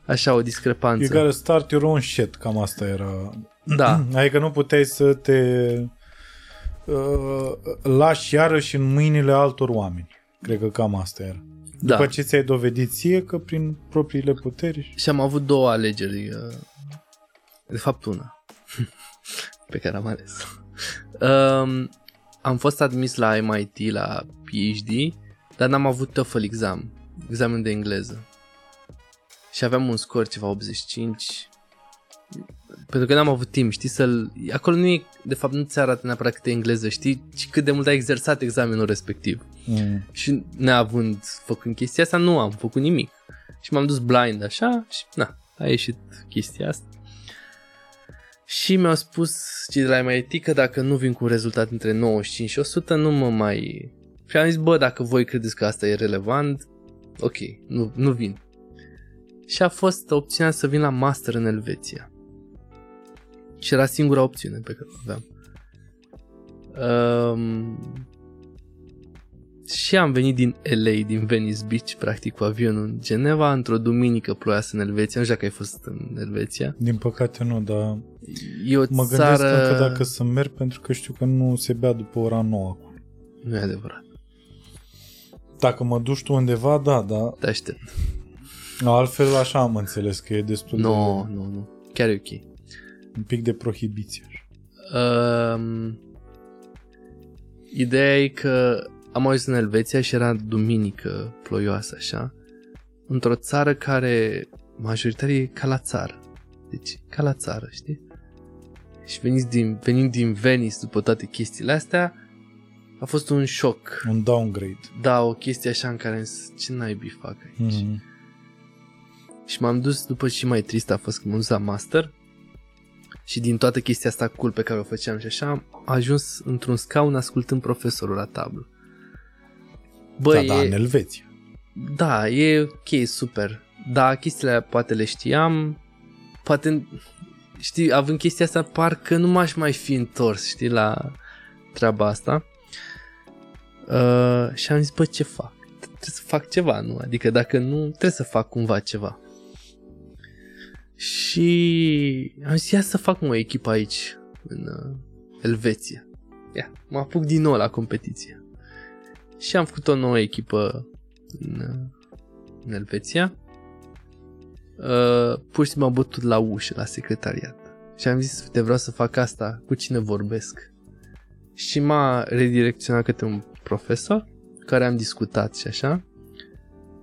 așa o discrepanță. You gotta start your own shit, cam asta era. Da. Adică nu puteai să te uh, lași iarăși în mâinile altor oameni. Cred că cam asta era. Da. După ce ți-ai dovedit ție că prin propriile puteri... Și am avut două alegeri. uh, De fapt una. pe care am ales. Um, am fost admis la MIT la PhD, dar n-am avut TOEFL exam, examen de engleză. Și aveam un scor ceva 85 pentru că n-am avut timp, știi, să-l... Acolo nu e, de fapt, nu ți arată neapărat cât e engleză, știi, ci cât de mult ai exersat examenul respectiv. Mm. Și neavând, făcând chestia asta, nu am făcut nimic. Și m-am dus blind așa și, na, a ieșit chestia asta. Și mi-au spus cei de la MIT că dacă nu vin cu un rezultat între 95 și 100, nu mă mai... Și am zis, bă, dacă voi credeți că asta e relevant, ok, nu, nu vin. Și a fost opțiunea să vin la master în Elveția. Și era singura opțiune pe care o aveam. Um, și am venit din LA, din Venice Beach, practic cu avionul în Geneva, într-o duminică ploioasă în Elveția. Nu știu dacă ai fost în Elveția. Din păcate nu, dar E o mă țară... gândesc încă dacă să merg pentru că știu că nu se bea după ora 9 acolo. Nu e adevărat. Dacă mă duci tu undeva, da, da. Te aștept. Altfel așa am înțeles că e destul Nu, de... nu, nu. Chiar e ok. Un pic de prohibiție. Um, Ideea e că am ajuns în Elveția și era duminică ploioasă așa, într-o țară care majoritatea e ca la țară. Deci, ca la țară, știi? Și veniți din, venind din Venice după toate chestiile astea, a fost un șoc. Un downgrade. Da, o chestie așa în care am zis, ce naibii fac aici? Mm-hmm. Și m-am dus după și mai trist a fost când m-am dus la master și din toată chestia asta cool pe care o făceam și așa, am ajuns într-un scaun ascultând profesorul la tablă. Bă, da, e... da, în Elveția. Da, e ok, super. Da, chestiile alea poate le știam, poate, știi, având chestia asta, parcă nu m-aș mai fi întors, știi, la treaba asta. Uh, și am zis, bă, ce fac? Trebuie să fac ceva, nu? Adică dacă nu, trebuie să fac cumva ceva. Și am zis, ia să fac mă echipă aici, în uh, Elveția. Ia, mă apuc din nou la competiție. Și am făcut o nouă echipă în, uh, în Elveția. Uh, pur și simplu am bătut la ușă, la secretariat. Și am zis, uite, vreau să fac asta, cu cine vorbesc. Și m-a redirecționat către un profesor, care am discutat și așa.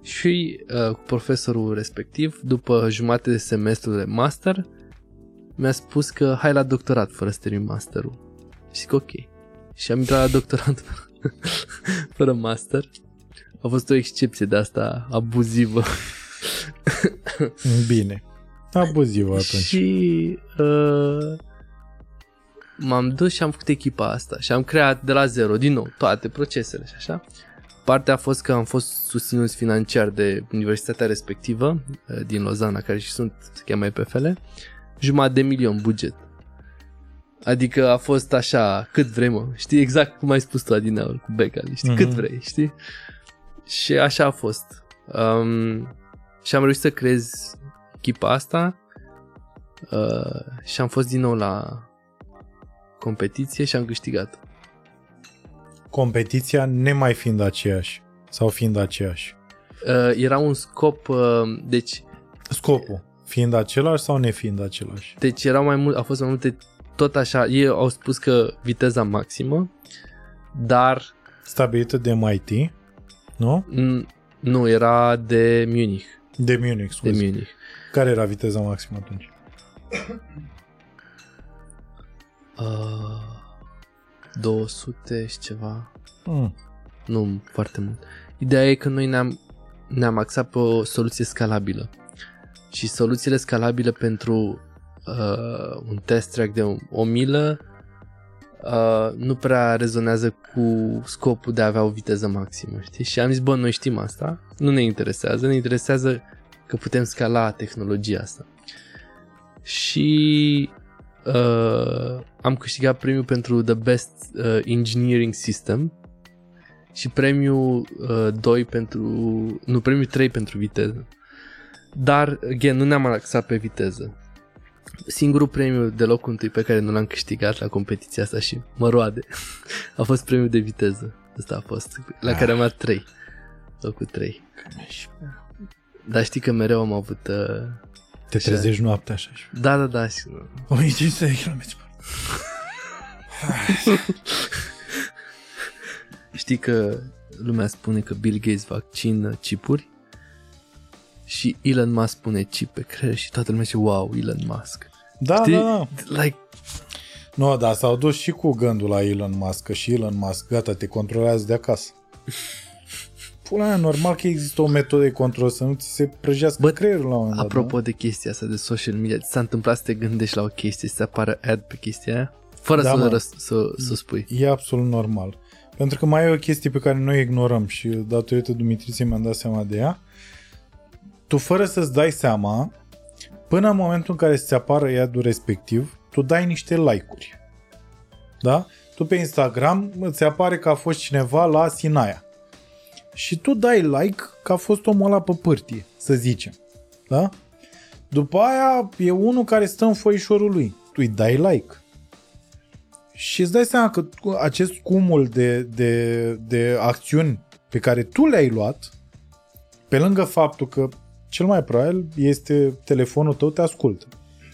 Și uh, cu profesorul respectiv, după jumătate de semestru de master, mi-a spus că hai la doctorat fără să termin masterul. Și zic ok. Și am intrat la doctorat fără master. A fost o excepție de asta abuzivă. Bine. Abuzivă atunci. Și uh, m-am dus și am făcut echipa asta și am creat de la zero, din nou, toate procesele și așa. Partea a fost că am fost susținut financiar de universitatea respectivă uh, din Lozana, care și sunt, se cheamă EPFL, jumătate de milion buget. Adică a fost așa, cât vrei mă, știi, exact cum ai spus tu adineauri cu Beca, știi, mm-hmm. cât mhm. vrei, știi? Și așa a fost. Um, și am reușit să creez echipa asta uh, și am fost din nou la competiție și am câștigat. Competiția nemai fiind aceeași sau fiind aceeași? Uh, era un scop, uh, deci... Scopul fiind același sau nefiind același? Deci era mai mult, au fost mai multe, tot așa, ei au spus că viteza maximă, dar... Stabilită de MIT, nu? N- nu, era de Munich. De Munich, scuze. De Munich. Care era viteza maximă atunci? Uh, 200 și ceva. Mm. Nu foarte mult. Ideea e că noi ne-am, ne-am axat pe o soluție scalabilă. Și soluțiile scalabile pentru uh, un test track de o, o milă uh, nu prea rezonează cu scopul de a avea o viteză maximă, știi? Și am zis, bă, noi știm asta, nu ne interesează, ne interesează că putem scala tehnologia asta. Și uh, am câștigat premiul pentru The Best uh, Engineering System și premiul uh, 2 pentru, nu, premiul 3 pentru viteză. Dar, again, nu ne-am axat pe viteză. Singurul premiu de locul întâi pe care nu l-am câștigat la competiția asta și mă roade a fost premiul de viteză. Asta a fost, la care am luat 3. Locul 3. Dar știi că mereu am avut... Uh, Te trezești noaptea așa. Da, da, da. Și... 1500 de km Știi că lumea spune că Bill Gates vaccină chipuri și Elon Musk spune chip pe creier și toată lumea zice wow, Elon Musk. Da, Știi? da, da. Like... Nu, no, da, s-au dus și cu gândul la Elon Musk, că și Elon Musk, gata, te controlează de acasă. Pula mea, normal că există o metodă de control să nu ți se prăjească Bă, creierul la un moment dat, Apropo da? de chestia asta de social media, ți s-a întâmplat să te gândești la o chestie, să apară ad pe chestia aia? Fără da, să, mă, răs- să, să spui. E absolut normal. Pentru că mai e o chestie pe care noi ignorăm și datorită Dumitriței mi-am dat seama de ea. Tu fără să-ți dai seama, până în momentul în care ți apară iadul respectiv, tu dai niște like-uri. Da? Tu pe Instagram îți apare că a fost cineva la Sinaia. Și tu dai like că a fost omul ăla pe pârtie, să zicem. Da? După aia e unul care stă în foișorul lui. Tu îi dai like. Și îți dai seama că acest cumul de, de, de acțiuni pe care tu le-ai luat, pe lângă faptul că cel mai probabil este telefonul tău te ascultă.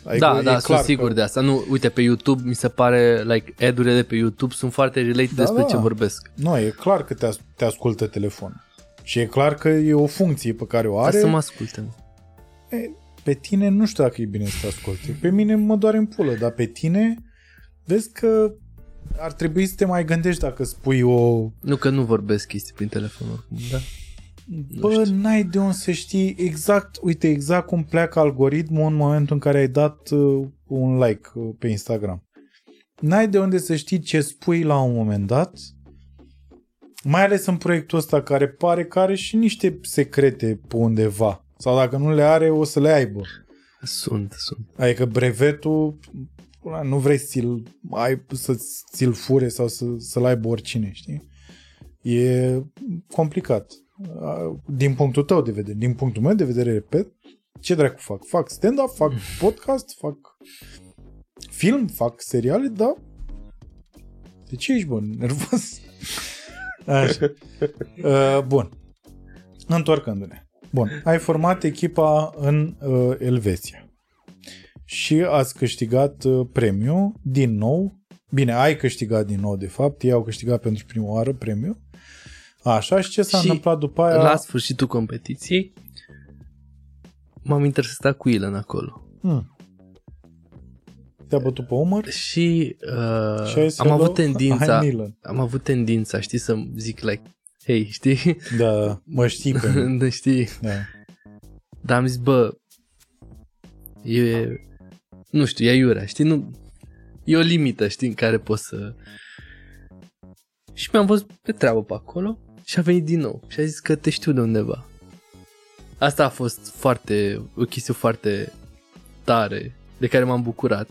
Adică da, e da, sunt clar sigur că... de asta. Nu, uite, pe YouTube mi se pare, like, ad-urile de pe YouTube sunt foarte related Da, despre da. ce vorbesc. Nu, e clar că te, as- te ascultă telefonul. Și e clar că e o funcție pe care o Are... are. să mă asculte. mă. E, pe tine nu știu dacă e bine să te asculte. Pe mine mă doare în pulă, dar pe tine vezi că ar trebui să te mai gândești dacă spui o... Nu că nu vorbesc chestii prin telefon oricum, da? Bă, știu. n-ai de unde să știi exact, uite, exact cum pleacă algoritmul în momentul în care ai dat uh, un like uh, pe Instagram. N-ai de unde să știi ce spui la un moment dat, mai ales în proiectul ăsta care pare că are și niște secrete pe undeva. Sau dacă nu le are, o să le aibă. Sunt, sunt. Adică brevetul ăla nu vrei să ți-l, ai, să ți-l fure sau să, să-l aibă oricine, știi? E complicat. Din punctul tău de vedere. Din punctul meu de vedere, repet, ce dracu fac? Fac stand-up, fac podcast, fac film, fac seriale, da? De ce ești, bă, nervos? Așa. Uh, bun. Întorcându-ne. Bun. Ai format echipa în uh, Elveția și ați câștigat uh, premiu din nou. Bine, ai câștigat din nou, de fapt. Ei au câștigat pentru prima oară premiu. Așa, și ce s-a Și întâmplat după aia? La sfârșitul competiției m-am interesat cu Ilan acolo. Hmm. Te-a bătut pe umăr? Și, uh, și ai zis, am "Hello, avut tendința, I'm Milan." am avut tendința, știi, să zic like, hei, știi? Da, mă știi pe mine. da, știi? Da. Dar am zis, bă, e, nu știu, e aiurea, știi? Nu, e o limită, știi, în care poți să... Și mi-am văzut pe treabă pe acolo și a venit din nou și a zis că te știu de undeva. Asta a fost foarte, o chestie foarte tare, de care m-am bucurat.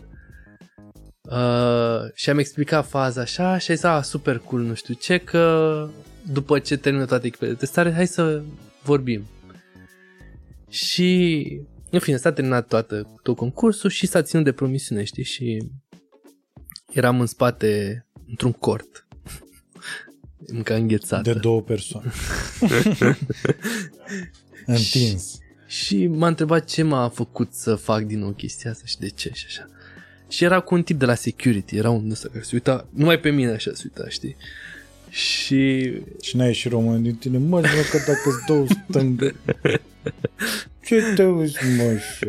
Uh, și am explicat faza așa și a zis, a, super cool, nu știu ce, că după ce termină toate echipele de testare, hai să vorbim. Și, în fine, s-a terminat toată, tot concursul și s-a ținut de promisiune, știi, și eram în spate, într-un cort, încă înghețată. De două persoane. Întins. Și m-a întrebat ce m-a făcut să fac din nou chestia asta și de ce și așa. Și era cu un tip de la security, era un ăsta care se uita, numai pe mine așa se uita, știi? Și Și n-ai ieșit român din tine. Mă, mă, că dacă îți dau stângă. Ce te uiți, mă, și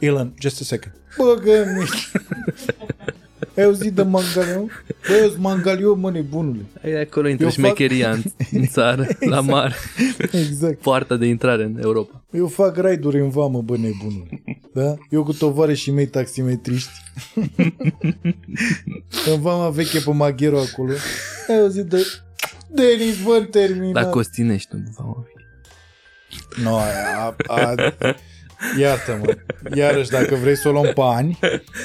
Ilan, just a second. Băgă mici. Ai auzit de mangaliu? Bă, eu sunt mangaliu, mă, nebunule. ai acolo intră Eu fac- șmecheria în, în țară, la mare, Exact. poarta de intrare în Europa. Eu fac raiduri în vamă, bă, nebunule. Da? Eu cu tovarășii mei taximetriști. în vama veche pe Maghero acolo. Ai auzit de... Denis, bă, terminat. Dar Costinești, nu vă mă Nu, a, a, iartă-mă. Iarăși, dacă vrei să o luăm pe ani,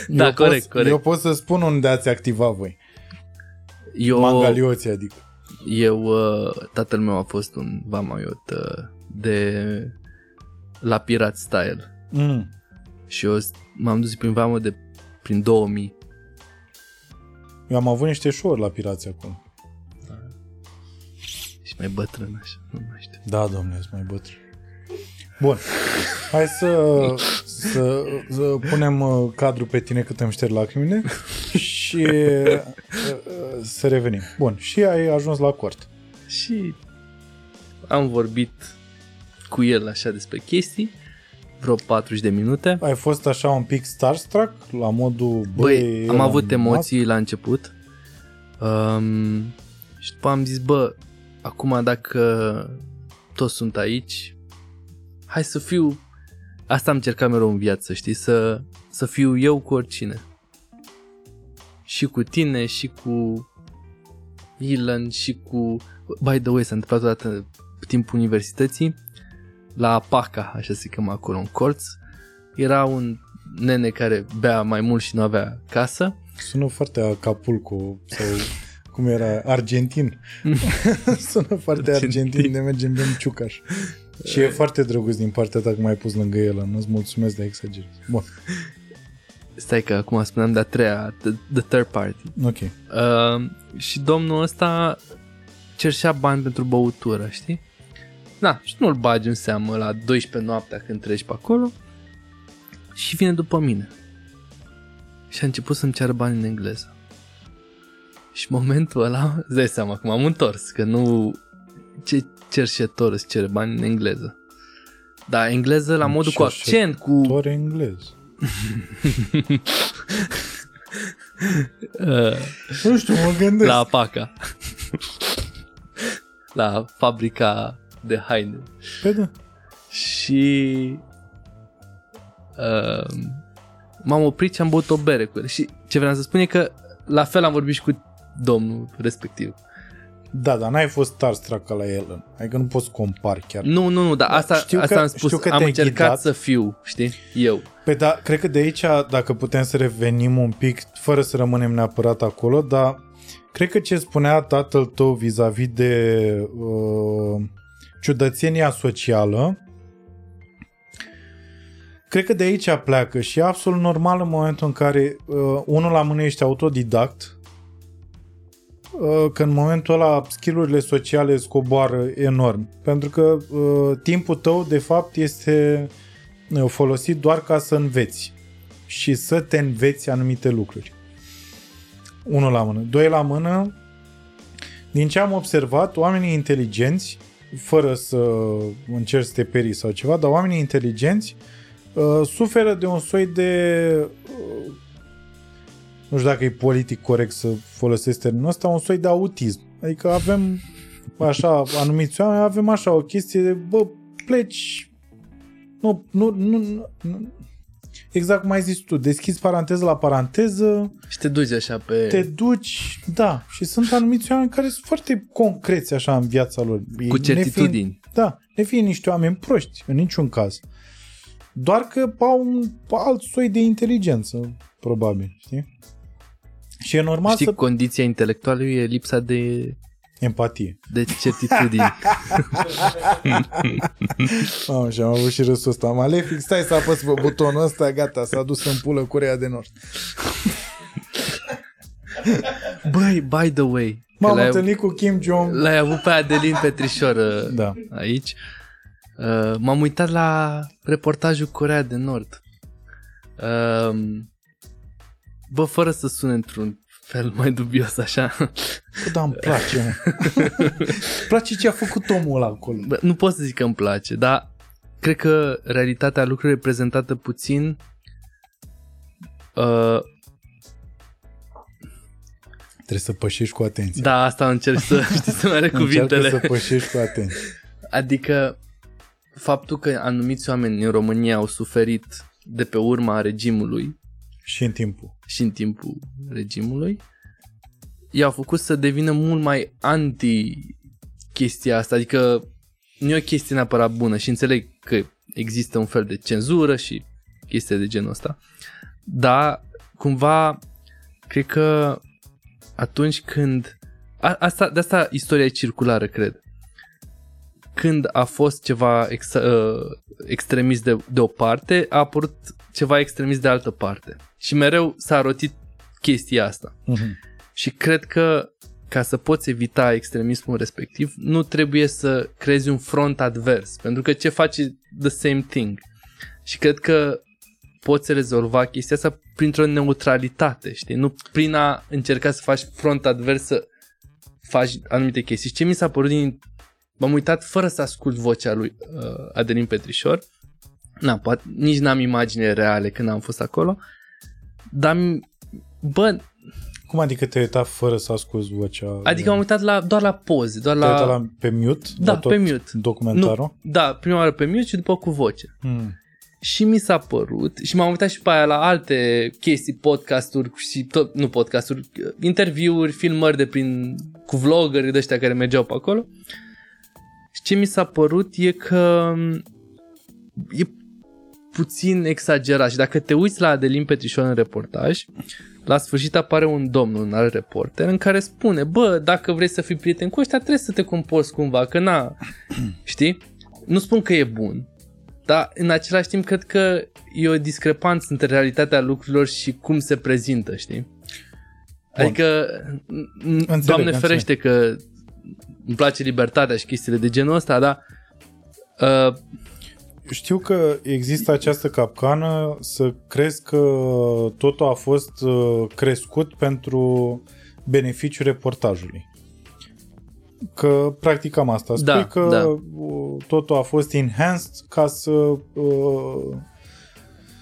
Da, eu, corect, pot, corect. eu pot să spun unde ați activa voi. Eu, Mangalioții, adică. eu, uh, tatăl meu a fost un vamaiot uh, de la Pirat Style Mm. și eu s- m-am dus prin vamă de prin 2000 Eu am avut niște show la Pirații acolo. și mai bătrân așa, nu mai știu. Da, domnule, sunt mai bătrân. Bun. Hai să, să, să punem uh, cadrul pe tine cât îmi șterg lacrimile și uh, uh, să revenim. Bun. Și ai ajuns la cort. Și am vorbit cu el așa despre chestii, vreo 40 de minute. Ai fost așa un pic starstruck la modul... Băi, am Elon avut Musk? emoții la început um, și după am zis, bă, acum dacă toți sunt aici, hai să fiu, asta am încercat mereu în viață, știi, să, să fiu eu cu oricine. Și cu tine, și cu Ilan, și cu... By the way, s-a întâmplat odată pe timpul universității, la Paca, așa se cheamă acolo, în colț, era un nene care bea mai mult și nu avea casă Sună foarte Acapulco sau cum era, argentin. Sună foarte Argentin. argentin de mergem bem ciucaș. Și e foarte drăguț din partea ta că m-ai pus lângă el. Nu-ți mulțumesc de exagerez. Bun, Stai că acum spuneam de-a treia, the, the third party. ok. Uh, și domnul ăsta cerșea bani pentru băutură, știi? Na, și nu-l bagi în seamă la 12 noaptea când treci pe acolo. și vine după mine. Și a început să-mi ceară bani în engleză. Și momentul ăla, îți dai seama că m-am întors, că nu... Ce cerșetor îți cere bani în engleză. Da, engleză la modul cu accent, cu... Doar englez. Uh, Nu știu, mă gândesc. la Apaca. la fabrica de haine. Pe da. Și uh, m-am oprit și am băut o bere cu el. Și ce vreau să spun e că la fel am vorbit și cu domnul respectiv. Da, dar n-ai fost starstruck ca la el. Adică nu poți compari chiar. Nu, nu, nu, dar asta, știu asta că- am spus. știu că am te-ai încercat ghidat. să fiu, știi? Eu. Păi da, cred că de aici, dacă putem să revenim un pic, fără să rămânem neapărat acolo, dar cred că ce spunea tatăl tău vis-a-vis de uh, ciudățenia socială, cred că de aici pleacă și e absolut normal în momentul în care uh, unul la mână ești autodidact, uh, că în momentul ăla skillurile sociale îți coboară enorm. Pentru că uh, timpul tău, de fapt, este uh, folosit doar ca să înveți și să te înveți anumite lucruri. Unul la mână. Doi la mână, din ce am observat, oamenii inteligenți, fără să încerci să te perii sau ceva, dar oamenii inteligenți uh, suferă de un soi de uh, nu știu dacă e politic corect să folosesc termenul ăsta, un soi de autism. Adică avem așa, anumiți oameni, avem așa o chestie de, bă, pleci, nu, nu, nu, nu, nu. exact cum ai zis tu, deschizi paranteză la paranteză, Și te duci așa pe... te duci, da, și sunt anumiți oameni care sunt foarte concreți așa în viața lor. Ei, cu nefiind- certitudini. da, ne fie niște oameni proști, în niciun caz. Doar că au un alt soi de inteligență, probabil, știi? Și e normal Știi, să... condiția intelectuală e lipsa de, Empatie. de certitudini. Mamă, și am avut și râsul ăsta. Malefic, stai să apăs pe butonul ăsta, gata, s-a dus în pulă Corea de Nord. Băi, by the way, că M-am l-ai, întâlnit cu Kim Jong. l-ai avut pe Adelin Petrișor uh, Da. aici. Uh, m-am uitat la reportajul Corea de Nord. Uh, bă, fără să sune într-un fel mai dubios așa. Bă, da, îmi place, mă. îmi place ce a făcut omul ăla acolo. Bă, nu pot să zic că îmi place, dar cred că realitatea lucrurilor e prezentată puțin uh, Trebuie să pășești cu atenție. da, asta încerc să știi să mai are cuvintele. Încearcă să pășești cu atenție. Adică faptul că anumiți oameni în România au suferit de pe urma regimului Și în timpul. și în timpul regimului, i-au făcut să devină mult mai anti chestia asta, adică nu e o chestie neapărat bună și înțeleg că există un fel de cenzură și chestii de genul ăsta, dar cumva cred că atunci când a, asta, de asta istoria e circulară, cred. Când a fost ceva ex, uh, extremist de, de o parte, a apărut ceva extremist de altă parte. Și mereu s-a rotit chestia asta. Mhm. Și cred că ca să poți evita extremismul respectiv, nu trebuie să creezi un front advers, pentru că ce face the same thing. Și cred că poți rezolva chestia asta printr-o neutralitate, știi? Nu prin a încerca să faci front advers să faci anumite chestii. Și ce mi s-a părut din... M-am uitat fără să ascult vocea lui uh, Adelin Petrișor. Na, poate, nici n-am imagine reale când am fost acolo. Dar, bă, Cum adică te-ai uitat fără să asculti vocea? Adică m-am uitat la, doar la poze, doar Te-ai la... uitat la, pe mute? Da, la tot pe mute. Documentarul? Nu, da, prima oară pe mute și după cu voce. Hmm. Și mi s-a părut, și m-am uitat și pe aia la alte chestii, podcasturi și tot, nu podcasturi, interviuri, filmări de prin, cu vloggeri de ăștia care mergeau pe acolo. Și ce mi s-a părut e că e puțin exagerat și dacă te uiți la Adelin Petrișor în reportaj, la sfârșit apare un domn, un alt reporter, în care spune, bă, dacă vrei să fii prieten cu ăștia, trebuie să te comporți cumva, că na, știi? Nu spun că e bun, dar în același timp cred că e o discrepanță între realitatea lucrurilor și cum se prezintă, știi? Adică, n- Înțeleg, Doamne înțeleg. ferește că îmi place libertatea și chestiile de genul ăsta, dar uh, știu că există această capcană să crezi că totul a fost uh, crescut pentru beneficiul reportajului. Că practic cam asta. Spui Da, că da. uh, totul a fost enhanced ca să uh,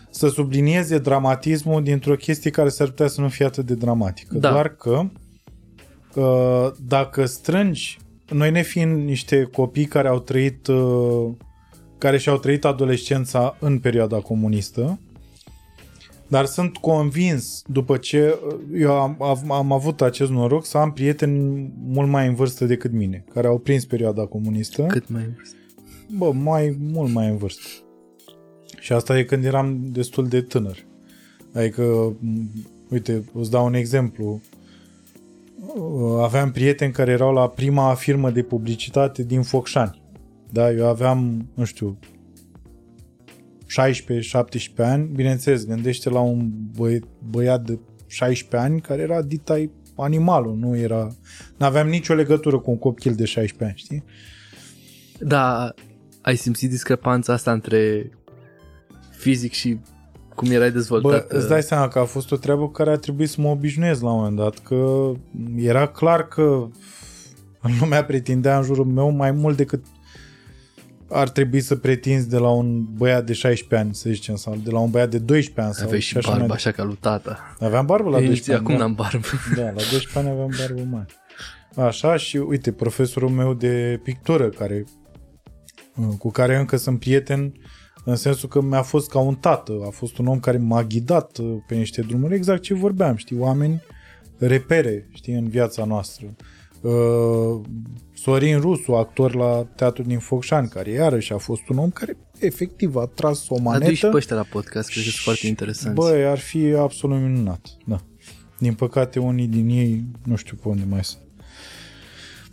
să sublinieze dramatismul dintr-o chestie care s-ar putea să nu fie atât de dramatică. Da. Doar că uh, dacă strângi, noi ne fiind niște copii care au trăit uh, care și-au trăit adolescența în perioada comunistă, dar sunt convins, după ce uh, eu am, am, am avut acest noroc să am prieteni mult mai în vârstă decât mine, care au prins perioada comunistă. Cât mai în vârstă. Bă, mai, mult mai în vârstă. Și asta e când eram destul de tânăr. Adică, m, uite, îți dau un exemplu. Uh, Aveam prieteni care erau la prima firmă de publicitate din Focșani. Da, eu aveam, nu știu, 16-17 ani. Bineînțeles, gândește la un băi, băiat de 16 ani care era ditai animalul, nu era... N-aveam nicio legătură cu un copil de 16 ani, știi? Da, ai simțit discrepanța asta între fizic și cum erai Bă, dezvoltat? îți dai seama că a fost o treabă cu care a trebuit să mă obișnuiesc la un moment dat, că era clar că lumea pretindea în jurul meu mai mult decât ar trebui să pretinzi de la un băiat de 16 ani, să zicem, sau de la un băiat de 12 ani. Sau Aveai și așa barbă mai așa ca lui tata. Aveam barbă la Ei, 12 ani. acum da. n-am barbă. Da, la 12 ani aveam barbă mare. Așa și uite, profesorul meu de pictură care cu care încă sunt prieten în sensul că mi-a fost ca un tată, a fost un om care m-a ghidat uh, pe niște drumuri, exact ce vorbeam, știi, oameni repere, știi, în viața noastră. Uh, Sorin Rusu, actor la Teatrul din Focșani, care iarăși a fost un om care efectiv a tras o Adu-i și manetă. pe ăștia la podcast, cred că sunt foarte interesanți. Băi, ar fi absolut minunat. Da. Din păcate, unii din ei nu știu pe unde mai sunt.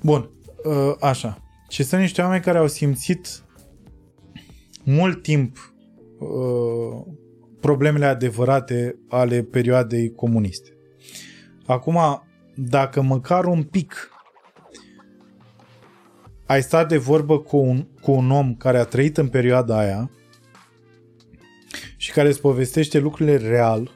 Bun, uh, așa. Și sunt niște oameni care au simțit mult timp uh, problemele adevărate ale perioadei comuniste. Acum, dacă măcar un pic ai stat de vorbă cu un, cu un om care a trăit în perioada aia și care îți povestește lucrurile real,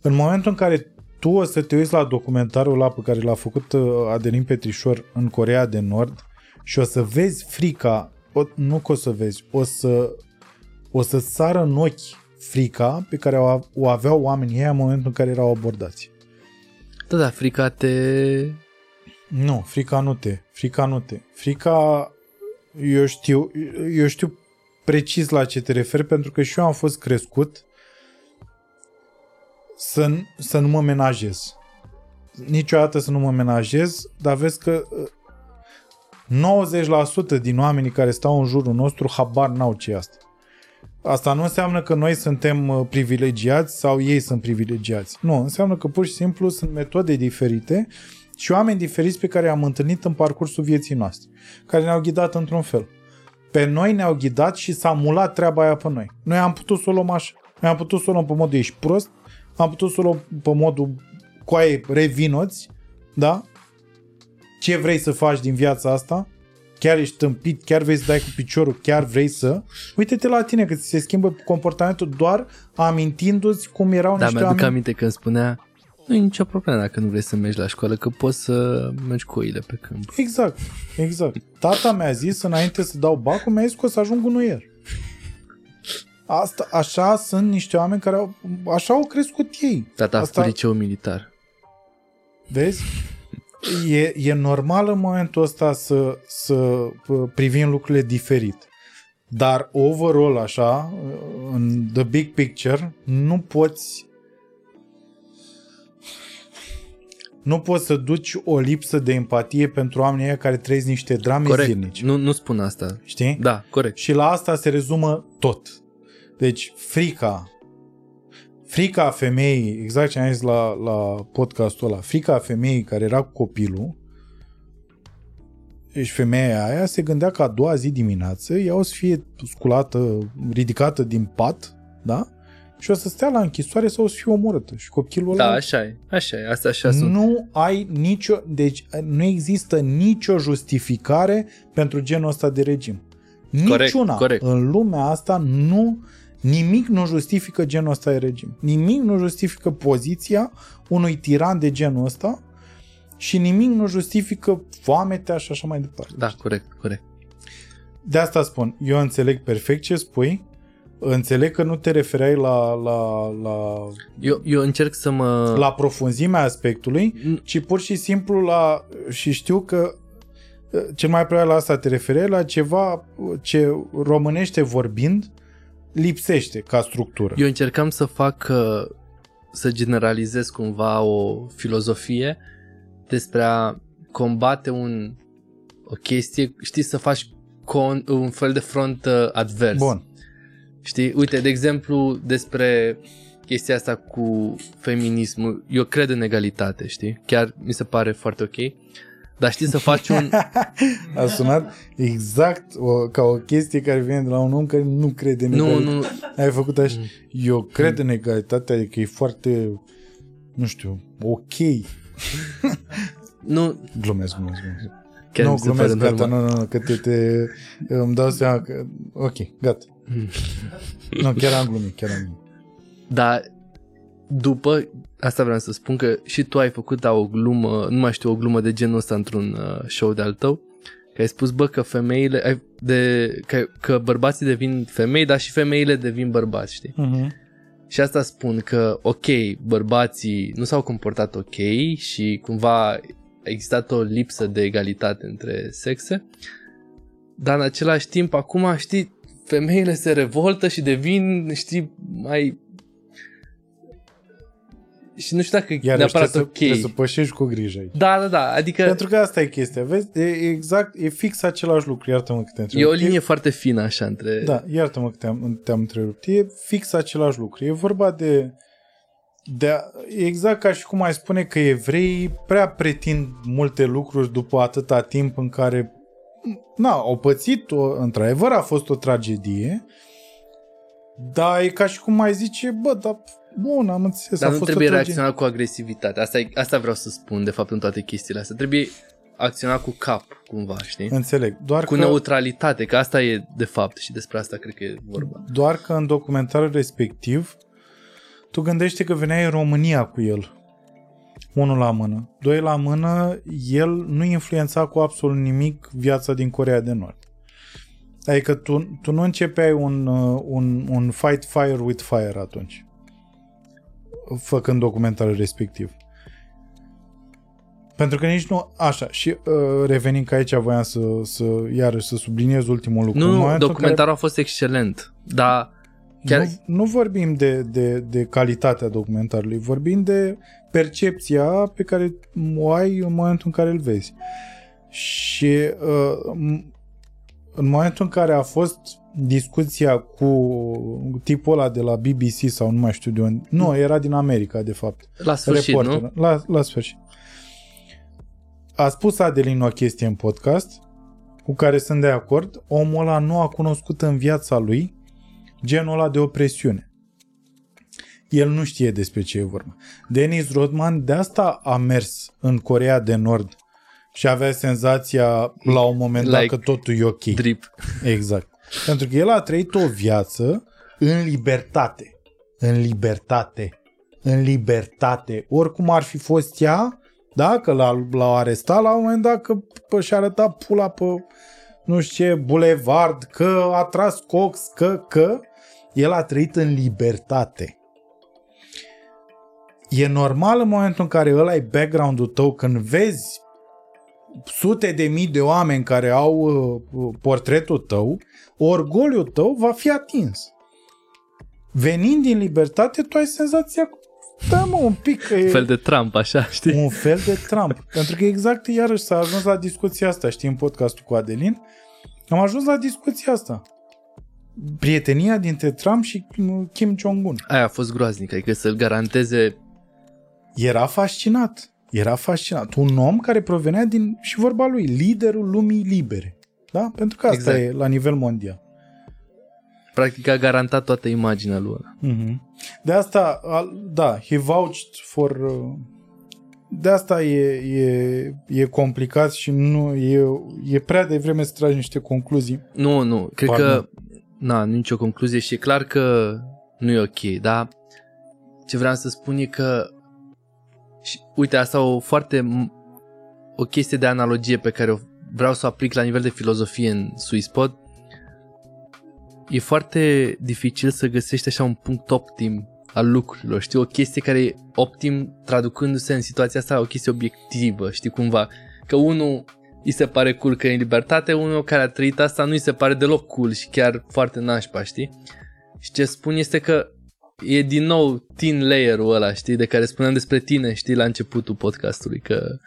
în momentul în care tu o să te uiți la documentarul ăla pe care l-a făcut uh, Adelin Petrișor în Corea de Nord și o să vezi frica, o, nu că o să vezi, o să, o să sară în ochi frica pe care o, o aveau oamenii ăia în momentul în care erau abordați. Da, da, frica te... Nu, frica nu te. Frica nu te. Frica, eu știu, eu știu precis la ce te referi, pentru că și eu am fost crescut să, să nu mă menajez. Niciodată să nu mă menajez, dar vezi că uh, 90% din oamenii care stau în jurul nostru habar n-au ce e asta. Asta nu înseamnă că noi suntem uh, privilegiați sau ei sunt privilegiați. Nu, înseamnă că pur și simplu sunt metode diferite și oameni diferiți pe care i-am întâlnit în parcursul vieții noastre, care ne-au ghidat într-un fel. Pe noi ne-au ghidat și s-a mulat treaba aia pe noi. Noi am putut să o luăm așa. Noi am putut să o luăm pe modul ești prost, am putut să o luăm pe modul coaie revinoți, da? Ce vrei să faci din viața asta? Chiar ești tâmpit, chiar vrei să dai cu piciorul, chiar vrei să... Uite-te la tine că ți se schimbă comportamentul doar amintindu-ți cum erau Da, niște mi-aduc oameni. aminte când spunea nu e nicio problemă dacă nu vrei să mergi la școală, că poți să mergi cu oile pe câmp. Exact, exact. Tata mi-a zis înainte să dau bacul, mi-a zis că o să ajung gunoier. Asta, așa sunt niște oameni care au, așa au crescut ei. Tata a Asta- făcut liceu militar. Vezi? E, e normal în momentul ăsta să, să p- privim lucrurile diferit. Dar overall, așa, în the big picture, nu poți nu poți să duci o lipsă de empatie pentru oamenii ăia care trăiesc niște drame Corect, zilnice. nu, nu spun asta. Știi? Da, corect. Și la asta se rezumă tot. Deci, frica, frica femeii, exact ce am zis la, la podcastul ăla, frica femeii care era cu copilul, deci femeia aia se gândea că a doua zi dimineață ea o să fie sculată, ridicată din pat, da? Și o să stea la închisoare sau o să fie omorâtă. Și copilul Da, ăla așa e. Așa e. Asta așa sunt. nu ai nicio, deci nu există nicio justificare pentru genul ăsta de regim. Niciuna corect. în lumea asta nu nimic nu justifică genul ăsta de regim. Nimic nu justifică poziția unui tiran de genul ăsta și nimic nu justifică foametea și așa mai departe. Da, corect, corect. De asta spun, eu înțeleg perfect ce spui, înțeleg că nu te refereai la, la, la, Eu, eu încerc să mă... la profunzimea aspectului, N- ci pur și simplu la... și știu că uh, cel mai probabil la asta te referi la ceva uh, ce românește vorbind lipsește ca structură. Eu încercam să fac, uh, să generalizez cumva o filozofie despre a combate un, o chestie, știi, să faci con, un fel de front uh, advers. Bun. Știi, uite, de exemplu, despre chestia asta cu feminismul, eu cred în egalitate, știi? Chiar mi se pare foarte ok. Dar știi să faci un... A sunat exact o, ca o chestie care vine de la un om care nu crede în nu, egalitate. nu, Ai făcut așa. Mm. Eu cred în egalitate, adică e foarte, nu știu, ok. nu, Glumesc, glumesc, glumesc. chiar nu, mi se pare glumesc, gata, normal. nu, nu, nu, că te, te, îmi dau seama că, ok, gata. Mm. Nu, chiar am glumit, chiar am glumit. Dar după, asta vreau să spun că și tu ai făcut da, o glumă, nu mai știu, o glumă de genul ăsta într-un uh, show de-al tău, că ai spus, bă, că femeile, ai, de, că, că bărbații devin femei, dar și femeile devin bărbați, știi? Uh-huh. Și asta spun că, ok, bărbații nu s-au comportat ok și cumva a existat o lipsă de egalitate între sexe, dar în același timp, acum, știi, femeile se revoltă și devin, știi, mai... Și nu știu dacă e Iar neapărat trebuie, ok. să, trebuie să pășești cu grijă aici. Da, da, da, adică Pentru că asta e chestia, vezi? E exact, e fix același lucru, iartă-mă că te întreb. e o linie foarte fină așa între... Da, iartă-mă că te-am, te-am întrerupt. E fix același lucru. E vorba de, de a, e exact ca și cum ai spune că evreii prea pretind multe lucruri după atâta timp în care na, au pățit, o, într-adevăr a fost o tragedie, dar e ca și cum mai zice, bă, dar bun, am înțeles, Dar a nu fost trebuie o tragedie. reacționat cu agresivitate. Asta, e, asta vreau să spun, de fapt, în toate chestiile astea. Trebuie acționat cu cap, cumva, știi? Înțeleg, doar Cu că... neutralitate, că asta e de fapt și despre asta cred că e vorba. Doar că în documentarul respectiv tu gândește că veneai în România cu el. Unul la mână. Doi la mână, el nu influența cu absolut nimic viața din Corea de Nord. Adică tu, tu nu începeai un, uh, un, un fight fire with fire atunci. Făcând documentarul respectiv. Pentru că nici nu... Așa, și uh, revenind că aici voiam să, să iarăși să subliniez ultimul lucru. În Nu, momentul în documentarul a fost excelent, dar chiar... nu, nu vorbim de, de, de calitatea documentarului, vorbim de percepția pe care o ai în momentul în care îl vezi. Și uh, m- în momentul în care a fost discuția cu tipul ăla de la BBC sau nu mai știu de unde, nu, era din America de fapt, la sfârșit, reporter, nu? La, la sfârșit. A spus Adelin o chestie în podcast cu care sunt de acord. Omul ăla nu a cunoscut în viața lui genul ăla de opresiune. El nu știe despre ce e vorba. Denis Rodman de asta a mers în Corea de Nord și avea senzația la un moment dat Like că totul e ok. Drip. Exact. Pentru că el a trăit o viață în libertate. În libertate. În libertate. Oricum ar fi fost ea, da? Că l-a, l-au arestat la un moment dat că pă, și-a arătat pula pe nu știu ce, bulevard, că a tras cox, că, că. El a trăit în libertate. E normal în momentul în care ăla e background-ul tău, când vezi sute de mii de oameni care au uh, portretul tău, orgoliul tău va fi atins. Venind din libertate, tu ai senzația da mă, un pic că e Fel de Trump, așa, știi? un fel de Trump. Pentru că exact iarăși s-a ajuns la discuția asta, știi, în podcastul cu Adelin, am ajuns la discuția asta. Prietenia dintre Trump și Kim Jong-un. Aia a fost groaznic, adică să-l garanteze Era fascinat. Era fascinat. Un om care provenea din, și vorba lui, liderul lumii libere. Da? Pentru că asta Exact. e la nivel mondial. practic a garantat toată imaginea lui ăla. Mhm. De asta, al- da, he vouched for uh, de asta e, e, e complicat și nu e, e prea devreme să tragi niște concluzii. Nu, nu, cred Pardon. că na, nu nicio concluzie și e clar că nu e ok, dar ce vreau să spun e că și, uite, asta o foarte m- o chestie de analogie pe care o vreau să o aplic la nivel de filozofie în SuiSpot. E foarte dificil să găsești așa un punct optim al lucrurilor, știi, o chestie care e optim traducându-se în situația asta, o chestie obiectivă, știi, cumva, că unul îi se pare cool că e în libertate, unul care a trăit asta nu îi se pare deloc cool și chiar foarte nașpa, știi? Și ce spun este că e din nou teen layer-ul ăla, știi, de care spuneam despre tine, știi, la începutul podcastului, că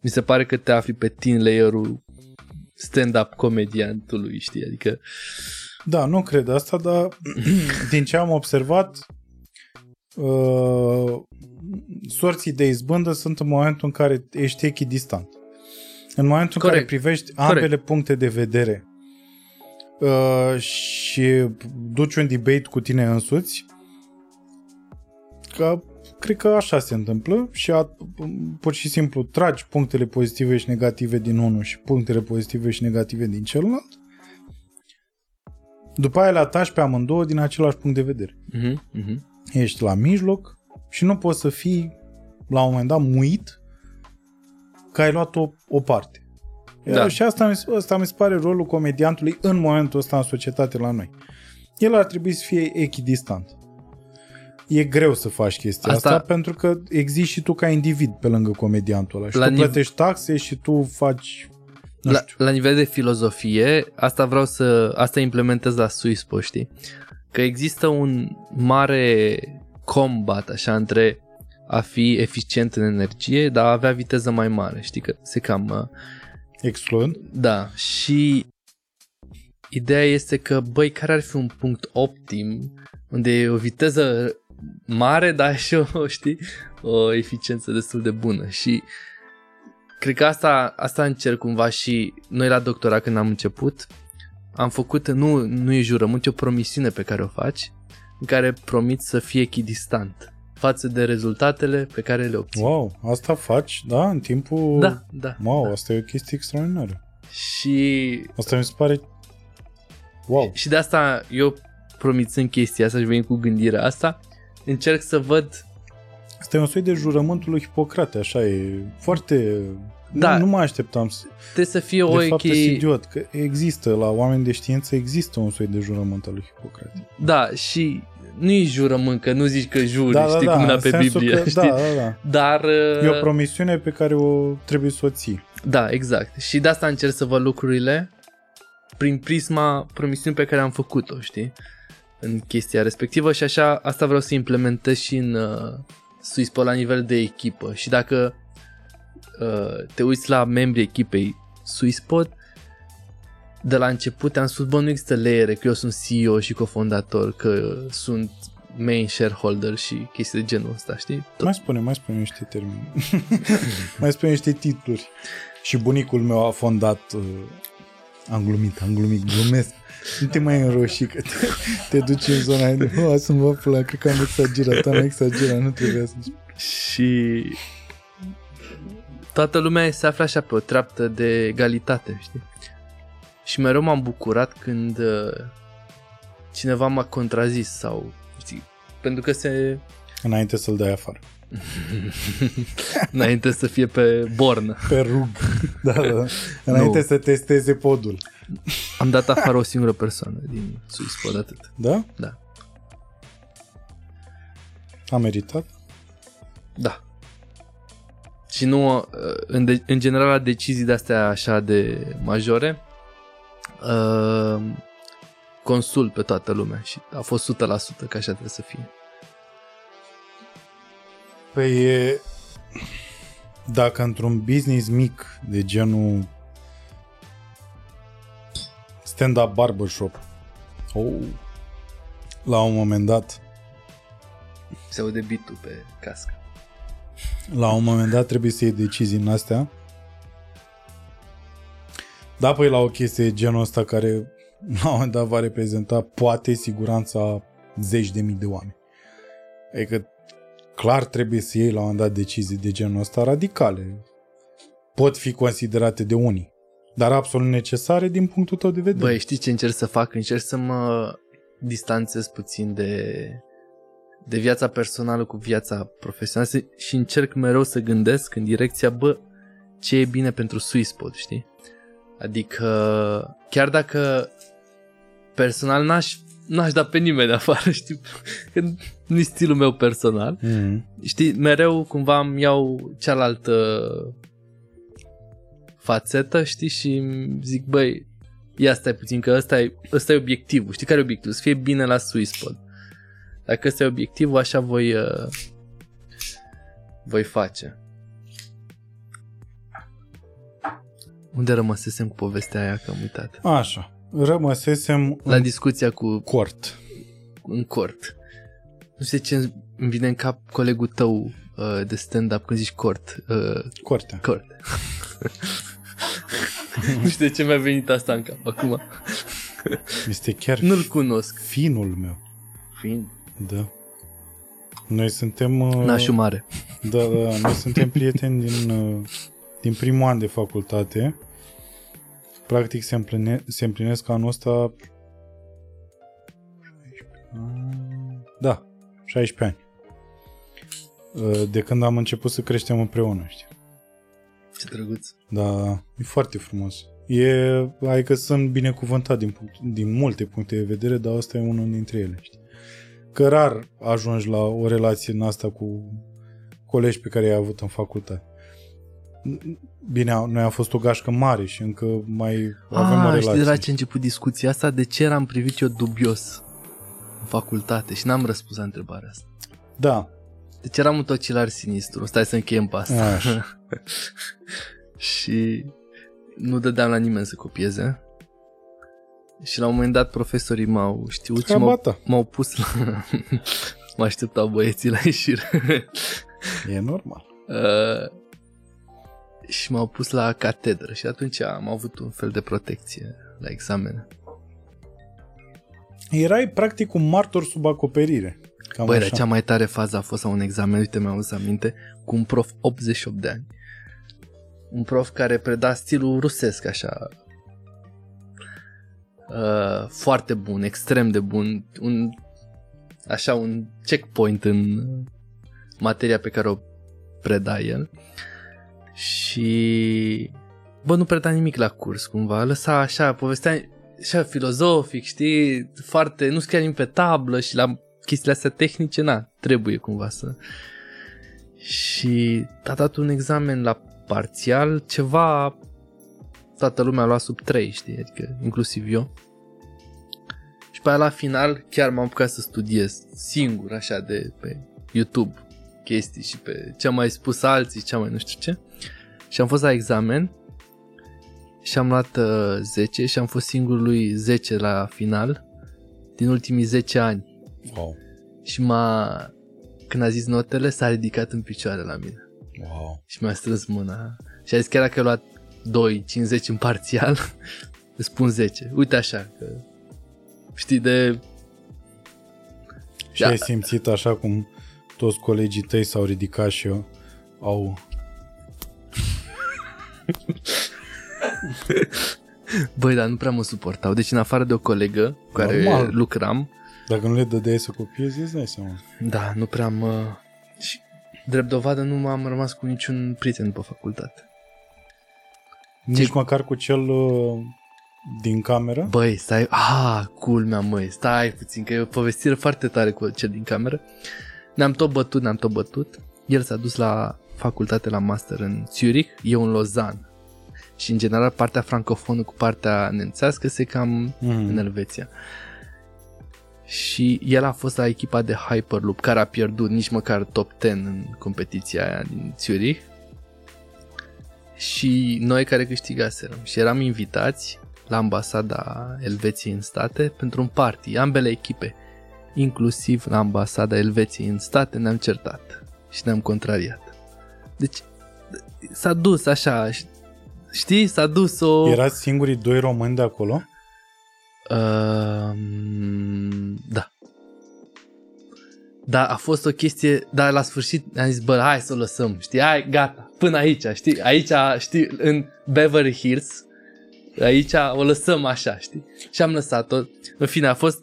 mi se pare că te afli pe teen layer-ul stand-up comediantului, știi, adică Da, nu cred asta, dar din ce am observat, uh, sorții de izbândă sunt în momentul în care ești echidistant. În momentul în care Corect. privești Corect. ambele puncte de vedere uh, și duci un debate cu tine însuți, că cred că așa se întâmplă și a, pur și simplu tragi punctele pozitive și negative din unul și punctele pozitive și negative din celălalt după aia le atași pe amândouă din același punct de vedere. uh-huh, uh-huh. Ești la mijloc și nu poți să fii la un moment dat muit că ai luat o, o parte. Da. Și asta mi, se- asta mi se pare rolul comediantului în momentul ăsta în societate la noi. El ar trebui să fie echidistant. E greu să faci chestia asta, Asta- asta pentru că existi și tu ca individ pe lângă comediantul ăla. Și La tu nive- plătești taxe și tu faci... Nu La, știu. la nivel de filozofie, asta vreau să, asta implementez la Suispo, știi? Că există un mare combat așa între a fi eficient în energie, dar a avea viteză mai mare, știi că se cam... uh, Excluând. Da, și ideea este că, băi, care ar fi un punct optim unde e o viteză mare, dar și o, știi, o eficiență destul de bună și cred că asta, asta încerc cumva și noi la doctorat când am început am făcut, nu, nu e jurământ, e o promisiune pe care o faci în care promiți să fii echidistant față de rezultatele pe care le obții. Wow, asta faci, da, în timpul... Da, da. Wow, da. asta e o chestie extraordinară. Și Asta mi se pare... Wow. Și de asta eu promițând chestia asta și venind cu gândirea asta, încerc să văd Asta e un soi de jurământul lui Hipocrate, așa e foarte... Da. Nu, nu mă așteptam să... trebuie să fie o De fapt, sunt chestie... idiot, că există, la oameni de știință există un soi de jurământ al lui Hipocrate. Da, și nu e jurământ, că nu zici că juri, știi cum în era pe sensul Biblie, că, știi? Da, da, da. Dar, E o uh, promisiune pe care o trebuie să o ții. da, exact. Și de asta încerc să văd lucrurile prin prisma promisiunii pe care am făcut-o, știi? În chestia respectivă și așa, asta vreau să implementez și în uh, Suispo la nivel de echipă. Și dacă uh, te uiți la membrii echipei Suispot, de la început am spus, bă, nu există leere, că eu sunt CEO și cofondator, că sunt main shareholder și chestii de genul ăsta, știi? Tot. Mai spune, mai spune niște termeni. mai spune niște titluri. Și bunicul meu a fondat... Uh, am glumit, am glumit, glumesc. Nu te mai înroși că te, te duci în zona aia de, oh, să-mi vă pula, cred că am exagerat, am exagerat, nu trebuia să... Și toată lumea se află așa pe o treaptă de egalitate, știi? Și mereu m-am bucurat când uh, cineva m-a contrazis sau, știi, pentru că se... Înainte să-l dai afară. înainte să fie pe bornă. Pe rug. Da, da. da. Înainte Nu. să testeze podul. Am dat afară o singură persoană din Suispod, atât. Da? Da. A meritat? Da. Și nu, uh, în, de, în general, la decizii de-astea așa de majore, uh, consult pe toată lumea și a fost 100% că așa trebuie să fie. Păi e... Dacă într-un business mic de genul stand-up barbershop oh, la un moment dat Se aude bitul pe cască. la un moment dat trebuie să iei decizii în astea da, păi la o chestie genul ăsta care la un moment dat va reprezenta poate siguranța zeci de mii de oameni. Adică clar trebuie să iei la un moment dat decizii de genul ăsta radicale. Pot fi considerate de unii, dar absolut necesare din punctul tău de vedere. Băi, știi ce încerc să fac? Încerc să mă distanțez puțin de, de viața personală cu viața profesională și încerc mereu să gândesc în direcția, bă, ce e bine pentru SwissPod, știi? Adică, chiar dacă personal n-aș, n-aș da pe nimeni afară, știi? Că nu-i stilul meu personal. Mm. Știi, mereu cumva îmi iau cealaltă fațetă, știi, și îmi zic, băi, ia stai puțin, că ăsta e, ăsta e obiectivul. Știi care e obiectivul? Să fie bine la SwissPod. Dacă ăsta e obiectivul, așa voi, uh, voi face. Unde rămăsesem cu povestea aia, că am uitat? Așa. Rămăsesem La în discuția cu cort. în cort. Nu știu ce îmi vine în cap colegul tău uh, de stand-up când zici cort. Uh, Cortea. cort. nu știu de ce mi-a venit asta în cap acum. Este chiar Nu-l cunosc. finul meu. Fiind. Da. Noi suntem... uh, Nașul mare. Da, da, noi suntem prieteni din, uh, din primul an de facultate. Practic se, împline, se împlinesc anul ăsta da, 16 ani. Uh, De când am început să creștem împreună, știi? Ce drăguț. Da, e foarte frumos. E, adică sunt binecuvântat din, punct, din multe puncte de vedere, dar asta e unul dintre ele, știi? Că rar ajungi la o relație în asta cu colegi pe care i-ai avut în facultate. Bine, noi am fost o gașcă mare și încă mai avem o Ah, relație. știi de la ce a început discuția asta? De ce eram privit eu dubios în facultate? Și n-am răspuns la întrebarea asta. Da, Deci eram un tocilar sinistru. Stai să încheiem pe asta. Așa. și nu dădeam la nimeni să copieze. Și la un moment dat profesorii m-au știut și treaba m-au, ta. m-au pus la... mă așteptau băieții la ieșire. E normal. Uh, și m-au pus la catedră și atunci am avut un fel de protecție la examene. Erai practic un martor sub acoperire. Cam Băi, așa. dar cea mai tare fază a fost la un examen, uite, mi-am adus aminte, cu un prof 88 de ani. Un prof care preda stilul rusesc, așa. Uh, foarte bun, extrem de bun. Un, așa, un checkpoint în materia pe care o preda el. Și... Bă, nu preda nimic la curs, cumva. Lăsa așa, povestea așa filozofic, știi, foarte, nu scria nimic pe tablă și la chestiile astea tehnice, na, trebuie cumva să... Și a dat un examen la parțial, ceva toată lumea a luat sub 3, știi, adică inclusiv eu. Și pe aia la final chiar m-am apucat să studiez singur, așa, de pe YouTube chestii și pe ce am mai spus alții, ce am mai nu știu ce. Și am fost la examen și am luat uh, 10 și am fost singurului 10 la final din ultimii 10 ani. Wow. Și m-a... Când a zis notele, s-a ridicat în picioare la mine. Wow. Și mi-a strâns mâna. Și a zis chiar dacă ai luat 2, 50 în parțial, îți spun 10. Uite așa, că știi de... Și Da. ai simțit așa cum toți colegii tăi s-au ridicat și eu au... Băi, dar nu prea mă suportau. Deci în afară de o colegă cu care Normal. lucram, Dacă nu le dădeai să copiezi, îți dai seama. da, nu prea mă... Și drept dovadă nu m-am rămas cu niciun prieten după facultate. Nici măcar cu cel uh, din cameră? Băi, stai... Ah, culmea, măi, stai puțin, că e o povestire foarte tare cu cel din cameră. Ne-am tot bătut, ne-am tot bătut. El s-a dus la facultate la master în Zurich, eu în Lausanne. Și în general partea francofonă cu partea nemțească se cam Mm. în Elveția. Și el a fost la echipa de Hyperloop, care a pierdut nici măcar top 10 în competiția aia din Zurich. Și noi care câștigaserăm. Și eram invitați la ambasada Elveției în state pentru un party, ambele echipe. Inclusiv la ambasada Elveției în state ne-am certat și ne-am contrariat. Deci s-a dus așa, știi, s-a dus o... Erați singurii doi români de acolo? Uh, da. Dar a fost o chestie, dar la sfârșit am zis, bă, hai să o lăsăm, știi, hai, gata, până aici, știi, aici, știi, în Beverly Hills, aici o lăsăm așa, știi, și am lăsat-o, în fine, a fost,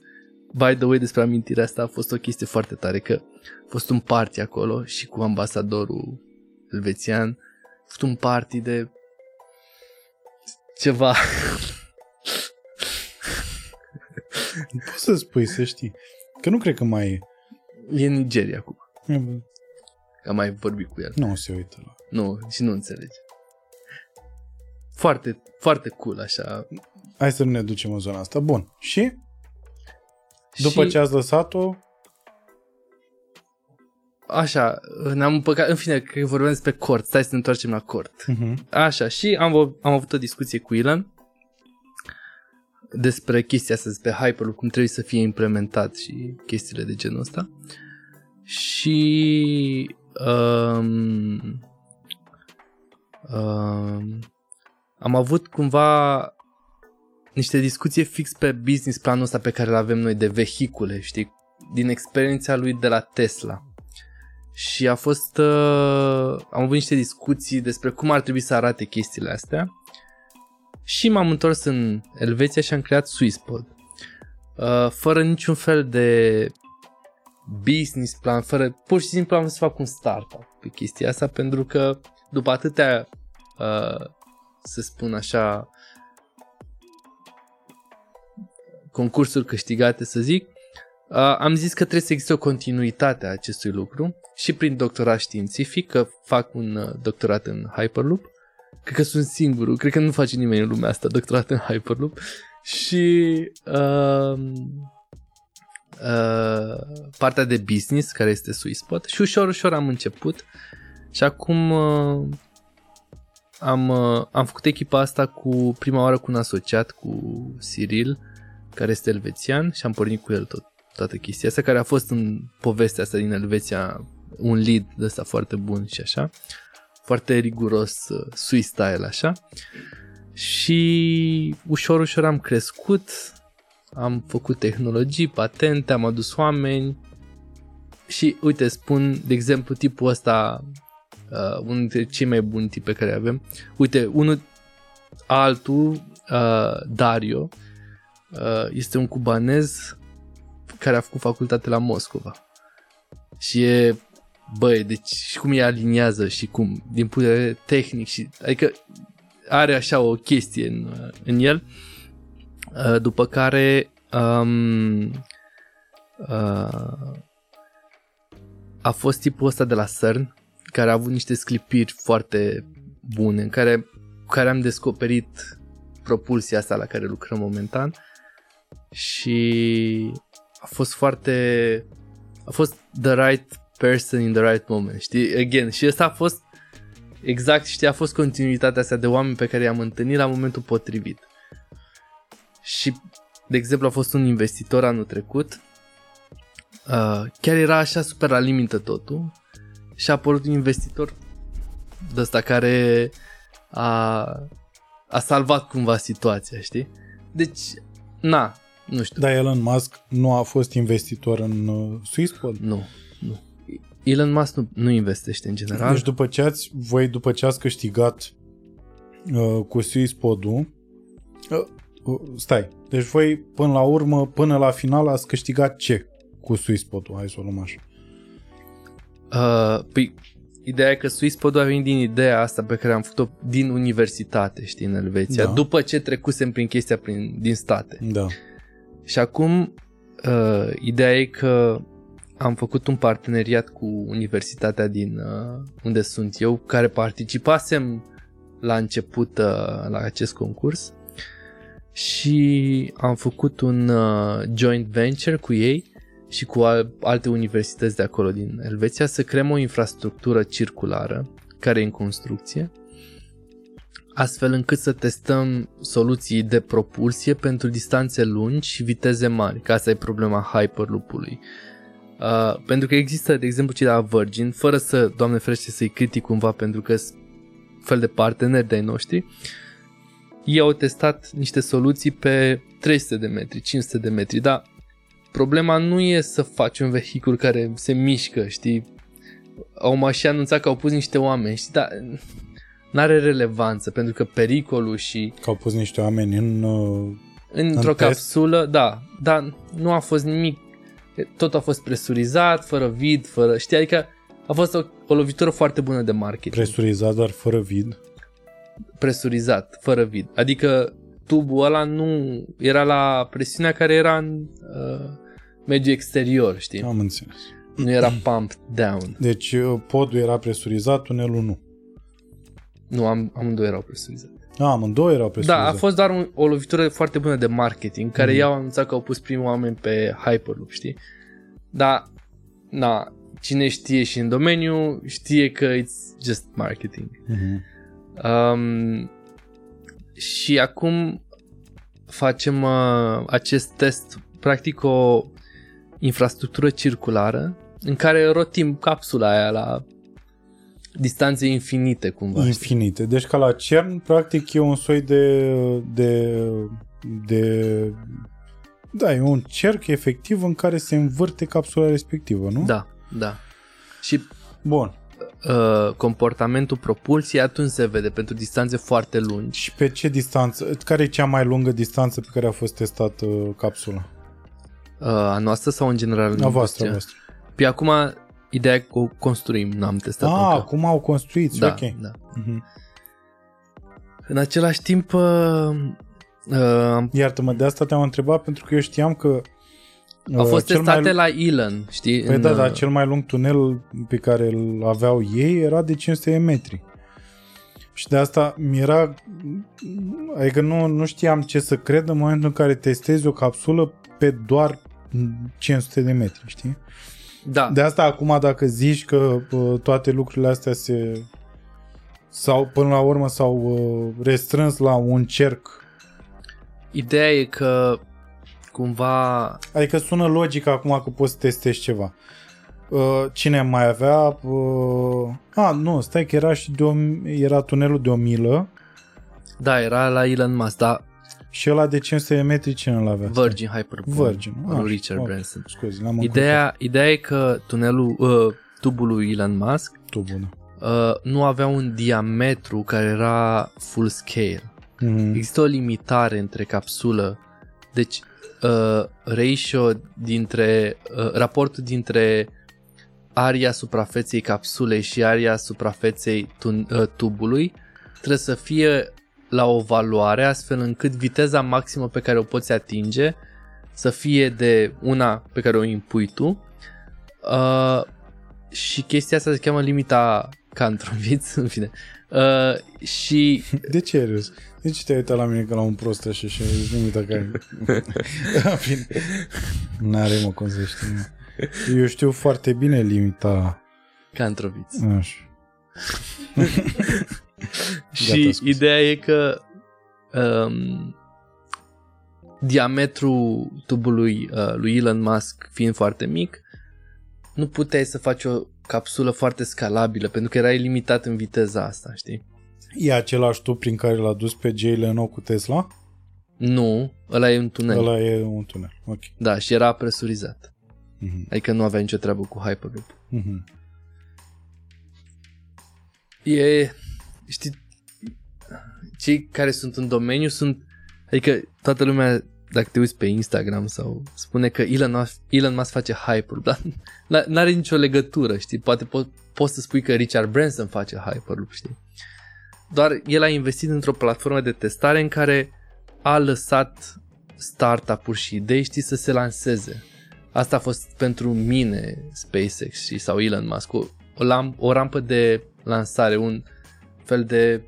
by the way, despre amintirea asta, a fost o chestie foarte tare, că a fost un party acolo și cu ambasadorul elvețian, a fost un party de ceva, Poți să spui, să știi. Că nu cred că mai e. e în Nigeria acum, E, bă, am mai vorbit cu el. Nu se uită la... Nu, și nu înțelege. Foarte, foarte cool așa. Hai să nu ne ducem în zona asta. Bun. Și? După și, ce ați lăsat-o, Așa, ne-am împăcat, în fine, că vorbeam despre cort, stai să ne întoarcem la cort. uh-huh. Așa, și am, vo- am avut o discuție cu Ilan despre chestia asta, despre Hyperloop, cum trebuie să fie implementat și chestiile de genul ăsta. Și um, um, am avut cumva niște discuții fix pe business planul ăsta pe care îl avem noi de vehicule, știi, din experiența lui de la Tesla. Și a fost, uh, am avut niște discuții despre cum ar trebui să arate chestiile astea și m-am întors în Elveția și am creat SwissPod. Uh, fără niciun fel de business plan, fără, pur și simplu am să fac un startup pe chestia asta pentru că după atâtea, uh, să spun așa, concursuri câștigate, să zic, uh, am zis că trebuie să existe o continuitate a acestui lucru și prin doctorat științific, că fac un uh, doctorat în Hyperloop, cred că sunt singurul, cred că nu face nimeni în lumea asta doctorat în Hyperloop. Și uh, uh, partea de business care este SwissPot și ușor, ușor am început. Și acum uh, am, uh, am făcut echipa asta cu prima oară cu un asociat, cu Cyril, care este elvețian și am pornit cu el tot, toată chestia asta, care a fost în povestea asta din Elveția un lead de ăsta foarte bun și așa, foarte riguros, uh, Swiss style așa. Și ușor, ușor am crescut, am făcut tehnologii, patente, am adus oameni și uite, spun, de exemplu, tipul ăsta, uh, unul dintre cei mai buni tipi pe care avem, uite, unul altul, uh, Dario, uh, este un cubanez care a făcut facultate la Moscova. Și e, băi, deci și cum îi aliniază și cum, din punct de vedere tehnic și, adică are așa o chestie în, în el, uh, după care um, uh, a fost tipul ăsta de la CERN, care a avut niște sclipiri foarte bune, în care, cu care am descoperit propulsia asta la care lucrăm momentan și a fost foarte a fost the right person in the right moment, știi? Again, și ăsta a fost exact, știi, a fost continuitatea asta de oameni pe care i-am întâlnit la momentul potrivit. Și, de exemplu, a fost un investitor anul trecut, uh, chiar era așa super la limită totul și a apărut un investitor de ăsta care a, a salvat cumva situația, știi? Deci, na, nu știu. Dar Elon Musk nu a fost investitor în uh, SwissPod? Nu, nu. Elon Musk nu, nu investește în general. Deci după ce ați, voi după ce ați câștigat uh, cu SwissPod-ul, uh, uh, stai, deci voi până la urmă, până la final ați câștigat ce cu SwissPod-ul? Hai să o luăm așa. Uh, păi, ideea e că SwissPod a venit din ideea asta pe care am făcut-o din universitate, știi, în Elveția, Da. după ce trecusem prin chestia prin, din state. Da. Și acum, uh, ideea e că am făcut un parteneriat cu universitatea din uh, unde sunt eu, care participasem la început uh, la acest concurs și am făcut un uh, joint venture cu ei și cu al- alte universități de acolo din Elveția să creăm o infrastructură circulară care e în construcție astfel încât să testăm soluții de propulsie pentru distanțe lungi și viteze mari, că asta e problema Hyperloop-ului. Uh, pentru că există, de exemplu, cei de la Virgin, fără să, Doamne ferește, să-i critic cumva pentru că sunt fel de parteneri de-ai noștri, ei au testat niște soluții pe 300 de metri, 500 de metri, dar problema nu e să faci un vehicul care se mișcă, știi? Au mai și anunțat că au pus niște oameni, știi, dar n-are relevanță, pentru că pericolul și Că au pus niște oameni în... uh, într-o În test? capsulă, da, dar nu a fost nimic, tot a fost presurizat, fără vid, fără, știi, adică a fost o, o lovitură foarte bună de marketing. presurizat, dar fără vid. presurizat, fără vid. Adică tubul ăla nu era la presiunea care era în uh, mediul exterior, știi? Am înțeles. Nu era pumped down. Deci uh, podul era presurizat, tunelul nu. Nu, am, amândouă erau presurizate. A, amândouă erau Da, presurizate. a fost doar un, o lovitură foarte bună de marketing, care Mhm. mm. i-au anunțat că au pus primul oameni pe Hyperloop, știi? Dar, na, cine știe și în domeniu, știe că it's just marketing. Mhm. Um, și acum facem uh, acest test, practic o infrastructură circulară în care rotim capsula aia la distanțe infinite cumva. știi? Infinite. Deci ca la CERN, practic, e un soi de... de, de da, e un cerc efectiv în care se învârte capsula respectivă, nu? Da, da. Și Bun. uh, comportamentul propulsiei atunci se vede pentru distanțe foarte lungi. Și pe ce distanță? Care e cea mai lungă distanță pe care a fost testată capsula? Uh, a noastră sau în general în A voastră, industrie? a voastră. Pe acum ideea e că o construim, nu am testat Ah, încă. acum au construit, Da, ok. da. Mhm. În același timp, uh, uh, am- Iartă-mă, de asta te-am întrebat pentru că eu știam că au uh, fost cel testate mai... la Elon, știi? Păi în, da, uh, dar cel mai lung tunel pe care îl aveau ei era de 500 de metri. Și de asta mi era... Adică nu, nu știam ce să cred în momentul în care testezi o capsulă pe doar 500 de metri, știi? Da, De asta acum dacă zici că uh, toate lucrurile astea se sau până la urmă s-au uh, restrâns la un cerc. Ideea e că cumva Adică sună logic acum că poți să testezi ceva. Uh, Cine mai avea... Uh... A, nu, stai că era și de o, era tunelul de o milă. Da, era la Elon Musk, da, și ăla de 500 de metri cine îl avea? Virgin Hyperloop. Virgin. Al Ah, lui Richard ok, Branson. Scuze, l-am Ideea, ideea e că tunelul, uh, tubul lui Elon Musk încurcat. Tu bună. uh, nu avea un diametru care era full scale. Mm-hmm. Există o limitare între capsulă. Deci, uh, ratio dintre, uh, raportul dintre aria suprafeței capsulei și aria suprafeței tun, uh, tubului trebuie să fie la o valoare astfel încât viteza maximă pe care o poți atinge să fie de una pe care o impui tu uh, și chestia asta se cheamă limita Cantroviț, în fine. Uh, și De ce ai râs? De ce te-ai uitat la mine ca la un prost așa și ai limita care... În fine. N-are mă cum să știu. mă. Eu știu foarte bine limita... Cantroviț. Așa. Și scuze. ideea e că um, diametrul tubului uh, lui Elon Musk fiind foarte mic, nu puteai să faci o capsulă foarte scalabilă pentru că erai limitat în viteza asta, știi? E același tub prin care l-a dus pe Jay Leno cu Tesla? Nu, ăla e un tunel. Ăla e un tunel. Ok. Da, și era presurizat. Mhm. Adică nu avea nicio treabă cu Hyperloop. Mhm. E, știi, cei care sunt în domeniu sunt, adică toată lumea, dacă te uiți pe Instagram sau spune că Elon Musk, Elon Musk face Hyperloop, dar n- n-are nicio legătură, știi, poate po- poți să spui că Richard Branson face Hyperloop, știi. Doar el a investit într-o platformă de testare în care a lăsat startup-uri și idei, știi, să se lanseze. Asta a fost pentru mine SpaceX și sau Elon Musk, o, o, lam- o rampă de lansare, un fel de...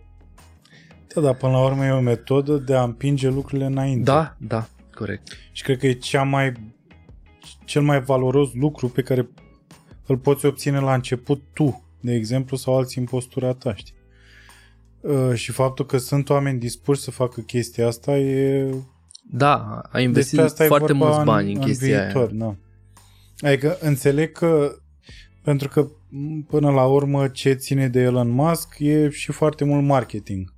Da, dar până la urmă e o metodă de a împinge lucrurile înainte. Da, da, corect. Și cred că e cea mai, cel mai valoros lucru pe care îl poți obține la început tu, de exemplu, sau alții în postura ta, știi? Uh, și faptul că sunt oameni dispuși să facă chestia asta e... Da, a investit Despre asta e foarte vorba mulți bani în, în, chestia în viitor, aia. Da. Adică înțeleg că pentru că m, până la urmă ce ține de Elon Musk e și foarte mult marketing.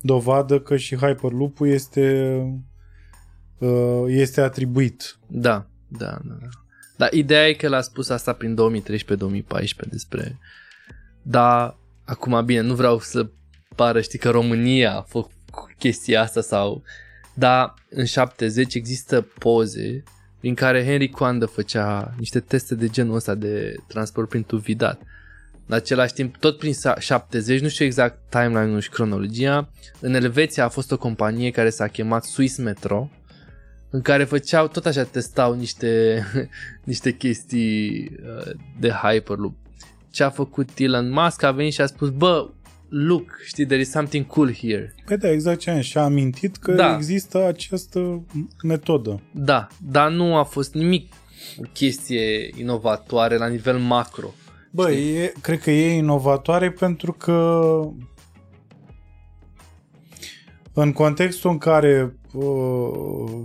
Dovadă că și Hyperloop-ul este uh, este atribuit Da, Da, da, da. Dar ideea e că l-a spus asta prin 2013-2014 despre... Da, acum bine, nu vreau să pară, știi, că România a făcut chestia asta sau... Dar în 70 există poze prin care Henry Coandă făcea niște teste de genul ăsta de transport prin tuvidat. În același timp, tot prin 70, nu știu exact timeline-ul și cronologia, în Elveția a fost o companie care s-a chemat Swiss Metro, în care făceau, tot așa testau niște, niște chestii uh, de Hyperloop. Ce a făcut Elon Musk a venit și a spus, bă, look, știi, there is something cool here. Păi da, exact ce am și-a amintit că Da. există această metodă. Da, dar nu a fost nimic o chestie inovatoare la nivel macro. Bă, e, cred că e inovatoare pentru că în contextul în care uh,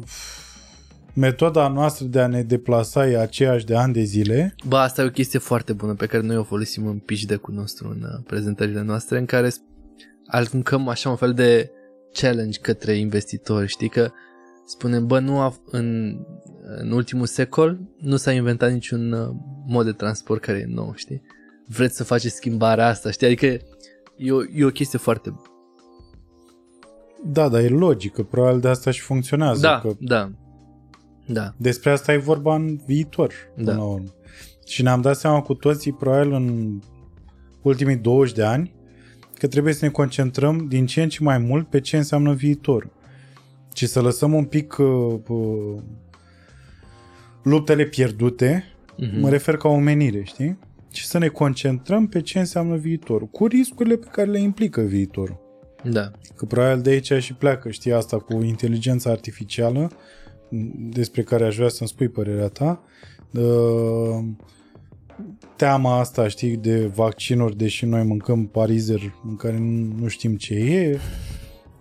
metoda noastră de a ne deplasa e aceeași de ani de zile, Bă, asta e o chestie foarte bună pe care noi o folosim în pitch deck-ul nostru, în uh, prezentările noastre, în care sp- aruncăm așa un fel de challenge către investitori, știi că spunem, bă, nu a, în, în ultimul secol nu s-a inventat niciun uh, mod de transport care e nou, știi? Vreți să faceți schimbarea asta, știi? Adică e o, e o chestie foarte da, dar e logică, probabil de asta și funcționează. Da, Că da, da, despre asta e vorba în viitor, până Da. la urmă. Și ne-am dat seama cu toții, probabil în ultimii 20 de ani, că trebuie să ne concentrăm din ce în ce mai mult pe ce înseamnă viitor. Și să lăsăm un pic uh, uh, luptele pierdute, Mhm. mă refer ca omenire, știi? Și să ne concentrăm pe ce înseamnă viitorul, cu riscurile pe care le implică viitorul. da, Că probabil de aici și pleacă, știi, asta cu inteligența artificială, despre care aș vrea să-mi spui părerea ta. Uh, Teama asta, știi, de vaccinuri, deși noi mâncăm parizer în care nu nu știm ce e.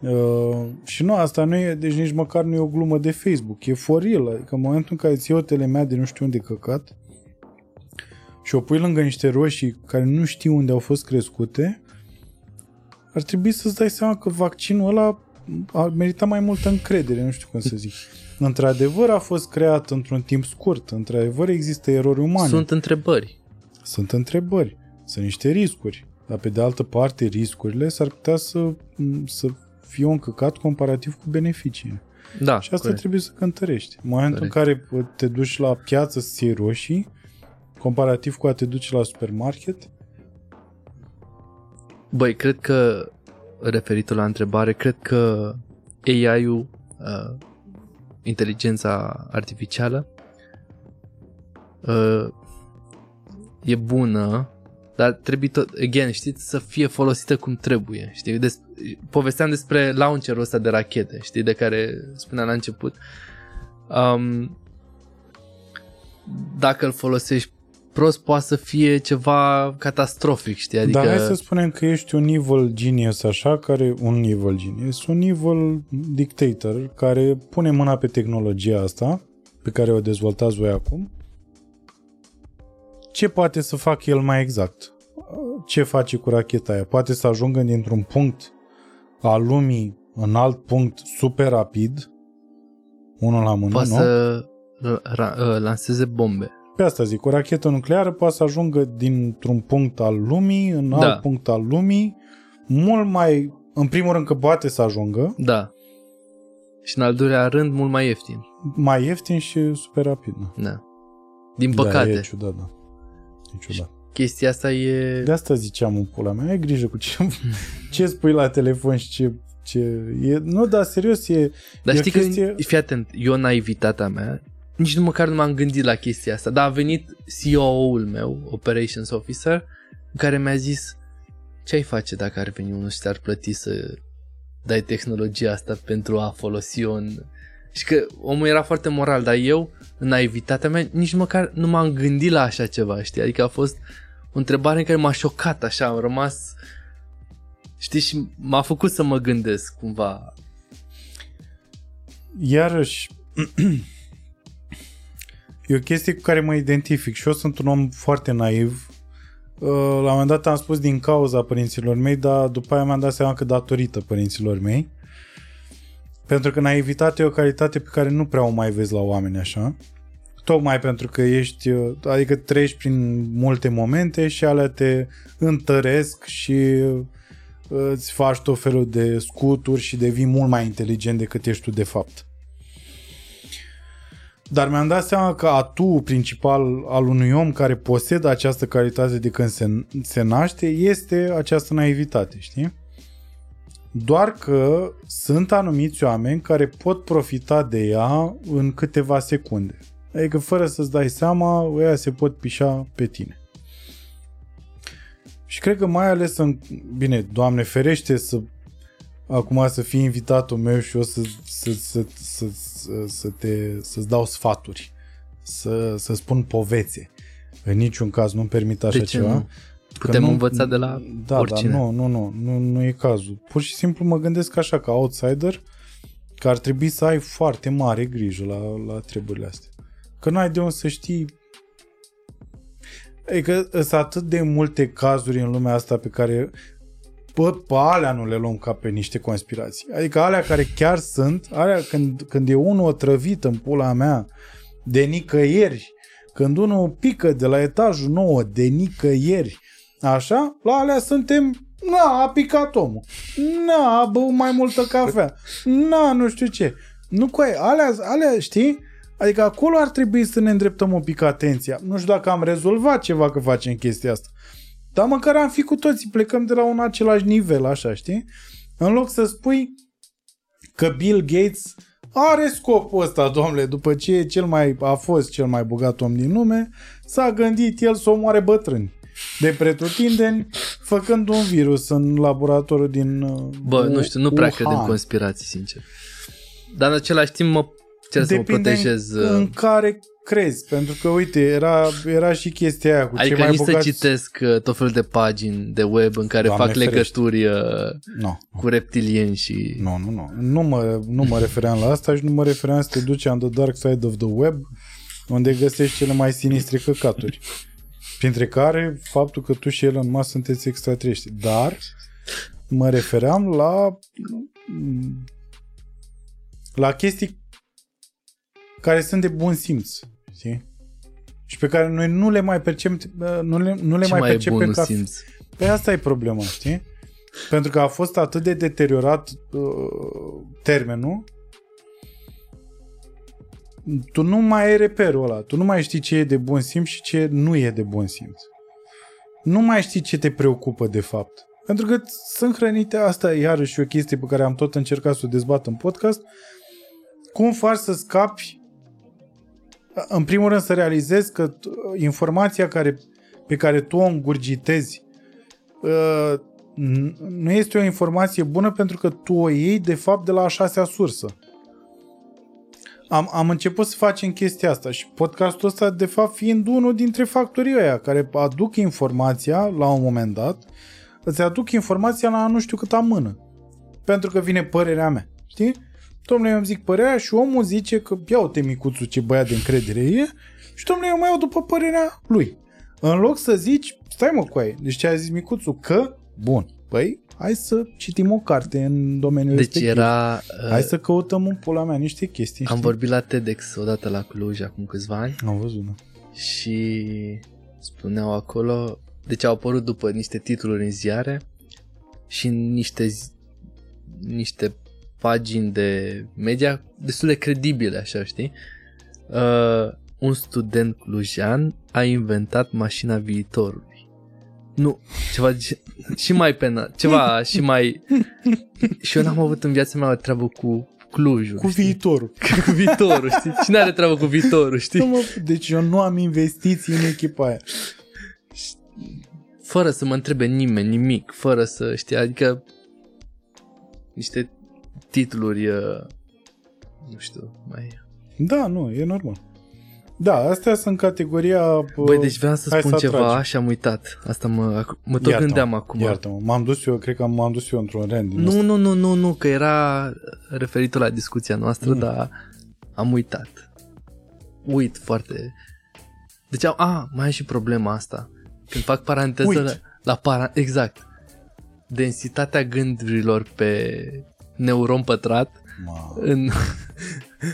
Uh, și nu, asta nu e, deci nici măcar nu e o glumă de Facebook, e for real, adică în momentul în care ți iei o telemea de nu știu unde căcat și o pui lângă niște roșii care nu știi unde au fost crescute, ar trebui să-ți dai seama că vaccinul ăla ar merita mai multă încredere, nu știu cum să zic. Într-adevăr a fost creat într-un timp scurt, într-adevăr există erori umane. sunt întrebări. Sunt întrebări, sunt niște riscuri. Dar pe de altă parte, riscurile s-ar putea să, să fie un căcat comparativ cu beneficiile. Da, Și asta corect. trebuie să cântărești. În momentul Corect. în care te duci la piață să iei roșii, comparativ cu a te duce la supermarket, Băi, cred că, referitor la întrebare, cred că AI-ul, uh, inteligența artificială, uh, e bună, dar trebuie tot, again, știți, să fie folosită cum trebuie, știi? Des, povesteam despre launcherul ăsta de rachete, știi, de care spuneam la început. Um, dacă îl folosești prost, poate să fie ceva catastrofic, știi? Adică... Dar hai să spunem că ești un evil genius așa, care un evil genius, un evil dictator care pune mâna pe tehnologia asta pe care o dezvoltați voi acum. Ce poate să facă el mai exact? Ce face cu racheta aia? Poate să ajungă dintr-un punct al lumii în alt punct super rapid, unul la mână, poate nu? să ra- ra- lanseze bombe. Pe asta zic, o rachetă nucleară poate să ajungă dintr-un punct al lumii în alt Da. punct al lumii, mult mai, în primul rând că poate să ajungă, Da. Și în al doilea rând, mult mai ieftin. mai ieftin și super rapid. Da, Da. Din Da, păcate. e ciudat, da. E ciudat. Chestia asta e... De asta ziceam în pula mea, ai grijă cu ce, ce spui la telefon și ce... ce e, nu, dar serios, e, Dar e o știi chestie... că, fii atent, eu naivitatea mea, nici nu măcar nu m-am gândit la chestia asta, dar a venit CEO-ul meu, Operations Officer, în care mi-a zis ce ai face dacă ar veni unul și te-ar plăti să dai tehnologia asta pentru a folosi-o în... Și că omul era foarte moral, dar eu, în naivitatea mea, nici măcar nu m-am gândit la așa ceva, știi? Adică a fost o întrebare în care m-a șocat așa, am rămas... Știi, și m-a făcut să mă gândesc cumva. Iarăși, e o chestie cu care mă identific și eu sunt un om foarte naiv. Uh, La un moment dat am spus din cauza părinților mei, dar după aia mi-am dat seama că datorită părinților mei. Pentru că naivitatea e o calitate pe care nu prea o mai vezi la oameni așa. Tocmai pentru că ești, uh, adică treci prin multe momente și alea te întăresc și uh, îți faci tot felul de scuturi și devii mult mai inteligent decât ești tu de fapt. Dar mi-am dat seama că atu principal al unui om care posedă această calitate de când se, se naște este această naivitate, știi? Doar că sunt anumiți oameni care pot profita de ea în câteva secunde. Adică fără să-ți dai seama, ăia se pot pișa pe tine. Și cred că mai ales în... Bine, Doamne ferește să acum să fii invitatul meu și eu să, să, să, să, să, să te, să-ți dau sfaturi, să, să spun povețe. În niciun caz nu-mi permit așa De ce ceva. nu? Putem nu, învăța de la da, oricine. Da, nu, nu, nu, nu, nu e cazul. Pur și simplu mă gândesc așa, ca outsider, că ar trebui să ai foarte mare grijă la, la treburile astea. Că n-ai de unde să știi Adică sunt atât de multe cazuri în lumea asta pe care pe, pe alea nu le luăm ca pe niște conspirații. Adică alea care chiar sunt, alea când, când e unul otrăvit în pula mea de nicăieri, când unul pică de la etajul 9 de nicăieri, așa, la alea suntem Na, a picat omul. Na, a băut mai multă cafea. Na, nu știu ce. Nu cu alea, alea, știi? Adică acolo ar trebui să ne îndreptăm un pic atenția. Nu știu dacă am rezolvat ceva că facem chestia asta. Dar măcar am fi cu toții, plecăm de la un același nivel, așa, știi? În loc să spui că Bill Gates are scopul ăsta, domnule, după ce e cel mai, a fost cel mai bogat om din lume, s-a gândit el să omoare bătrâni de pretutindeni, făcând un virus în laboratorul din Bă, nu știu, nu prea cred în conspirații, sincer. Dar în același timp mă cer să mă protejez. uh, În, în care crezi, pentru că uite, era, era și chestia aia cu adică cei mai nici bogați... să citesc uh, tot felul de pagini de web în care Doamne fac ferește. legături uh, No. cu reptilieni și... Nu, nu, nu. Nu mă, nu mă refeream la asta și nu mă refeream să te duci on the dark side of the web unde găsești cele mai sinistre căcaturi. Printre care faptul că tu și Elon Musk sunteți extraterestri. Dar mă refeream la la chestii care sunt de bun simț. Știi? Și pe care noi nu le mai percepem, nu le, nu le Ce mai, mai e percepem bunul ca simț? Pe asta e problema, știi? Pentru că a fost atât de deteriorat uh, termenul, tu nu mai ai reperul ăla, tu nu mai știi ce e de bun simț și ce nu e de bun simț. Nu mai știi ce te preocupă de fapt. Pentru că sunt hrănite, asta e iarăși o chestie pe care am tot încercat să o dezbat în podcast, cum faci să scapi în primul rând să realizezi că t- informația care, pe care tu o îngurgitezi uh, n- nu este o informație bună pentru că tu o iei de fapt de la a șasea sursă. Am, am început să facem chestia asta și podcastul ăsta de fapt fiind unul dintre factorii ăia care aduc informația la un moment dat, îți aduc informația la nu știu cât mână. Pentru că vine părerea mea. Știi? Domnule, eu îmi zic părerea și omul zice că ia uite micuțul ce băiat de încredere e și domnule, eu mai iau după părerea lui. În loc să zici, stai mă cu aia, deci ce a zis micuțul, că, bun, păi, hai să citim o carte în domeniul Deci respectiv. era... Hai Uh, să căutăm în pula mea niște chestii. am știi? vorbit la TEDx odată la Cluj acum câțiva ani Am văzut, da. și spuneau acolo, deci au apărut după niște titluri în ziare și niște, zi- niște pagini de media destul de credibile, așa, știi? Uh, un student clujan a inventat mașina viitorului. Nu, ceva de ce- și mai penal, ceva și mai... și eu n-am avut în viața mea o treabă cu Clujul, Cu știi? viitorul. cu viitorul, știi? Cine are treabă cu viitorul, știi? Nu mă, deci eu nu am investiții în echipa aia. fără să mă întrebe nimeni nimic, fără să știi, adică niște titluri, uh, nu știu, mai... Da, nu, e normal. Da, astea sunt categoria... Băi, deci vreau să hai spun să ceva atragi. și am uitat. Asta mă, mă tot Iartă-mă, gândeam acum. Iartă-mă, m-am dus eu, cred că m-am dus eu într-un rând din Nu, nu, nu, nu, nu, că era referitor la discuția noastră, Mm. dar am uitat. Uit foarte... Deci, am, a, mai e și problema asta. Când fac paranteză Uit. la, la para, exact. Densitatea gândurilor pe neuron pătrat Ma, în,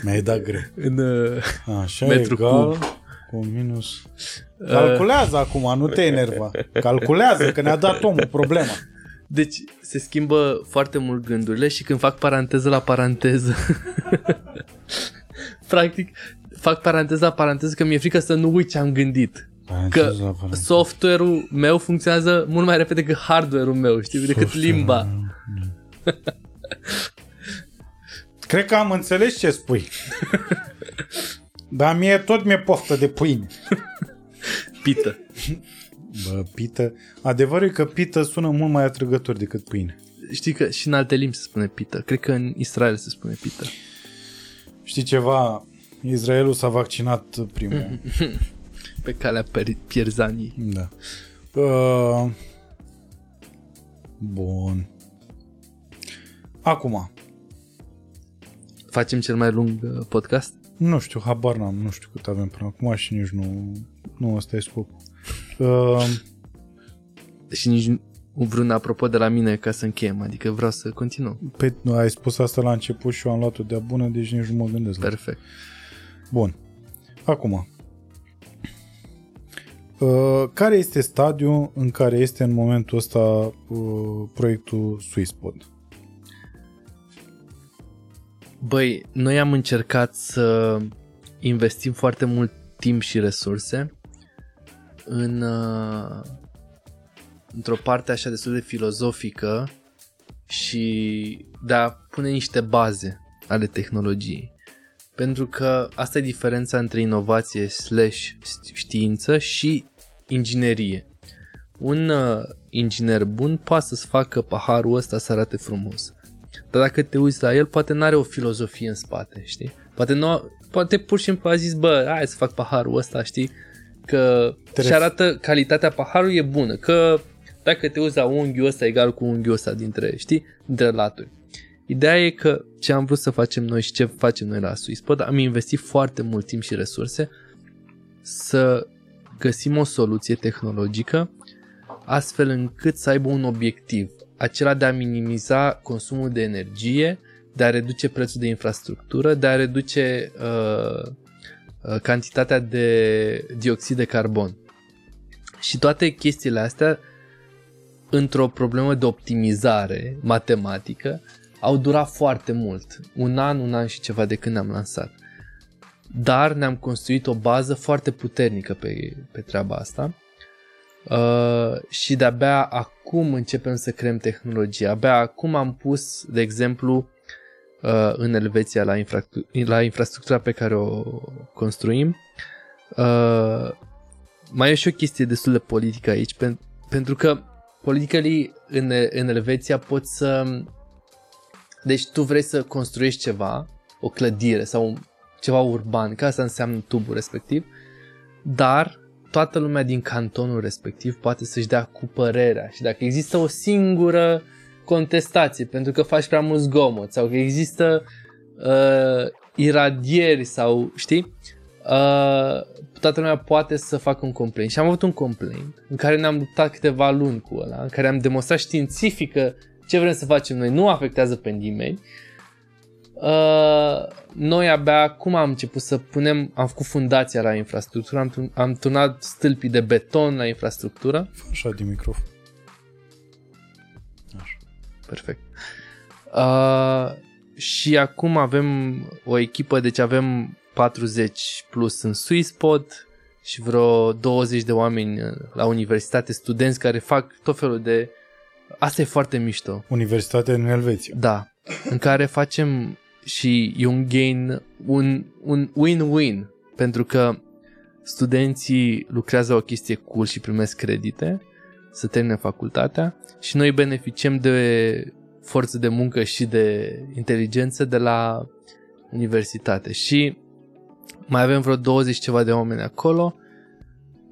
mi-ai dat greu. în uh, Așa, Metru egal cub. cu minus... Calculează acum, nu te enerva. Calculează, că ne-a dat omul problema. Deci se schimbă foarte mult gândurile și când fac paranteză la paranteză, practic fac paranteză la paranteză că mi-e frică să nu uit ce am gândit. Că software-ul meu funcționează mult mai repede decât hardware-ul meu, știi, decât limba. Cred că am înțeles ce spui. Dar mie tot mi-e poftă de pâine. Pită. Bă, pită. Adevărul e că pită sună mult mai atrăgător decât pâine. Știi că și în alte limbi se spune pită. Cred că în Israel se spune pită. Știi ceva? Israelul s-a vaccinat primul. Pe calea per- pierzanii. Da. Uh, bun. Acum, Facem cel mai lung uh, podcast? nu știu, habar n-am, nu știu cât avem până acum și nici nu, nu ăsta e scopul. Uh, Și nici nu- vreun apropo de la mine ca să încheiem, adică vreau să continuăm. pe, ai spus asta la început și eu am luat-o de-a bună, deci nici nu mă gândesc la Perfect. Bun. Acum. Uh, care este stadiul în care este în momentul ăsta uh, proiectul SwissPod? Băi, noi am încercat să investim foarte mult timp și resurse în uh, într-o parte așa destul de filozofică și de a pune niște baze ale tehnologiei. Pentru că asta e diferența între inovație slash știință și inginerie. Un uh, inginer bun poate să-ți facă paharul ăsta să arate frumos. Dar dacă te uiți la el, poate n-are o filozofie în spate, știi? Poate, nu, poate pur și simplu a zis, bă, hai să fac paharul ăsta, știi? Că Trebuie și arată calitatea paharului e bună, că dacă te uiți la unghiul ăsta egal cu unghiul ăsta dintre, știi, dintre laturi. Ideea e că ce am vrut să facem noi și ce facem noi la SwissPod, am investit foarte mult timp și resurse să găsim o soluție tehnologică astfel încât să aibă un obiectiv, acela de a minimiza consumul de energie, de a reduce prețul de infrastructură, de a reduce uh, uh, cantitatea de dioxid de carbon. Și toate chestiile astea, într-o problemă de optimizare matematică, au durat foarte mult. Un an, un an și ceva de când ne-am lansat. Dar ne-am construit o bază foarte puternică pe, pe treaba asta Uh, și de-abia acum începem să creăm tehnologie. Abia acum am pus, de exemplu, uh, în Elveția la, infra- la infrastructura pe care o construim. Uh, mai e și o chestie destul de politică aici, pen- pentru că politically în, în Elveția poți să... Deci tu vrei să construiești ceva, o clădire sau un, ceva urban, că asta înseamnă tubul respectiv, dar toată lumea din cantonul respectiv poate să-și dea cu părerea și dacă există o singură contestație pentru că faci prea mult zgomot sau că există uh, iradieri sau știi, uh, toată lumea poate să facă un complaint. Și am avut un complaint în care ne-am luptat câteva luni cu ăla, în care am demonstrat științific că ce vrem să facem noi nu afectează pe nimeni. Uh, noi abia acum am început să punem, am făcut fundația la infrastructură, am, tun- am turnat stâlpii de beton la infrastructură. Fă Așa din microfon. Așa. Perfect. Uh, și acum avem o echipă, deci avem 40 plus în SwissPod și vreo 20 de oameni la universitate, studenți care fac tot felul de... Asta e foarte mișto. Universitatea în Elveția. Da, în care facem și e un gain, un, un win-win, pentru că studenții lucrează la o chestie cool și primesc credite să termine facultatea și noi beneficiem de forță de muncă și de inteligență de la universitate. Și mai avem vreo 20 ceva de oameni acolo.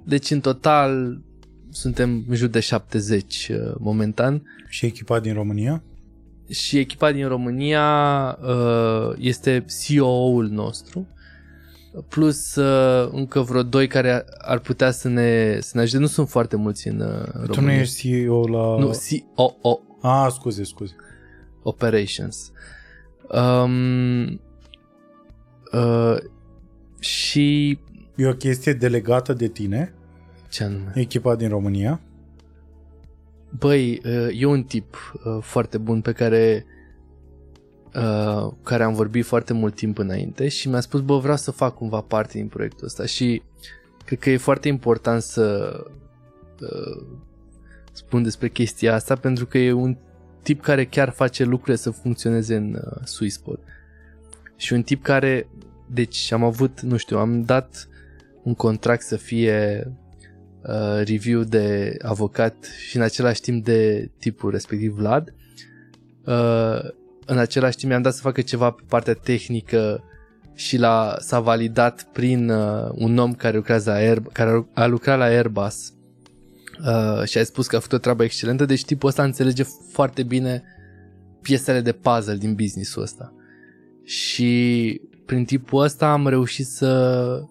Deci în total suntem în jur de 70 uh, momentan. Și echipa din România? Și echipa din România uh, este CEO-ul nostru plus uh, încă vreo doi care ar putea să ne, să ne ajute. Nu sunt foarte mulți în uh, România. Tu nu ești CEO la... Nu, COO Ah, scuze, scuze. Operations. Um, uh, și E o chestie delegată de tine, ce anume? echipa din România. Băi, uh, e un tip uh, foarte bun pe care uh, care am vorbit foarte mult timp înainte și mi-a spus, bă, vreau să fac cumva parte din proiectul ăsta și cred că e foarte important să uh, spun despre chestia asta pentru că e un tip care chiar face lucrurile să funcționeze în uh, Swisspot. Și un tip care, deci am avut, nu știu, am dat un contract să fie uh, review de avocat și în același timp de tipul respectiv Vlad. Uh, în același timp mi-am dat să facă ceva pe partea tehnică și l-a, s-a validat prin uh, un om care lucrează la Air, care a lucrat la Airbus uh, și a spus că a făcut o treabă excelentă, deci tipul ăsta înțelege foarte bine piesele de puzzle din businessul ăsta. Și prin tipul ăsta am reușit să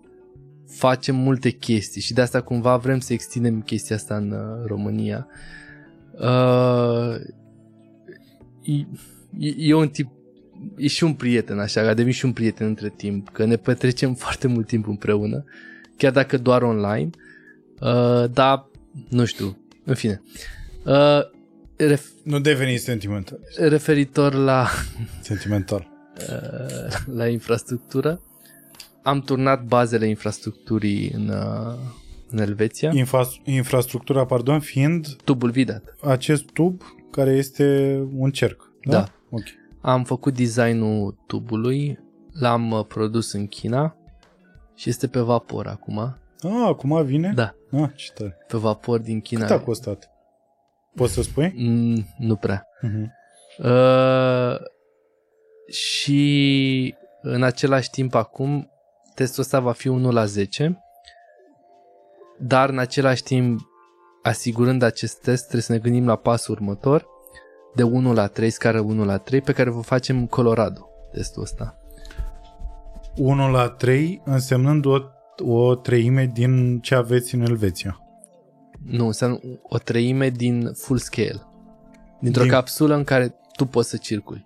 facem multe chestii și de asta cumva vrem să extindem chestia asta în uh, România. Uh, e, e un tip e și un prieten așa, a devenit și un prieten între timp, că ne petrecem foarte mult timp împreună, chiar dacă doar online, uh, dar nu știu, în fine. Uh, ref- Nu deveni sentimental. referitor la, Sentimental. uh, la infrastructură, am turnat bazele infrastructurii în, uh, în Elveția, Infra- infrastructura, pardon, fiind tubul vidat. acest tub care este un cerc. Da? Da. Ok. Am făcut designul tubului, l-am uh, produs în China și este pe vapor acum. Ah, acum vine? Da, Ah, ce tare. pe vapor din China. Cât a costat? Poți să spui? Mm, nu prea. Uh-huh. Uh, și în același timp acum testul ăsta va fi 1 la 10 dar în același timp asigurând acest test trebuie să ne gândim la pasul următor de 1 la 3, scară 1 la 3 pe care vă facem în Colorado testul ăsta 1 la 3 însemnând o, o treime din ce aveți în Elveția. nu, înseamnă o treime din full scale dintr-o Din- capsulă în care tu poți să circuli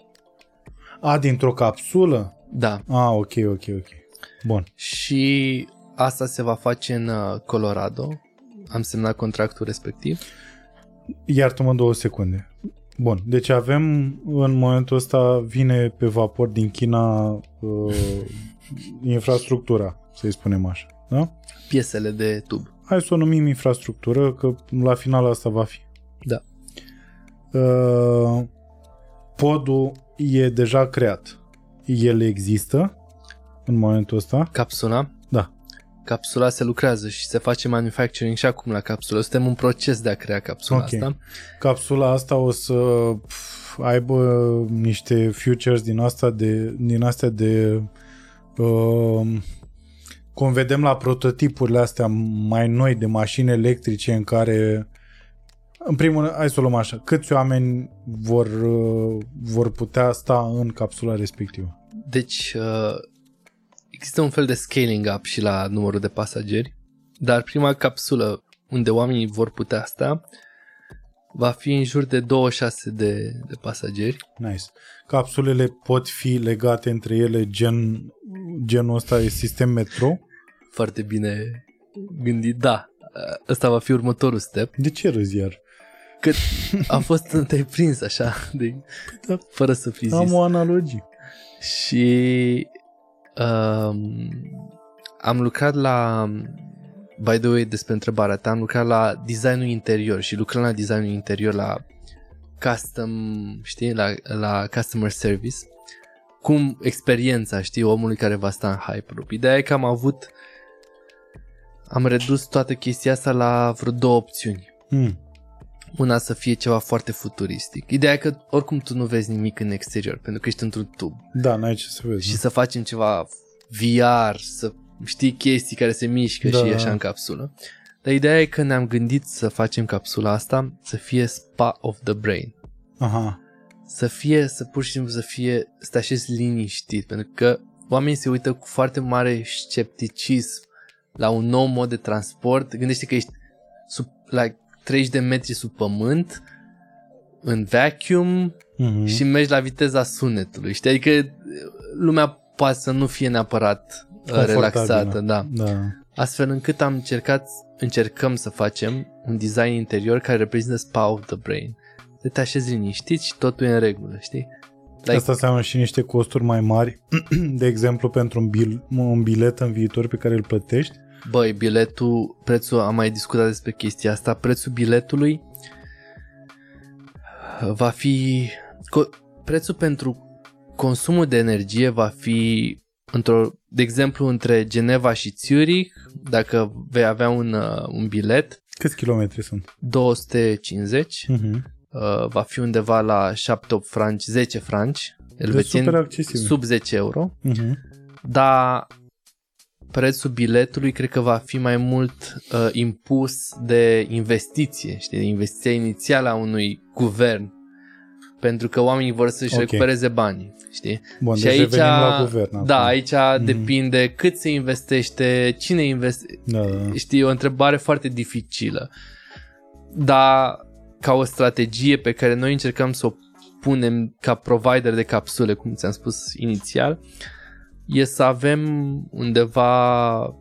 A, dintr-o capsulă? da, A, ok, ok, ok. Bun. și asta se va face în uh, Colorado am semnat contractul respectiv Iartă-mă două secunde. Bun, deci avem în momentul ăsta vine pe vapor din China uh, infrastructura, să-i spunem așa. Da? piesele de tub Hai să o numim infrastructură, că la final asta va fi. Da. Uh, podul e deja creat. El există în momentul ăsta? Capsula? Da. Capsula se lucrează și se face manufacturing și acum la capsulă. Suntem în proces de a crea capsula Ok. asta. Capsula asta o să pf, aibă niște futures din asta de din astea de uh, cum vedem la prototipurile astea mai noi de mașini electrice în care în primul rând, hai să o luăm așa, câți oameni vor, uh, vor putea sta în capsula respectivă? Deci uh, există un fel de scaling up și la numărul de pasageri, dar prima capsulă unde oamenii vor putea sta va fi în jur de 26 de, de pasageri. Nice. Capsulele pot fi legate între ele gen, genul ăsta e sistem metro? Foarte bine gândit. Da, uh, ăsta va fi următorul step. De ce râzi iar? Cât a fost te-ai prins așa, de, da. fără să fi zis. Am o analogie. Și um, am lucrat la by the way despre întrebarea ta, am lucrat la designul interior și lucrăm la designul interior la custom, știi, la, la customer service cum experiența, știi, omului care va sta în Hyperloop. Ideea e că am avut am redus toată chestia asta la vreo două opțiuni. Hmm. Una să fie ceva foarte futuristic. Ideea e că oricum tu nu vezi nimic în exterior, pentru că ești într-un tub. Da, n-ai ce să vezi. Și nu? să facem ceva VR, să știi chestii care se mișcă Da. și așa în capsulă. Dar ideea e că ne-am gândit să facem capsula asta să fie spa of the brain. Aha. Să fie, să pur și simplu să fie, să te așezi liniștit, pentru că oamenii se uită cu foarte mare scepticism la un nou mod de transport. Gândește că ești sub, la 30 de metri sub pământ, în vacuum Mhm. și mergi la viteza sunetului. Știi? Adică uh, lumea poate să nu fie neapărat uh, Confortabilă. relaxată. Da. Da. Astfel încât am încercat, încercăm să facem un design interior care reprezintă spa of the brain. Să te așezi liniștit și totul e în regulă, știi? Like- Asta înseamnă și niște costuri mai mari, de exemplu pentru un, bil, un bilet în viitor pe care îl plătești. Băi, biletul, prețul, am mai discutat despre chestia asta, prețul biletului va fi, co- prețul pentru consumul de energie va fi, într-o, de exemplu, între Geneva și Zurich, dacă vei avea un, uh, un bilet, Câți kilometri sunt? 250, Uh-huh. uh, va fi undeva la 7-8 franci, 10 franci, Deci elvețieni, super accesibil. sub 10 euro. Uh-huh. dar prețul biletului cred că va fi mai mult uh, impus de investiție, știi, de investiția inițială a unui guvern, pentru că oamenii vor să-și Ok. recupereze banii, știi? Bun, și deci aici, revenim la guvern. acum. da, aici depinde cât se investește, cine investește, da, da, da. știi, e o întrebare foarte dificilă. Dar ca o strategie pe care noi încercăm să o punem ca provider de capsule, cum ți-am spus inițial, e să avem undeva uh,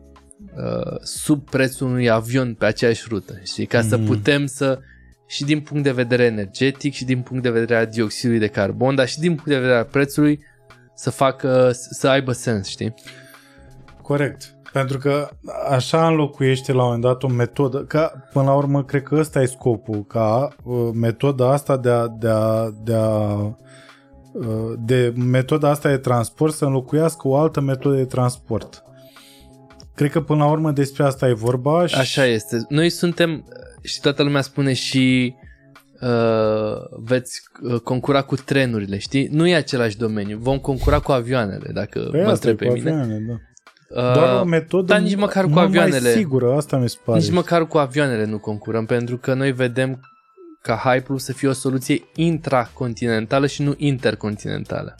sub prețul unui avion pe aceeași rută, știi? Ca să Mhm. putem să și din punct de vedere energetic și din punct de vedere al dioxidului de carbon, dar și din punct de vedere al prețului să facă, să aibă sens, știi? Corect. Pentru că așa înlocuiește la un moment dat o metodă, ca până la urmă cred că ăsta e scopul, ca uh, metoda asta de a, de a, de a uh, de metoda asta de transport să înlocuiască o altă metodă de transport. Cred că până la urmă despre asta e vorba și Așa este. Noi suntem, și toată lumea spune și uh, veți uh, concura cu trenurile, știi? Nu e același domeniu. Vom concura cu avioanele, dacă Păi mă asta e întreb pe cu mine. avioanele, da. Uh, Doar o metodă dar nici măcar cu mult avioanele. mai sigură, asta mi se pare. nici măcar cu avioanele nu concurăm, pentru că noi vedem ca Hyperloop să fie o soluție intracontinentală și nu intercontinentală.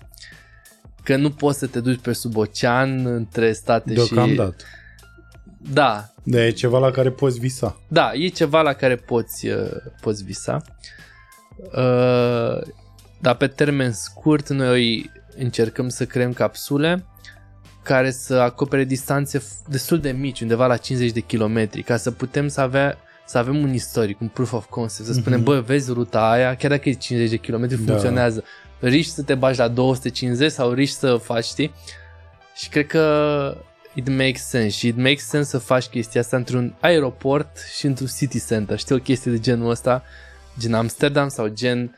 Că nu poți să te duci pe sub ocean între state și... Deocamdată. Da, De e ceva la care poți visa. Da, e ceva la care poți, uh, poți visa. Uh, dar pe termen scurt noi încercăm să creăm capsule care să acopere distanțe f- destul de mici, undeva la 50 de kilometri, ca să putem să, avea, să avem un istoric, un proof of concept, să spunem, Mhm. bă, vezi ruta aia, chiar dacă e 50 de kilometri, Da. funcționează. Riști să te bagi la 250 sau riști să faci, știi? Și cred că it makes sense și it makes sense să faci chestia asta într-un aeroport și într-un city center. Știi o chestie de genul ăsta, gen Amsterdam sau gen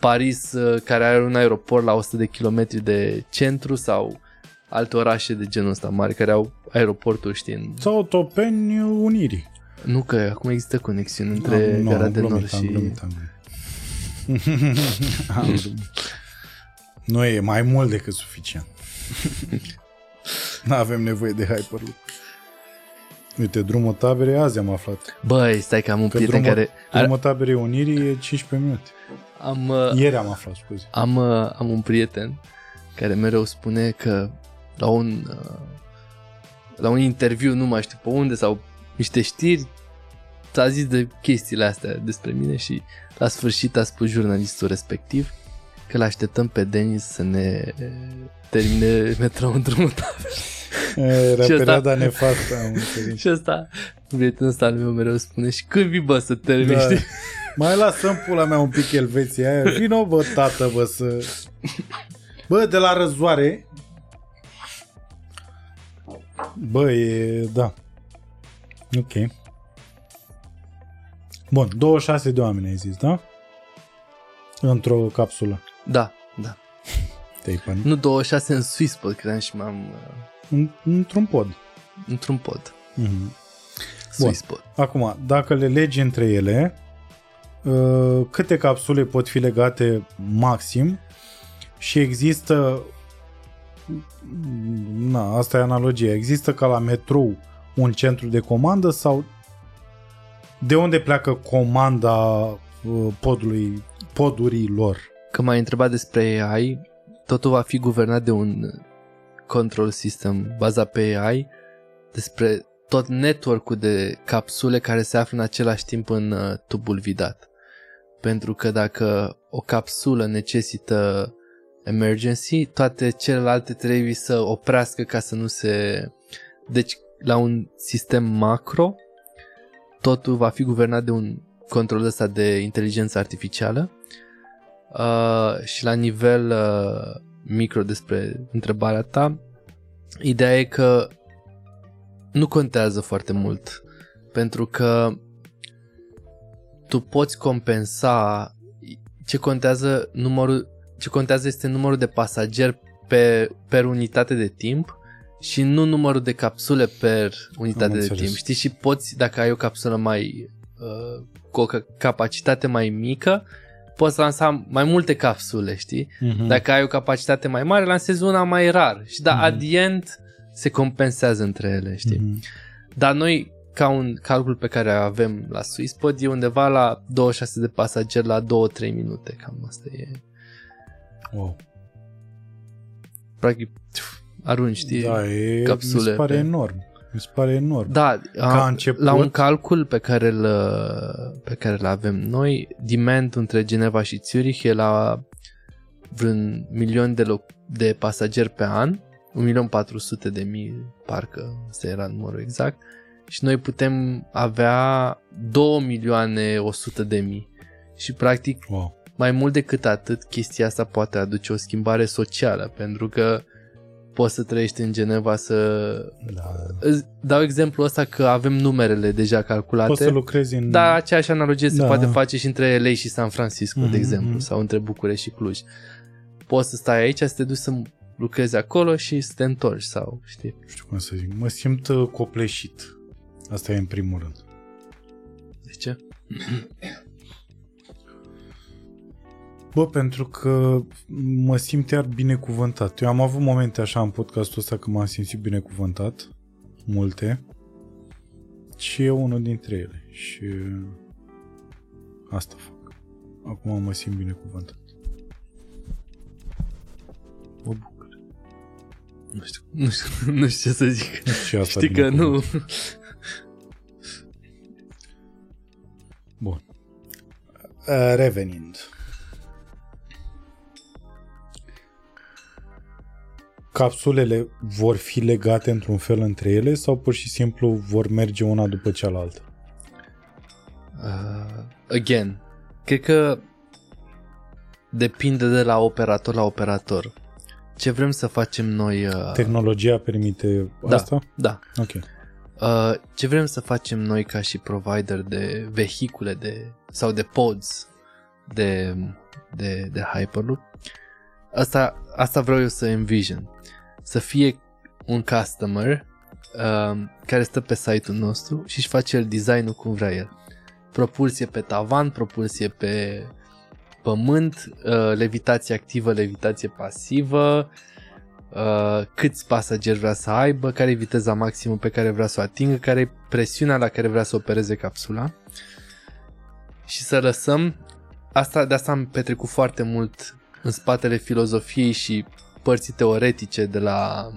Paris, uh, care are un aeroport la 100 de kilometri de centru sau alte orașe de genul ăsta mari care au aeroporturi, știi? în- Sau Topeni Unirii. Nu că acum există conexiuni între Am- nu, Gara am de Nord glumit, am și... glumit, am glumit. Am glumit. Nu e mai mult decât suficient. nu avem nevoie de Hyperloop. Uite, drumul taberei azi am aflat. Băi, stai că am un Că prieten drumul, care... Are, drumul taberei Unirii e 15 minute. am, uh, Ieri am aflat, scuze. Am, uh, am un prieten care mereu spune că la un, uh, la un interviu, nu mai știu pe unde, sau niște știri, s-a zis de chestiile astea despre mine și la sfârșit a spus jurnalistul respectiv că l așteptăm pe Denis să ne termine metrou în drumul taberei. Era Și ăsta- perioada nefastă. am înțeles. Și ăsta, prietenul ăsta al meu mereu spune și când vii bă să termini, Da. știi? Mai lasăm pula mea un pic Elveția aia. Vino bă, tată, bă, să... Bă, de la răzoare... Bă, e... Da. Ok. Bun, 26 de oameni ai zis, da? Într-o capsulă. Da, da. Te-ai panic. Nu 26 în Swisspot, credeam și m-am uh, În- Într-un pod. într-un pod. Mhm. Swisspot. Acum, dacă le legi între ele, uh, câte capsule pot fi legate maxim și există na, asta e analogia, există ca la metrou un centru de comandă sau de unde pleacă comanda uh, podului, podurilor? Că m-ai întrebat despre AI, totul va fi guvernat de un control system bazat pe AI, despre tot network-ul de capsule care se află în același timp în uh, tubul vidat. Pentru că dacă o capsulă necesită emergency, toate celelalte trebuie să oprească ca să nu se... Deci, la un sistem macro, totul va fi guvernat de un control ăsta de inteligență artificială. Uh, și la nivel uh, micro despre întrebarea ta, ideea e că nu contează foarte mult pentru că tu poți compensa ce contează numărul ce contează este numărul de pasageri pe, per unitate de timp și nu numărul de capsule per unitate de timp. Știi? Și poți, dacă ai o capsulă mai uh, cu o capacitate mai mică, poți lansa mai multe capsule, știi? Uh-huh. Dacă ai o capacitate mai mare, lansezi una mai rar. Și da, uh-huh. adient se compensează între ele, știi? Uh-huh. Dar noi, ca un calcul pe care avem la SwissPod, e undeva la 26 de pasageri la 2-3 minute, cam asta e. Wow. Practic, arunci, știi, da, e, capsule. Mi se pare pe... enorm. Mi se pare enorm. Da, Ca început... la un calcul pe care îl, pe care îl avem noi, demand între Geneva și Zurich e la vreun milion de, loc, de pasageri pe an, 1.400.000 de mii, parcă, ăsta era numărul exact, și noi putem avea 2 milioane 100 de mii. Și practic, wow. mai mult decât atât, chestia asta poate aduce o schimbare socială, pentru că poți să trăiești în Geneva să... Da. Îți dau exemplu ăsta că avem numerele deja calculate. Poți să lucrezi în... Da, aceeași analogie da. se poate face și între LA și San Francisco, mm-hmm. de Mhm, exemplu, mhm. sau între București și Cluj. Poți să stai aici, să te duci să lucrezi acolo și să te întorci sau, știi. Nu știu cum să zic. Mă simt uh, copleșit. Asta e în primul rând. De ce? Bă, pentru că mă simt iar binecuvântat. Eu am avut momente așa în podcastul ăsta că m-am simțit binecuvântat. Multe. Și e unul dintre ele. Și asta fac. Acum mă simt binecuvântat. Mă bucur. Nu știu, nu știu, nu știu ce să zic. Și asta Știi că nu... binecuvântat. Bun. Uh, Revenind. Capsulele vor fi legate într-un fel între ele sau pur și simplu vor merge una după cealaltă? Uh, again, cred că depinde de la operator la operator. Ce vrem să facem noi... Uh, Tehnologia permite da, asta? Da. Ok. Uh, ce vrem să facem noi ca și provider de vehicule de, sau de pods de, de, de Hyperloop, asta, asta vreau eu să envision. Să fie un customer uh, care stă pe site-ul nostru și își face el designul cum vrea el. Propulsie pe tavan, propulsie pe pământ, uh, levitație activă, levitație pasivă, uh, câți pasageri vrea să aibă, care e viteza maximă pe care vrea să o atingă, care e presiunea la care vrea să opereze capsula și să lăsăm asta, de asta am petrecut foarte mult în spatele filozofiei și părții teoretice de la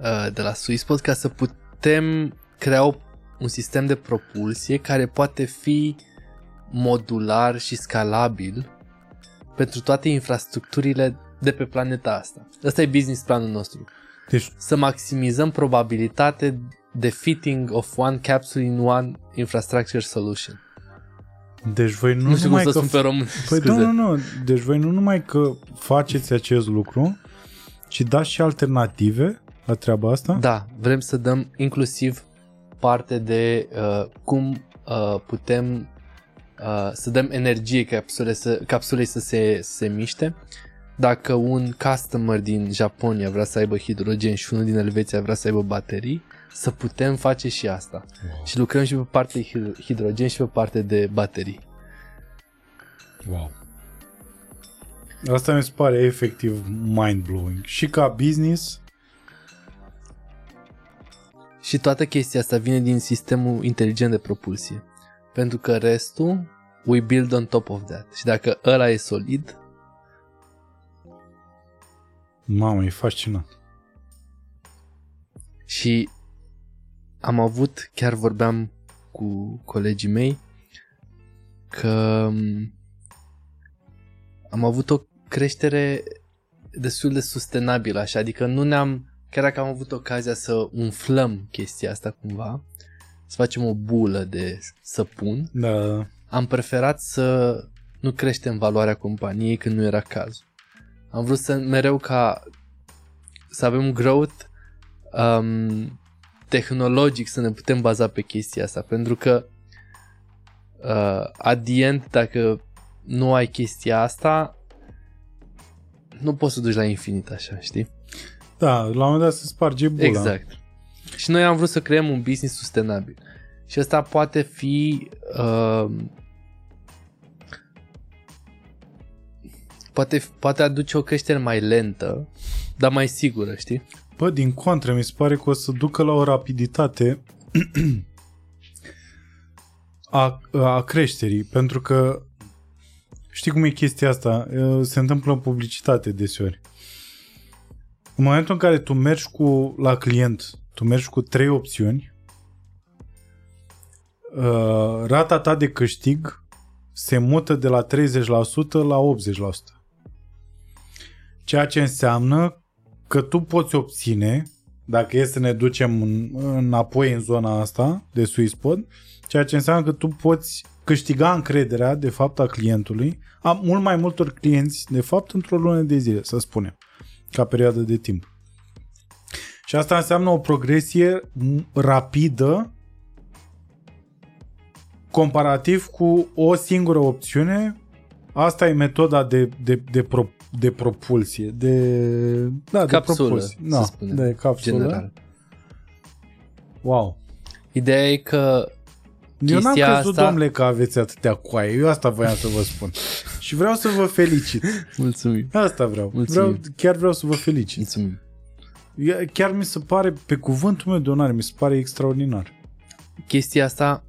uh, de la SwissPod ca să putem crea o, un sistem de propulsie care poate fi modular și scalabil pentru toate infrastructurile de pe planeta asta. Ăsta e business planul nostru. Deci, Să maximizăm probabilitate de fitting of one capsule in one infrastructure solution. Deci voi nu, Nu, știu cum numai să că... spun pe român. Păi scuze. nu, nu, nu. Deci voi nu numai că faceți acest lucru, ci dați și alternative la treaba asta? Da, vrem să dăm inclusiv parte de uh, cum uh, putem uh, să dăm energie capsule să, capsulei să se, să se miște. Dacă un customer din Japonia vrea să aibă hidrogen și unul din Elveția vrea să aibă baterii, să putem face și asta. Wow. Și lucrăm și pe partea de hid- hidrogen și pe partea de baterii. wow. Asta mi se pare efectiv mind-blowing. Și ca business, Și toată chestia asta vine din sistemul inteligent de propulsie. Pentru că restul, we build on top of that. Și dacă ăla e solid, mamă, e fascinant. Și am avut, chiar vorbeam cu colegii mei, că m, am avut o creștere destul de sustenabilă, așa, adică nu ne-am, chiar dacă am avut ocazia să umflăm chestia asta cumva, să facem o bulă de săpun, Da, am preferat să nu creștem valoarea companiei când nu era cazul. Am vrut să mereu ca să avem growth um, tehnologic, să ne putem baza pe chestia asta, pentru că uh, at the end, dacă nu ai chestia asta, nu poți să duci la infinit așa, știi? da, la un moment dat se sparge bula. Exact. Și noi am vrut să creăm un business sustenabil. Și asta poate fi uh, poate, poate aduce o creștere mai lentă, dar mai sigură, știi? Bă, din contră, mi se pare că o să ducă la o rapiditate a, a creșterii, pentru că știi cum e chestia asta? Se întâmplă în publicitate deseori. În momentul în care tu mergi cu la client, tu mergi cu trei opțiuni, uh, rata ta de câștig se mută de la 30% la 80%. Ceea ce înseamnă că tu poți obține, dacă e să ne ducem în, înapoi în zona asta de sweet spot, ceea ce înseamnă că tu poți câștiga încrederea, de fapt, a clientului, a mult mai multor clienți, de fapt, într-o lună de zile, să spunem, ca perioadă de timp. Și asta înseamnă o progresie rapidă comparativ cu o singură opțiune. Asta e metoda de, de, de, pro, de propulsie, de, da, Capsulă, de propulsie. să Da, spunem, de capsulă. General. Wow. Ideea e că Eu n-am Chestia crezut, asta- domnule, că aveți atâtea coaie. Eu asta voiam să vă spun. Și vreau să vă felicit. mulțumim, Asta vreau. Mulțumim. vreau chiar vreau să vă felicit. mulțumim. E- Chiar mi se pare, pe cuvântul meu de onoare, mi se pare extraordinar. chestia asta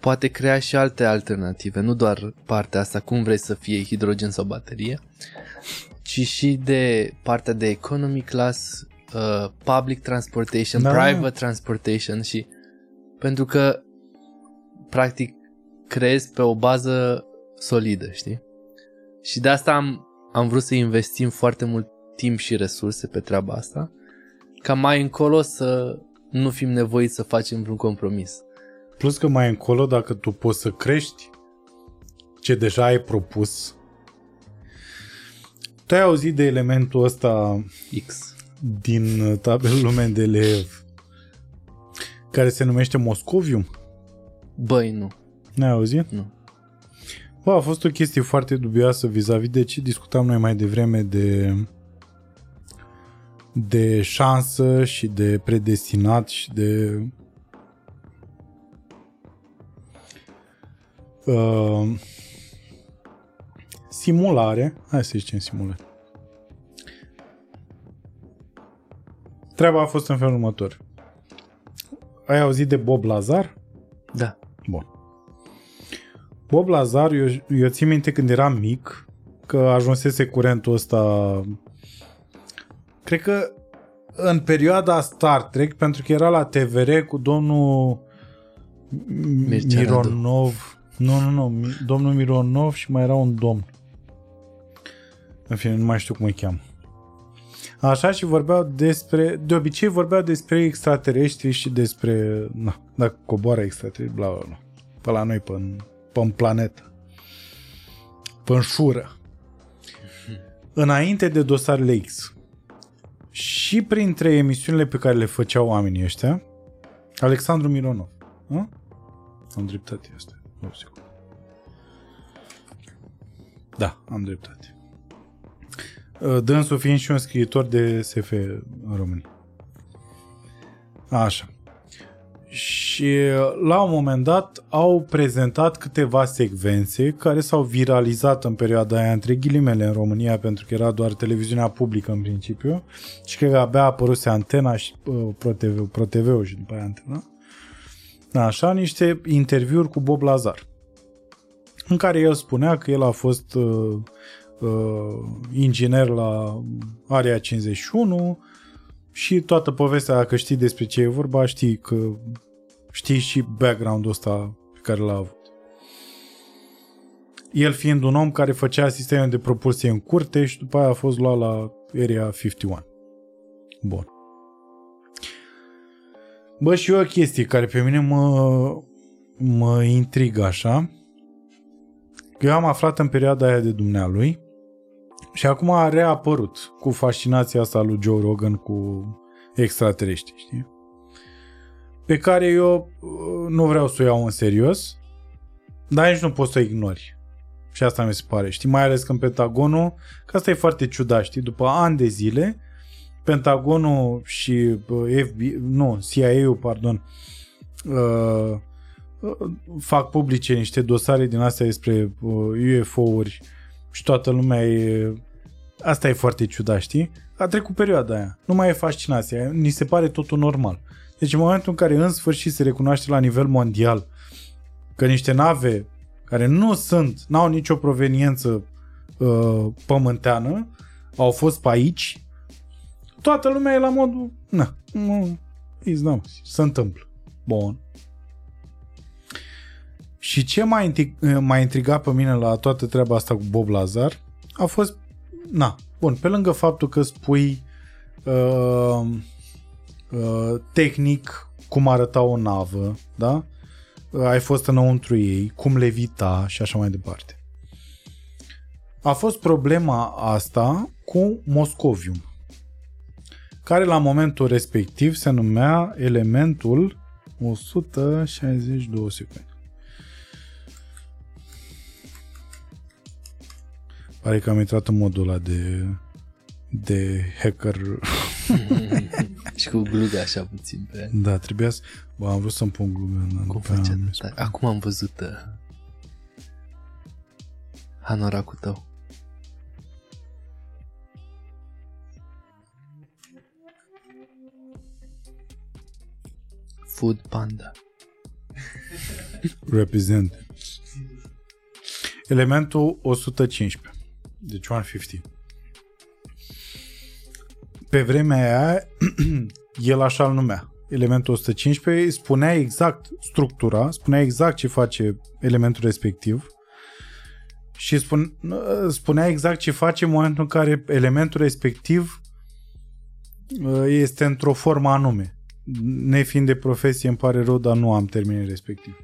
poate crea și alte alternative, nu doar partea asta, cum vrei să fie hidrogen sau baterie, ci și de partea de economy class, uh, public transportation, Da. private transportation și pentru că practic creezi pe o bază solidă, știi? Și de asta am, am vrut să investim foarte mult timp și resurse pe treaba asta, ca mai încolo să nu fim nevoiți să facem vreun compromis. Plus că mai încolo, dacă tu poți să crești ce deja ai propus, tu ai auzit de elementul ăsta X. din tabelul Mendeleev care se numește Moscovium? Băi, nu. N-ai auzit? Nu. Bă, a fost o chestie foarte dubioasă vis-a-vis de ce discutam noi mai devreme de de șansă și de predestinat și de uh, simulare. Hai să zicem simulare. Treaba a fost în felul următor. Ai auzit de Bob Lazar? Da. Bun. Bob Lazar, eu, eu țin minte când eram mic, că ajunsese curentul ăsta cred că în perioada Star Trek, pentru că era la TVR cu domnul Mircea Radu. Mironov. Nu, nu, nu. Mi- Domnul Mironov și mai era un domn. În fine, nu mai știu cum îi cheamă. Așa și vorbeau despre, de obicei vorbeau despre extraterestri și despre, na, dacă coboară extraterestri, bla, bla, bla. Pe la noi, pe în, pe în planetă. Pe în șură. Înainte de dosarele X. Și printre emisiunile pe care le făceau oamenii ăștia, Alexandru Mironov. Nu? Am dreptate asta. O secundă. Da, am dreptate. Uh, Dânsul fiind și un scriitor de SF în România. Așa. Și uh, la un moment dat au prezentat câteva secvențe care s-au viralizat în perioada aia între ghilimele în România pentru că era doar televiziunea publică în principiu și cred că abia a apăruse antena și uh, ProTV, ProTV-ul și după aia antena. Așa, niște interviuri cu Bob Lazar în care el spunea că el a fost uh, uh, inginer la Area 51 și toată povestea, dacă știi despre ce e vorba, știi că știi și background-ul ăsta pe care l-a avut. el fiind un om care făcea sisteme de propulsie în curte și după aia a fost luat la Area 51. Bun. Bă, și o chestie care pe mine mă, mă intrigă așa. Eu am aflat în perioada aia de dumnealui și acum a reapărut cu fascinația asta lui Joe Rogan cu extraterestri, știi? Pe care eu uh, nu vreau să o iau în serios, dar nici nu poți să o ignori. Și asta mi se pare, știi? Mai ales că în Pentagonul, că asta e foarte ciudat, știi? După ani de zile, Pentagonul și uh, FBI, nu, CIA-ul, pardon, uh, uh, fac publice niște dosare din astea despre uh, UFO-uri și toată lumea e... Asta e foarte ciudat, știi? A trecut perioada aia. Nu mai e fascinația. Ni se pare totul normal. Deci în momentul în care în sfârșit se recunoaște la nivel mondial că niște nave care nu sunt, n-au nicio proveniență uh, pământeană, au fost pe aici, toată lumea e la modul, na, nu, nu, se întâmplă. Bun. Și ce m-a, intrig- m-a intrigat pe mine la toată treaba asta cu Bob Lazar a fost, na, bun, pe lângă faptul că spui uh, uh, tehnic cum arăta o navă, da? Uh, ai fost înăuntru ei, cum levita și așa mai departe. A fost problema asta cu Moscovium, care la momentul respectiv se numea elementul 162 secunde. Pare că am intrat în modul ăla de, de hacker. și cu gluga așa puțin pe... Da, trebuia să... Bă, am vrut să-mi pun glume. Cum făcea da. Acum am văzut uh, hanoracul tău. Food Panda. Represent. Elementul 115. Deci 150. Pe vremea aia, el așa îl numea. Elementul 115 spunea exact structura, spunea exact ce face elementul respectiv și spun, spunea exact ce face în momentul în care elementul respectiv uh, este într-o formă anume. Nefiind de profesie, îmi pare rău, dar nu am termenul respectiv.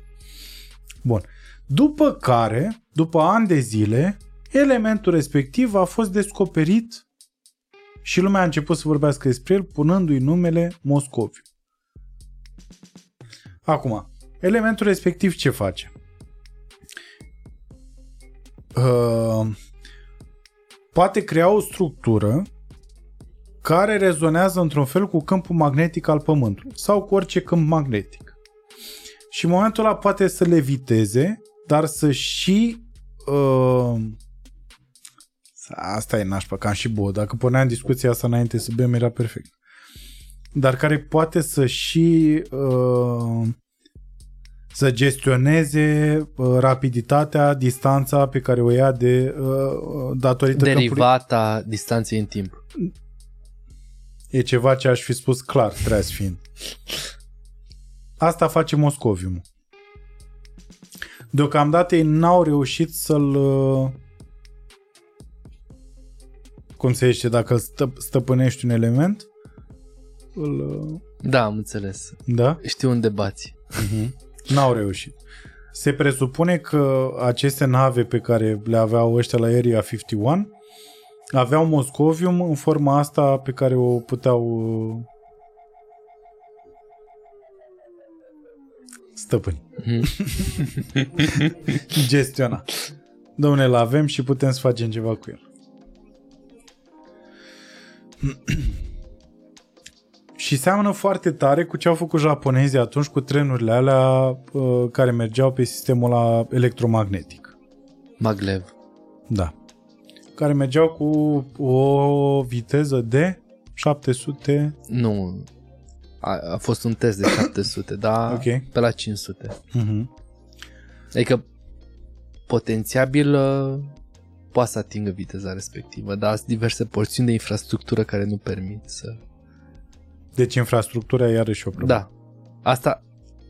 Bun. După care, după ani de zile, elementul respectiv a fost descoperit și lumea a început să vorbească despre el punându-i numele Moscoviu. Acum, elementul respectiv ce face? Uh, poate crea o structură care rezonează într-un fel cu câmpul magnetic al Pământului sau cu orice câmp magnetic. Și în momentul ăla poate să le viteze, dar să și uh, Asta e nașpa, cam și bou. Dacă puneam discuția asta înainte să bem, era perfect. Dar care poate să și uh, să gestioneze uh, rapiditatea, distanța pe care o ia de uh, datorită Derivata câmpului. distanței în timp. E ceva ce aș fi spus clar, trebuie fiind. Asta face Moscovium. Deocamdată ei n-au reușit să-l uh, cum se zice, dacă îl stă, stăpânești un element, îl... Da, am înțeles. Da? Știu unde bați. Uh-huh. N-au reușit. Se presupune că aceste nave pe care le aveau ăștia la Area 51 aveau Moscovium în forma asta pe care o puteau uh, stăpâni. Mm-hmm. Gestiona. Domnule, l avem și putem să facem ceva cu el. și seamănă foarte tare cu ce au făcut japonezii atunci cu trenurile alea uh, care mergeau pe sistemul la electromagnetic. Maglev. Da. Care mergeau cu o viteză de 700... Nu. A, a fost un test de 700, dar okay. pe la 500. Uh-huh. Adică potențiabil uh, poate să atingă viteza respectivă, dar sunt diverse porțiuni de infrastructură care nu permit să... Deci infrastructura iarăși o problemă. Da. Asta,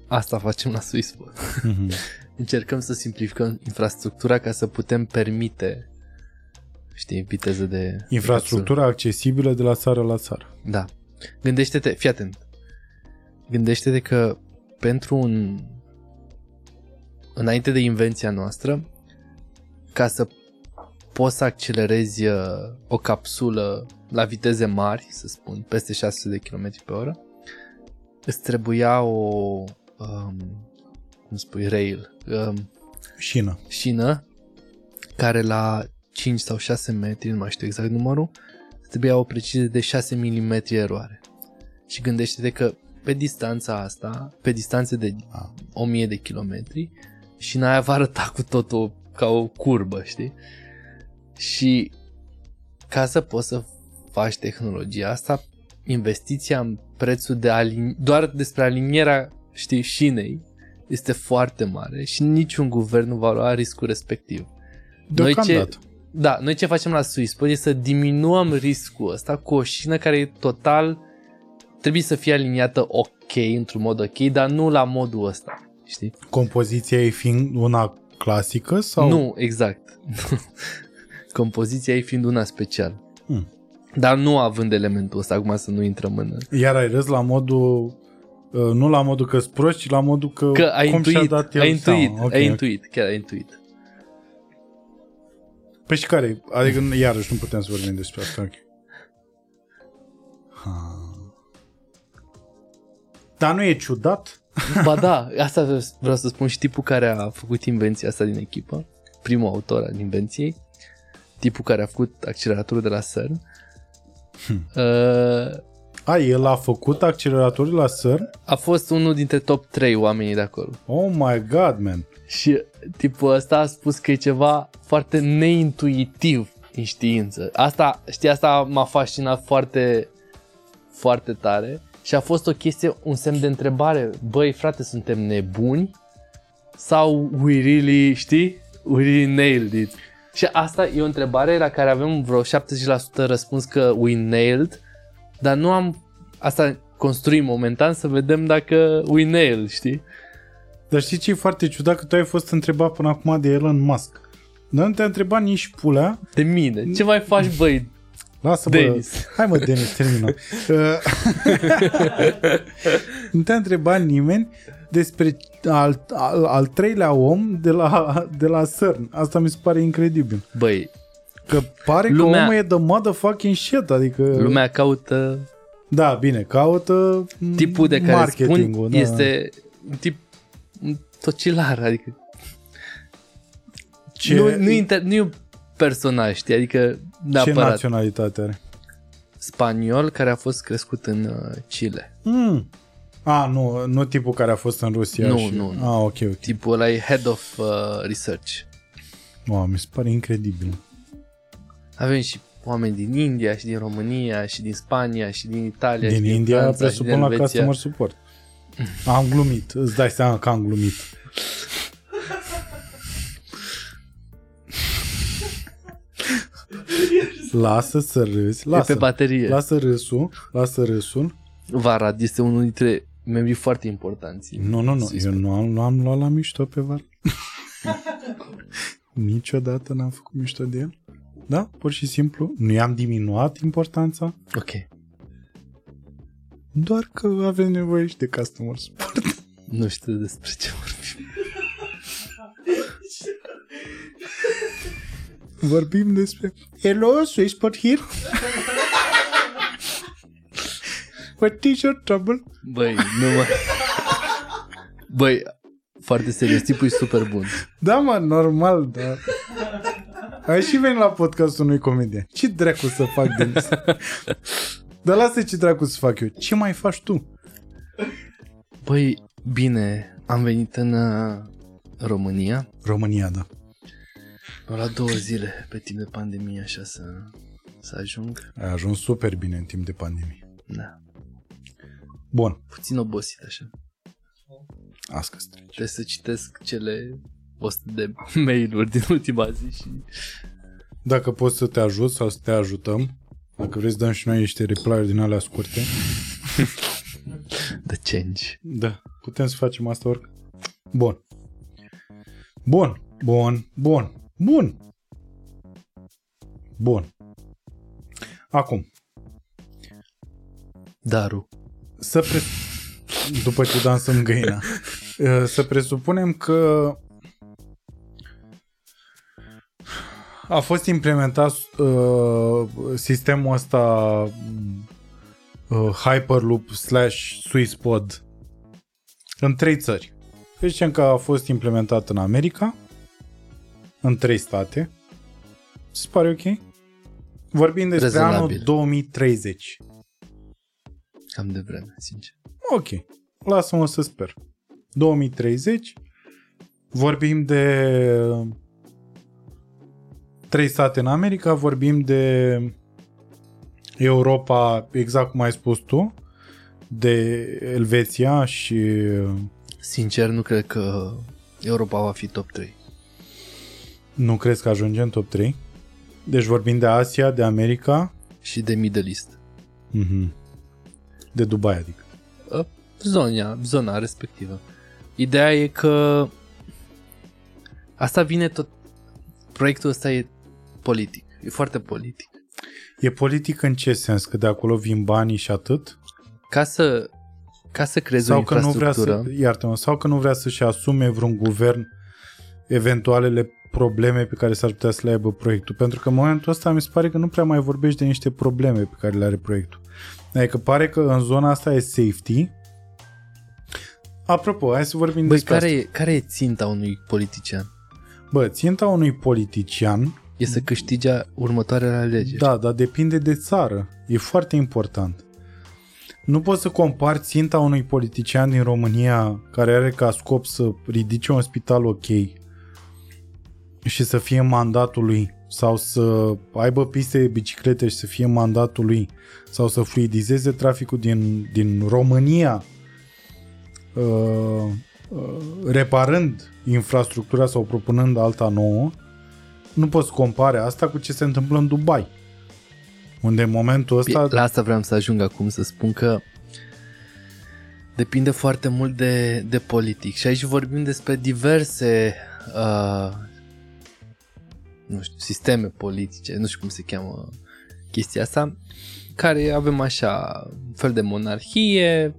asta facem la Swissport. Mm-hmm. încercăm să simplificăm infrastructura ca să putem permite știi, viteză de... Infrastructura accesibilă de la țară la țară. Da. Gândește-te, fii atent. Gândește-te că pentru un... Înainte de invenția noastră, ca să poți să accelerezi uh, o capsulă la viteze mari, să spun, peste 600 de km pe oră, îți trebuia o, um, cum spui, rail, um, Șină. șină, care la 5 sau 6 metri, nu mai știu exact numărul, îți trebuia o precizie de 6 mm eroare. Și gândește-te că pe distanța asta, pe distanțe de Ah. 1000 de kilometri, și aia va arăta cu totul ca o curbă, știi? Și ca să poți să faci tehnologia asta, investiția în prețul de alin... doar despre alinierea, știi, șinei este foarte mare și niciun guvern nu va lua riscul respectiv. Noi ce, Deocamdată. Da, noi ce facem la Swissport e să diminuăm riscul ăsta cu o șină care e total trebuie să fie aliniată ok, într-un mod ok, dar nu la modul ăsta, știi? Compoziția ei fiind una clasică sau... Nu, exact. Compoziția ei fiind una special. Hmm. Dar nu având elementul ăsta, acum să nu intrăm în... Iar ai râs la modul... uh, Nu la modul că-s prost, ci la modul că... Că ai cum și-a intuit, dat el ai intuit, seama. Ok, ai ok. intuit, chiar ai intuit. Păi și care Adică iarăși nu putem să vorbim despre asta. Ok. Ha. Dar nu e ciudat? Ba da, asta vreau să spun și tipul care a făcut invenția asta din echipă, primul autor al invenției, tipul care a făcut acceleratorul de la CERN, Hmm. uh, A, el a făcut acceleratorul la CERN? a fost unul dintre top 3 oamenii de acolo. Oh my god, man. Și tipul ăsta a spus că e ceva foarte neintuitiv în știință. Asta, știi, asta m-a fascinat foarte, foarte tare și a fost o chestie, un semn de întrebare. Băi, frate, suntem nebuni? Sau we really, știi? We really nailed it. Și asta e o întrebare la care avem vreo 70% răspuns că we nailed, dar nu am... Asta construim momentan să vedem dacă we nailed, știi? Dar știi ce e foarte ciudat? Că tu ai fost întrebat până acum de Elon Musk. Dar nu te-a întrebat nici pulea. De mine. Ce mai faci, băi? Lasă, bă. Denis. Hai mă, Denis, termină. Uh, nu te-a întrebat nimeni despre al, al, al treilea om de la, de la CERN. Asta mi se pare incredibil. Băi, Că pare Lumea- că omul e the motherfucking shit, adică... lumea caută Da, bine, caută tipul de care marketingul, spun da. este un tip un tocilar, adică ce, nu, nu, inter, nu e un personaj, știi, adică ce neapărat naționalitate are? spaniol care a fost crescut în uh, Chile. Mm. A, nu, nu tipul care a fost în Rusia. Nu, și... nu, nu. A, ok, ok. Tipul ăla e head of uh, research. Wow, mi se pare incredibil. Avem și oameni din India și din România și din Spania și din Italia și Din din India Franța și din presupun la Elveția. customer support. Am glumit, îți dai seama că am glumit. Lasă să râzi, E pe lasă, baterie. lasă râsul, lasă râsul. Varad este unul dintre membrii foarte importanți. Nu, nu, nu, Să-i eu spun. nu am, nu am luat la mișto pe Val. Niciodată n-am făcut mișto de el. Da, pur și simplu. Nu i-am diminuat importanța, Ok. doar că avem nevoie și de customer support. Nu știu despre ce vorbim. Vorbim despre Hello, Swissport here. What is your trouble? Băi, nu mă... Băi, foarte serios, tipul e super bun. Da, mă, normal, da. Ai și venit la podcastul unui comedian. Ce dracu să fac din Dar lasă ce dracu să fac eu. Ce mai faci tu? Băi, bine, am venit în uh, România. România, da. Mi-au luat două zile pe timp de pandemie așa să, să ajung. Ai ajuns super bine în timp de pandemie. Da, Bun. puțin obosit așa. Asta strici. Trebuie să citesc cele 100 de mail-uri din ultima zi și... Dacă poți să te ajut sau să te ajutăm, dacă vrei să dăm și noi niște reply-uri din alea scurte, The change. da, putem să facem asta oricând. Bun. Bun, bun, bun, bun. Bun. Acum, Daru. să pre... după ce dansăm găina, uh, să presupunem că a fost implementat uh, sistemul ăsta uh, Hyperloop slash SwissPod în trei țări. Deci zicem că a fost implementat în America, în trei state. Se pare ok? Vorbim despre Rezonabil. anul 2030. Cam de vreme, sincer. Ok, lasă-mă să sper. 2030, vorbim de trei state în America, vorbim de Europa, exact cum ai spus tu, de Elveția și Sincer, nu cred că Europa va fi top 3. nu crezi că ajunge în top 3? Deci vorbim de Asia, de America, Și de Middle East. mhm. de Dubai, adică. Uh, Zona, zona respectivă. Ideea e că asta vine tot... Proiectul ăsta e politic. E foarte politic. E politic în ce sens? Că de acolo vin banii și atât? Ca să, ca să creezi sau o că nu vrea infrastructură... să, iartă sau că nu vrea să-și asume vreun guvern eventualele probleme pe care s-ar putea să le aibă proiectul. Pentru că în momentul ăsta mi se pare că nu prea mai vorbești de niște probleme pe care le are proiectul. Adică pare că în zona asta e safety. Apropo, hai să vorbim Băi, despre care asta. e, care e ținta unui politician? Bă, ținta unui politician, E să câștige următoarele alegeri. da, dar depinde de țară. E foarte important. Nu poți să compari ținta unui politician din România care are ca scop să ridice un spital ok și să fie mandatul lui sau să aibă piste de biciclete și să fie mandatul lui sau să fluidizeze traficul din, din România uh, uh, reparând infrastructura sau propunând alta nouă, nu poți compare asta cu ce se întâmplă în Dubai. Unde în momentul ăsta... La asta vreau să ajung acum să spun că depinde foarte mult de, de politic și aici vorbim despre diverse uh, nu știu, sisteme politice, nu știu cum se cheamă chestia asta, care avem așa un fel de monarhie,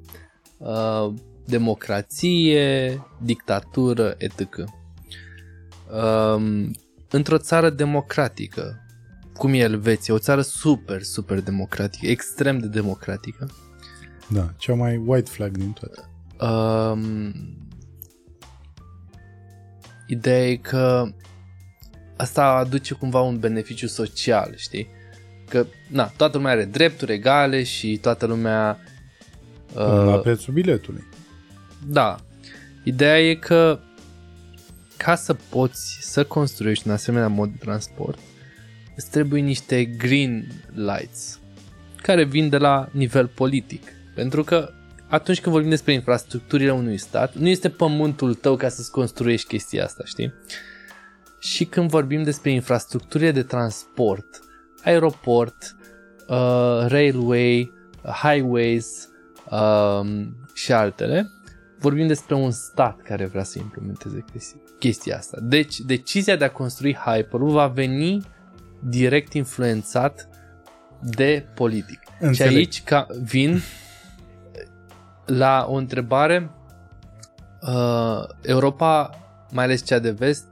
uh, democrație, dictatură, etc. Um, într-o țară democratică, cum e Elveția, o țară super, super democratică, extrem de democratică. Da, cea mai white flag din toate. Um, ideea e că asta aduce cumva un beneficiu social, știi? Că, na, toată lumea are drepturi egale și toată lumea... Uh, la Uh, prețul biletului. da. Ideea e că ca să poți să construiești un asemenea mod de transport, îți trebuie niște green lights care vin de la nivel politic. Pentru că atunci când vorbim despre infrastructurile unui stat, nu este pământul tău ca să-ți construiești chestia asta, știi? Și când vorbim despre infrastructurile de transport, aeroport, uh, railway, highways um, și altele, vorbim despre un stat care vrea să implementeze chestia, chestia asta. Deci, decizia de a construi Hyperloop va veni direct influențat de politic. Înțeleg. Și aici ca, vin la o întrebare. Uh, Europa, mai ales cea de vest,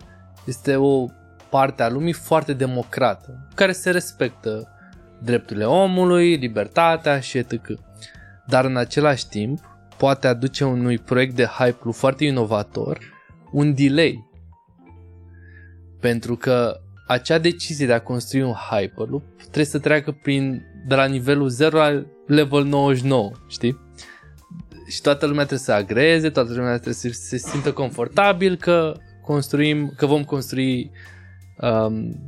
este o parte a lumii foarte democrată, care se respectă drepturile omului, libertatea și etc. Dar în același timp poate aduce unui proiect de Hyperloop foarte inovator un delay. Pentru că acea decizie de a construi un Hyperloop trebuie să treacă prin de la nivelul 0 la level 99, știi? Și toată lumea trebuie să agreze, toată lumea trebuie să se simtă confortabil că construim, că vom construi um,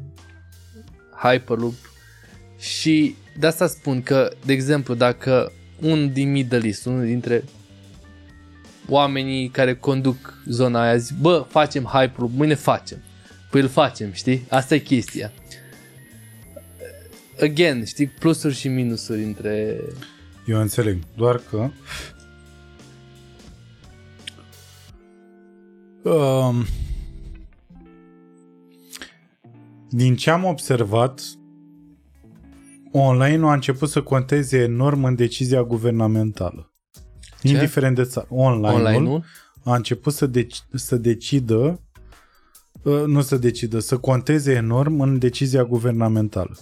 Hyperloop și de asta spun că, de exemplu, dacă un din Middle East, unul dintre oamenii care conduc zona aia zic, bă, facem Hyperloop, mâine facem. Păi îl facem, știi? Asta e chestia. Again, știi, plusuri și minusuri între... Eu înțeleg, doar că um, din ce am observat, online a început să conteze enorm în decizia guvernamentală. Ce? Indiferent de țară. Online-ul, Online-ul? a început să, deci, să decidă, uh, nu să decidă, să conteze enorm în decizia guvernamentală.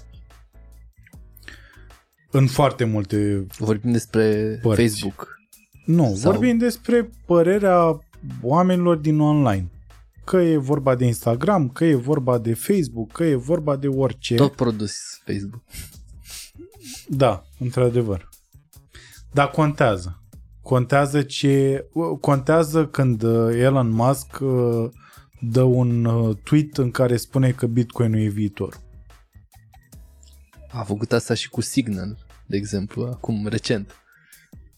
În foarte multe... Vorbim despre Părți. Facebook. Nu, Sau- Sau... vorbim despre părerea oamenilor din online. Că e vorba de Instagram, că e vorba de Facebook, că e vorba de orice. Tot produs Facebook. Da, într-adevăr. Dar contează. Contează ce contează când uh, Elon Musk uh, dă un uh, tweet în care spune că Bitcoin e viitor. A făcut asta și cu Signal, de exemplu, acum, recent.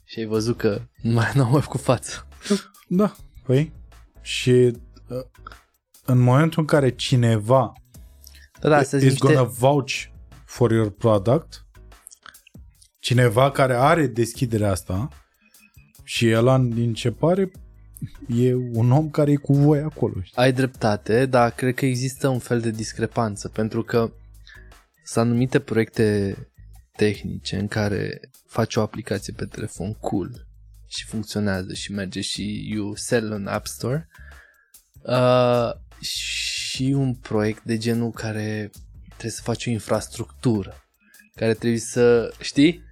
Și ai văzut că nu mai n-au mai făcut față. Da, păi. Și uh, în momentul în care cineva Da, da, astea sunt is niște... gonna vouch for your product, cineva care are deschiderea asta și Elon, din ce pare, e un om care e cu voi acolo. Știi? Ai dreptate, dar cred că există un fel de discrepanță, pentru că sunt anumite proiecte tehnice în care faci o aplicație pe telefon cool și funcționează și merge și you sell în App Store uh, și un proiect de genul care trebuie să faci o infrastructură care trebuie să, știi?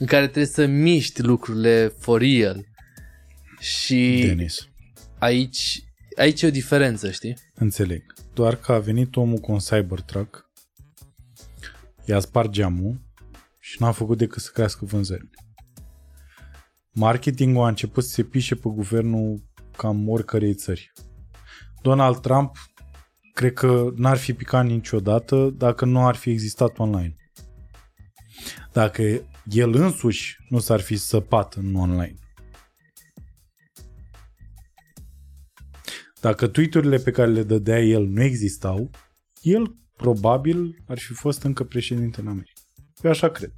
În care trebuie să miști lucrurile for real și Denis, aici, aici e o diferență, știi? înțeleg. Doar că a venit omul cu un Cybertruck, i-a spart geamul și n-a făcut decât să crească vânzările. Marketingul a început să se pișe pe guvernul cam oricărei țări. Donald Trump cred că n-ar fi picat niciodată dacă nu ar fi existat online. Dacă el însuși nu s-ar fi săpat în online. Dacă tweeturile pe care le dădea el nu existau, el probabil ar fi fost încă președinte în America. Eu așa cred.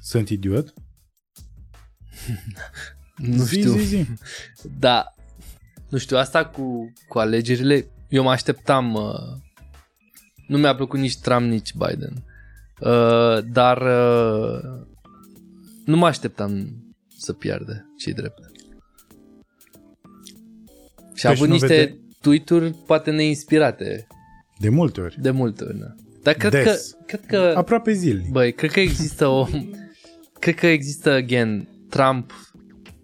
Sunt idiot? Nu zi, știu. Zi, zi. Da, nu știu, asta cu, cu alegerile, eu mă așteptam, uh, nu mi-a plăcut nici Trump, nici Biden, uh, dar uh, nu mă așteptam să piardă, ce drept. Și a Păi avut și nu niște vede- tweet-uri poate neinspirate De multe ori. de multe ori. Da. Dar cred Des. că, cred că Aproape zilnic. Băi, cred că există o... cred că există, again, Trump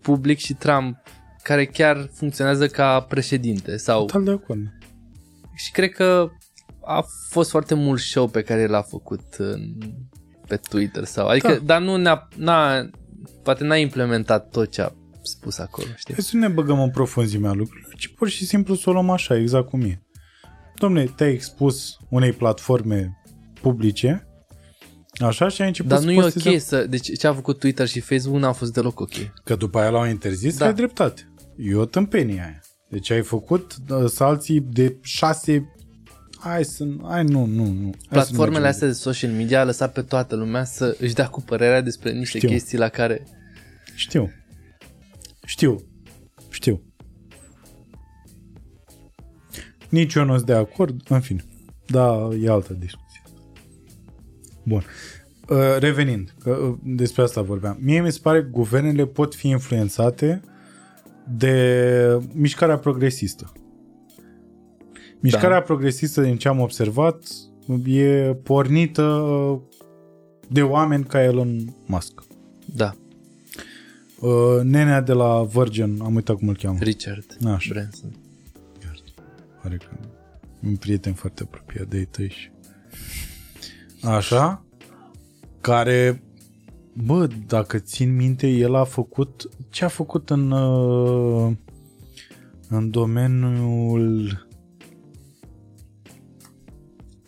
public și Trump care chiar funcționează ca președinte sau... Total de acord. Și cred că a fost foarte mult show pe care l-a făcut în, pe Twitter sau... Adică, Da. dar nu ne-a... N-a, poate n-a implementat tot ce a spus acolo, știi? Hai să nu ne băgăm în profunzimea lucrurilor, ci pur și simplu să o luăm așa, exact cum e. Domne, te-ai expus unei platforme publice, așa, și ai început Dar să nu e postezi ok să... Deci ce a făcut Twitter și Facebook n-a fost deloc ok. Că după aia l-au interzis, Da. da. ai dreptate. E o tâmpenie aia. Deci ai făcut uh, salții de șase... Hai să... Hai, nu, nu, nu. Hai să nu Platformele mergem. astea de social media a lăsat pe toată lumea să își dea cu părerea despre niște Știu. chestii la care... Știu. Știu. Știu. Nici eu nu sunt de acord, în fine. Da, e altă discuție. Bun. Uh, Revenind, că uh, despre asta vorbeam. Mie mi se pare că guvernele pot fi influențate de mișcarea progresistă. Mișcarea da. progresistă, din ce am observat, e pornită de oameni ca Elon Musk. Da, Uh, nenea de la Virgin, am uitat cum îl cheamă. Richard Așa. Branson. Pare că e un prieten foarte apropiat de ei tăi și... Așa, care, bă, dacă țin minte, el a făcut, ce a făcut în, uh, în domeniul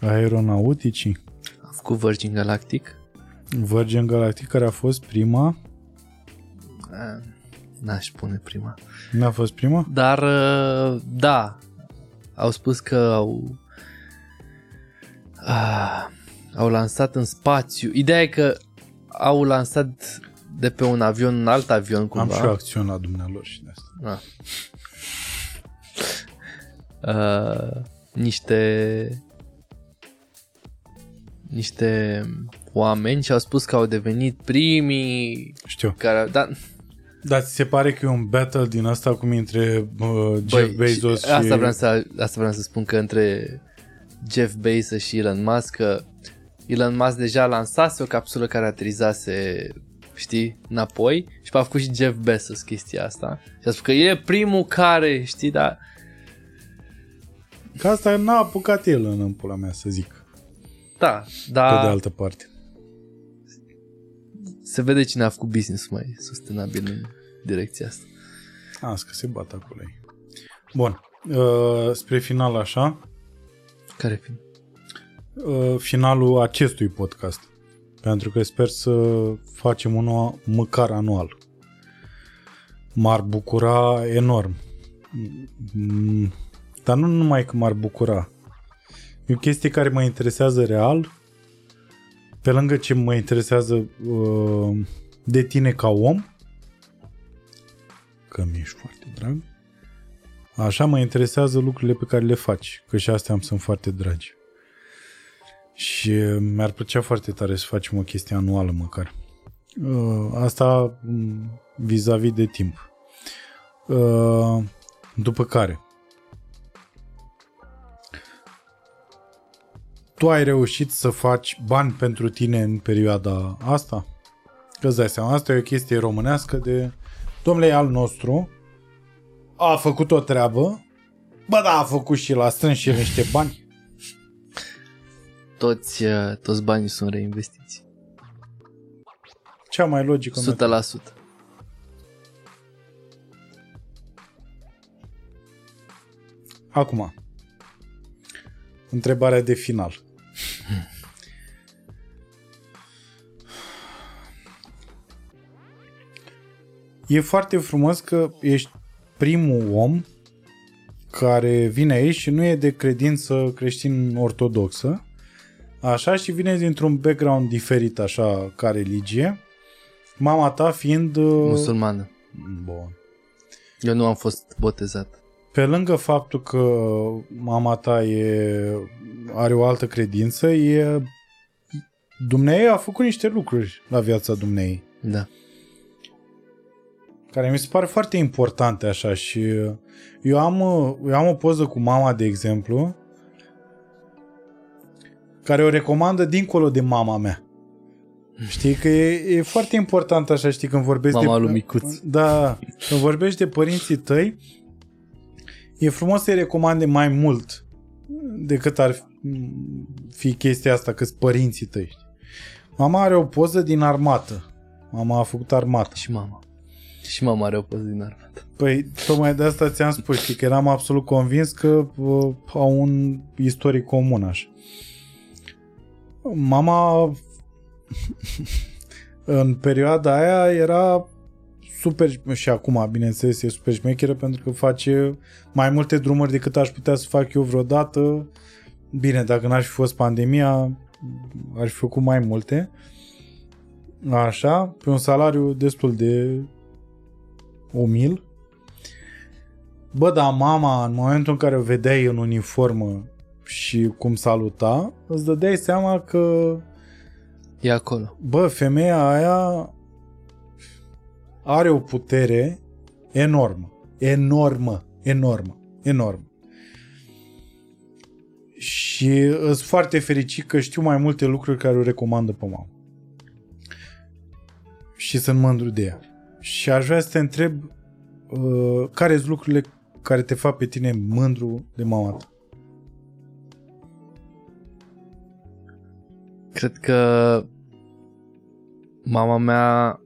aeronauticii? A făcut Virgin Galactic. Virgin Galactic, care a fost prima, A, N-aș spune prima. nu a fost prima? Dar, uh, da, au spus că au... Ah, au lansat în spațiu. Ideea e că au lansat de pe un avion în alt avion Am cumva. și o acțiune la dumnealor și de asta. Ah. Uh, niște niște oameni și au spus că au devenit primii Știu. care... Da, Dar ți se pare că e un battle din asta cum între uh, Jeff băi, Bezos și... Asta vreau, să, asta vreau să spun că între Jeff Bezos și Elon Musk că Elon Musk deja lansase o capsulă care aterizase știi, înapoi și a făcut și Jeff Bezos chestia asta și a spus că e primul care, știi, dar Că asta n-a apucat el în, în pula mea, să zic. Da, Pe da, de altă parte. se vede cine a făcut business mai sustenabil în direcția asta. Asta că se bat acolo. ei. Bun. Uh, spre final așa, Care fi? uh, finalul acestui podcast. Pentru că sper să facem unul măcar anual. M-ar bucura enorm. Mm, Dar nu numai că m-ar bucura. E o chestie care mă interesează real. Pe lângă ce mă interesează uh, de tine ca om, că mi ești foarte drag, așa mă interesează lucrurile pe care le faci, că și astea îmi sunt foarte dragi. Și mi-ar plăcea foarte tare să facem o chestie anuală măcar. Uh, Asta m, vis-a-vis de timp. Uh, După care tu ai reușit să faci bani pentru tine în perioada asta? Că îți dai seama, asta e o chestie românească de domnule e al nostru, a făcut o treabă, bă da, a făcut și la strâns și el niște bani. Toți, uh, toți banii sunt reinvestiți. Cea mai logică 100%. Acum, întrebarea de final. E foarte frumos că ești primul om care vine aici și nu e de credință creștin-ortodoxă, așa, și vine dintr-un background diferit, așa, ca religie, mama ta fiind... uh, Musulmană. Bun. Eu nu am fost botezat. Pe lângă faptul că mama ta e, are o altă credință, e Dumnezeu a făcut niște lucruri la viața Dumnezeu Da. Care mi se pare foarte importante așa și eu am, eu am o poză cu mama, de exemplu, care o recomandă dincolo de mama mea. Știi că e, e foarte important așa, știi, când vorbești Mama de... lui Micuț. Da, când vorbești de părinții tăi, e frumos să-i recomande mai mult decât ar fi chestia asta, că părinții tăi. știi. Mama are o poză din armată. Mama a făcut armată. Și mama. Și mama are o poză din armată. Păi, tocmai de asta ți-am spus, știi, că eram absolut convins că uh, au un istoric comun așa. Mama în perioada aia era super și acum, bineînțeles, e super șmecheră pentru că face mai multe drumuri decât aș putea să fac eu vreodată. Bine, dacă n-aș fi fost pandemia, aș fi făcut mai multe. Așa, pe un salariu destul de umil. Bă, dar mama, în momentul în care o vedeai în uniformă și cum saluta, îți dădeai seama că, E acolo. bă, femeia aia are o putere enormă. Enormă. Enormă. Enormă. Și îs foarte fericit că știu mai multe lucruri care o recomandă pe mama. Și sunt mândru de ea. Și aș vrea să te întreb uh, care sunt lucrurile care te fac pe tine mândru de mama ta. Cred că mama mea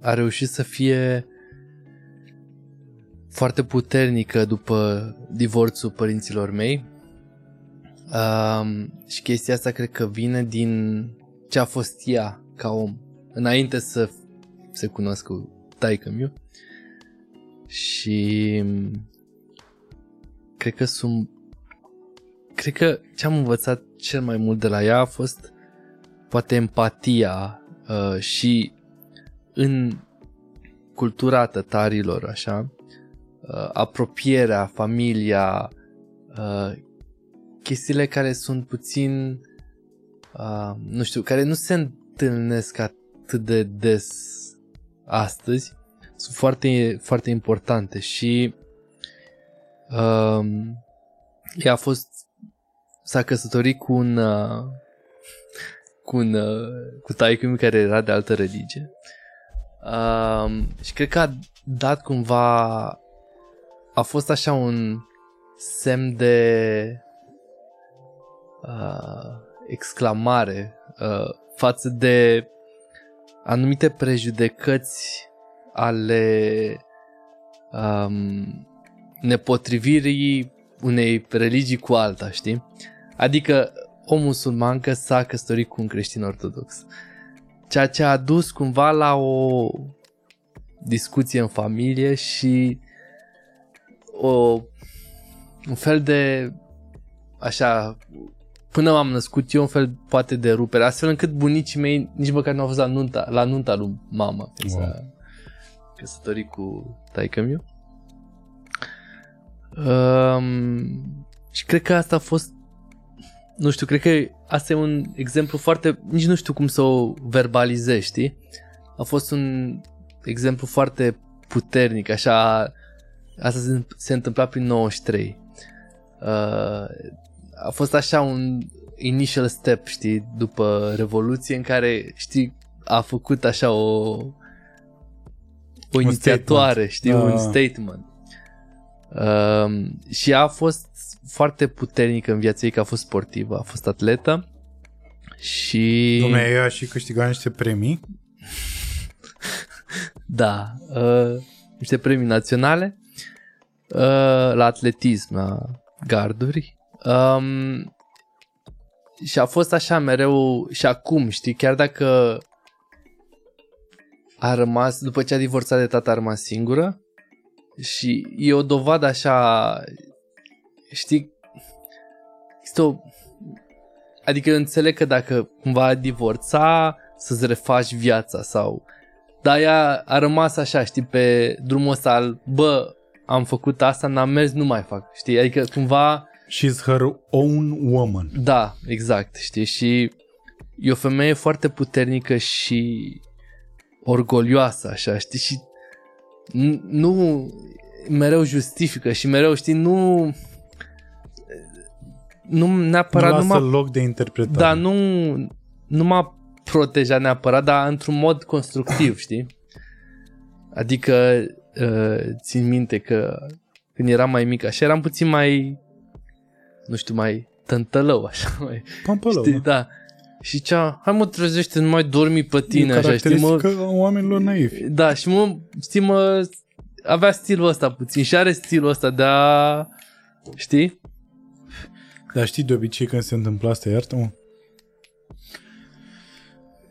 a reușit să fie foarte puternică după divorțul părinților mei. Um, și chestia asta cred că vine din ce a fost ea ca om înainte să se cunoască taică miu. Și cred că sunt cred că ce am învățat cel mai mult de la ea a fost poate empatia uh, și în cultura tătarilor așa uh, apropierea, familia uh, chestiile care sunt puțin uh, nu știu, care nu se întâlnesc atât de des astăzi, sunt foarte, foarte importante și uh, ea a fost s-a căsătorit cu un uh, cu un uh, cu taică care era de altă religie. Uh, și cred că a dat cumva a fost așa un semn de uh, exclamare uh, față de anumite prejudecăți ale um, nepotrivirii unei religii cu alta, știi? Adică o musulmancă s-a căsătorit cu un creștin ortodox. Ceea ce a dus cumva la o discuție în familie și o, un fel de așa până m-am născut eu un fel poate de rupere, astfel încât bunicii mei nici măcar nu au fost la nunta, la nunta lui mama, wow. s-a căsătorit cu taică meu. Um, și cred că asta a fost nu știu, cred că asta e un exemplu foarte, nici nu știu cum să o verbalizezi, știi? A fost un exemplu foarte puternic, așa, asta se, se întâmpla prin 93. Uh, a fost așa un initial step, știi, după Revoluție, în care, știi, a făcut așa o o inițiatoare, știi, uh. un statement. Uh, și a fost foarte puternică în viața ei, că a fost sportivă, a fost atletă și... Dom'le, ea și câștiga niște premii? da, uh, niște premii naționale uh, la atletism, la garduri. Um, și a fost așa mereu și acum, știi, chiar dacă a rămas, după ce a divorțat de tata, a rămas singură și e o dovadă așa știi, este o... Adică eu înțeleg că dacă cumva divorța, să-ți refaci viața sau... Dar ea a rămas așa, știi, pe drumul ăsta al, bă, am făcut asta, n-am mers, nu mai fac, știi? Adică cumva... She's her own woman. Da, exact, știi? Și e o femeie foarte puternică și orgolioasă, așa, știi? Și nu mereu justifică și mereu, știi, nu nu neapărat... Nu lasă nu loc de interpretare. Da, nu, nu m-a protejat neapărat, dar într-un mod constructiv, știi? Adică uh, țin minte că când eram mai mic așa, eram puțin mai nu știu, mai tântălău, așa, mai... Pampălău, știi, da. da. Și cea, hai mă, trezește, nu mai dormi pe tine, e așa, știi, mă... oamenilor naivi. Da, și mă, știi, mă, avea stilul ăsta puțin și are stilul ăsta de a, știi? Dar știi de obicei când se întâmplă asta, iartă-mă?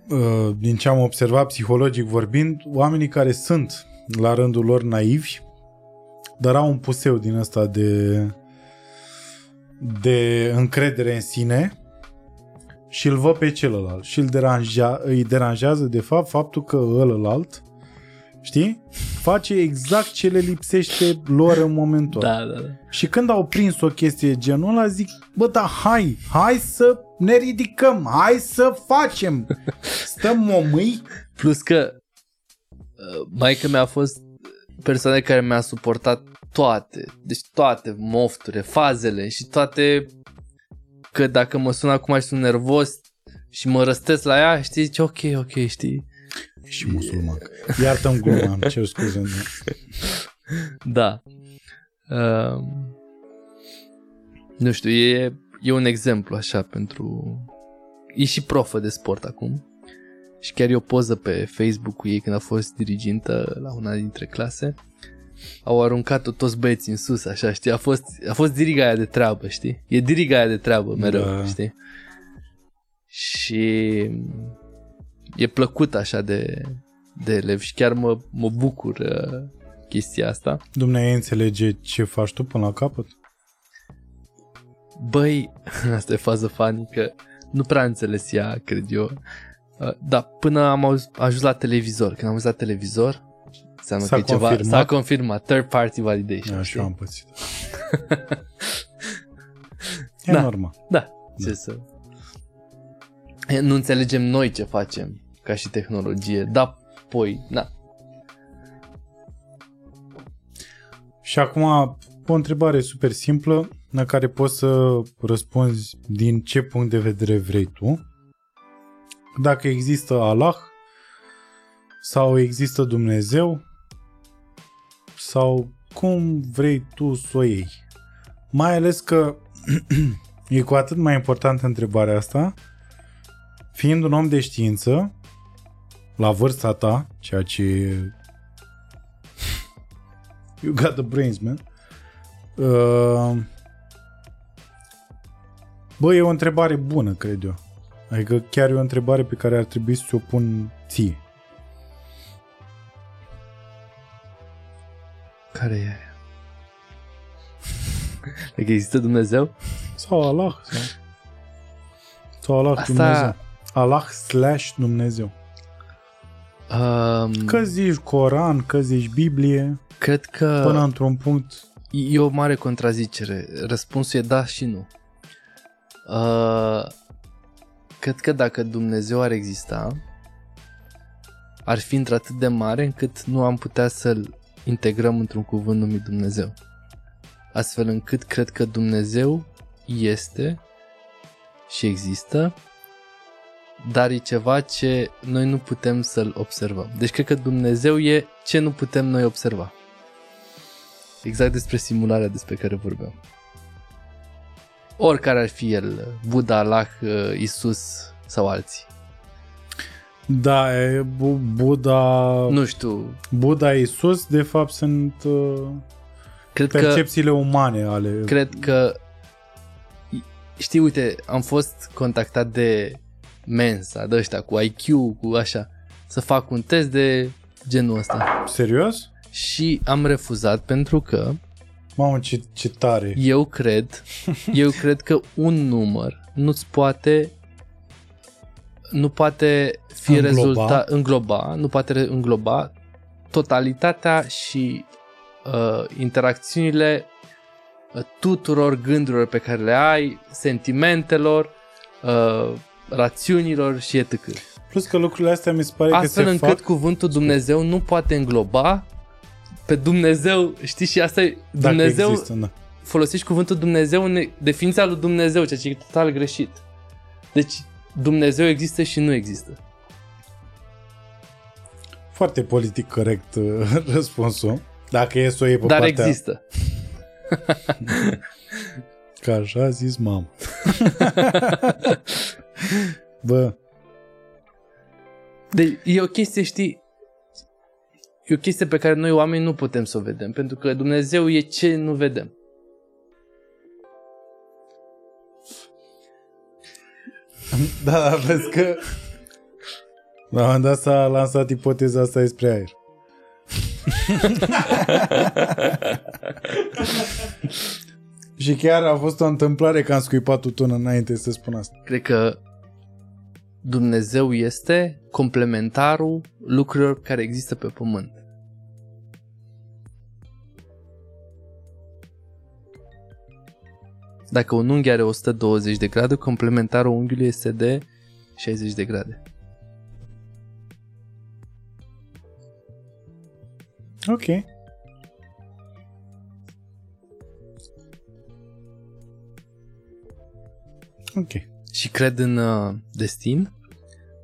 Uh, din ce am observat psihologic vorbind, oamenii care sunt la rândul lor naivi, dar au un puseu din ăsta de de încredere în sine și îl văd pe celălalt și îl deranja, îi deranjează de fapt faptul că ălălalt Știi? Face exact ce le lipsește lor în momentul da, da, da. Și când au prins o chestie genul ăla, zic, bă, da, hai, hai să ne ridicăm, hai să facem. Stăm momâi. Plus că uh, maica mea a fost persoana care mi-a suportat toate, deci toate mofturile, fazele și toate că dacă mă sun acum și sunt nervos și mă răstesc la ea, știi, zice, ok, ok, știi, și musulman. Iartă-mi gluma, îmi cer scuze. Da. Uh, nu știu, e, e un exemplu așa pentru... E și profă de sport acum. Și chiar e o poză pe Facebook cu ei când a fost dirigintă la una dintre clase. Au aruncat-o toți băieții în sus, așa, știi? A fost, a fost diriga aia de treabă, știi? E diriga aia de treabă mereu, da. știi? Și e plăcut așa de, de elev și chiar mă, mă bucur uh, chestia asta. Dumnezeu înțelege ce faci tu până la capăt? Băi, asta e fază funny că nu prea înțeles ea, cred eu. Uh, da, până am ajuns la televizor. Când am ajuns la televizor, înseamnă s-a că ceva, confirmat. s-a confirmat. Third party validation. Așa am pățit. e da, normal. Da, ce da. să... E, Nu înțelegem noi ce facem ca și tehnologie, da, poi, na. Și acum o întrebare super simplă la care poți să răspunzi din ce punct de vedere vrei tu. Dacă există Allah sau există Dumnezeu sau cum vrei tu să o iei. Mai ales că e cu atât mai importantă întrebarea asta fiind un om de știință la vârsta ta, ceea ce You got the brains, man. Uh, bă, e o întrebare bună, cred eu. Adică chiar e o întrebare pe care ar trebui să ți-o pun ție. Care e aia? Dacă există Dumnezeu? Sau Allah. Sau, sau Allah Asta- Dumnezeu. Allah slash Dumnezeu. Um, Că zici Coran, că zici Biblie, cred că până într-un punct e o mare contrazicere. Răspunsul e da și nu. Uh, cred că dacă Dumnezeu ar exista, ar fi într-atât de mare încât nu am putea să-l integrăm într-un cuvânt numit Dumnezeu. Astfel încât cred că Dumnezeu este și există, dar e ceva ce noi nu putem să-l observăm. Deci cred că Dumnezeu e ce nu putem noi observa. Exact despre simularea despre care vorbeam. Oricare ar fi el, Buddha, Allah, uh, Isus sau alții. Da, e Bu- Buddha, Nu știu, Buddha, Isus, de fapt sunt uh, cred că, percepțiile umane ale... cred că știi, uite, am fost contactat de Mensa, de ăștia cu IQ, cu așa, să fac un test de genul ăsta. Serios? Și am refuzat pentru că Mamă, ce, ce tare. eu cred, eu cred că un număr nu-ți poate nu poate fi Îngloba. rezultat îngloba, nu poate re- îngloba totalitatea și uh, interacțiunile uh, tuturor gândurilor pe care le ai, sentimentelor, uh, rațiunilor și etc. Plus că lucrurile astea mi se pare Astfel că se încât fac... cuvântul Dumnezeu nu poate îngloba pe Dumnezeu, știi, și asta e Dacă Dumnezeu, există, da. folosești cuvântul Dumnezeu în definiția lui Dumnezeu, ceea ce e total greșit. Deci Dumnezeu există și nu există. Foarte politic corect uh, răspunsul. Dacă e să o iei pe Dar partea există. Că așa a zis mam. Bă, Deci e o chestie, știi, e o chestie pe care noi oamenii nu putem să o vedem, pentru că Dumnezeu e ce nu vedem. Da, da, vezi că la un moment dat s-a lansat ipoteza asta despre aer. Și chiar a fost o întâmplare că am scuipat tutun înainte să spun asta. Cred că Dumnezeu este complementarul lucrurilor care există pe pământ. Dacă un unghi are 120 de grade, complementarul unghiului este de 60 de grade. Ok. Ok. Și cred în uh, destin,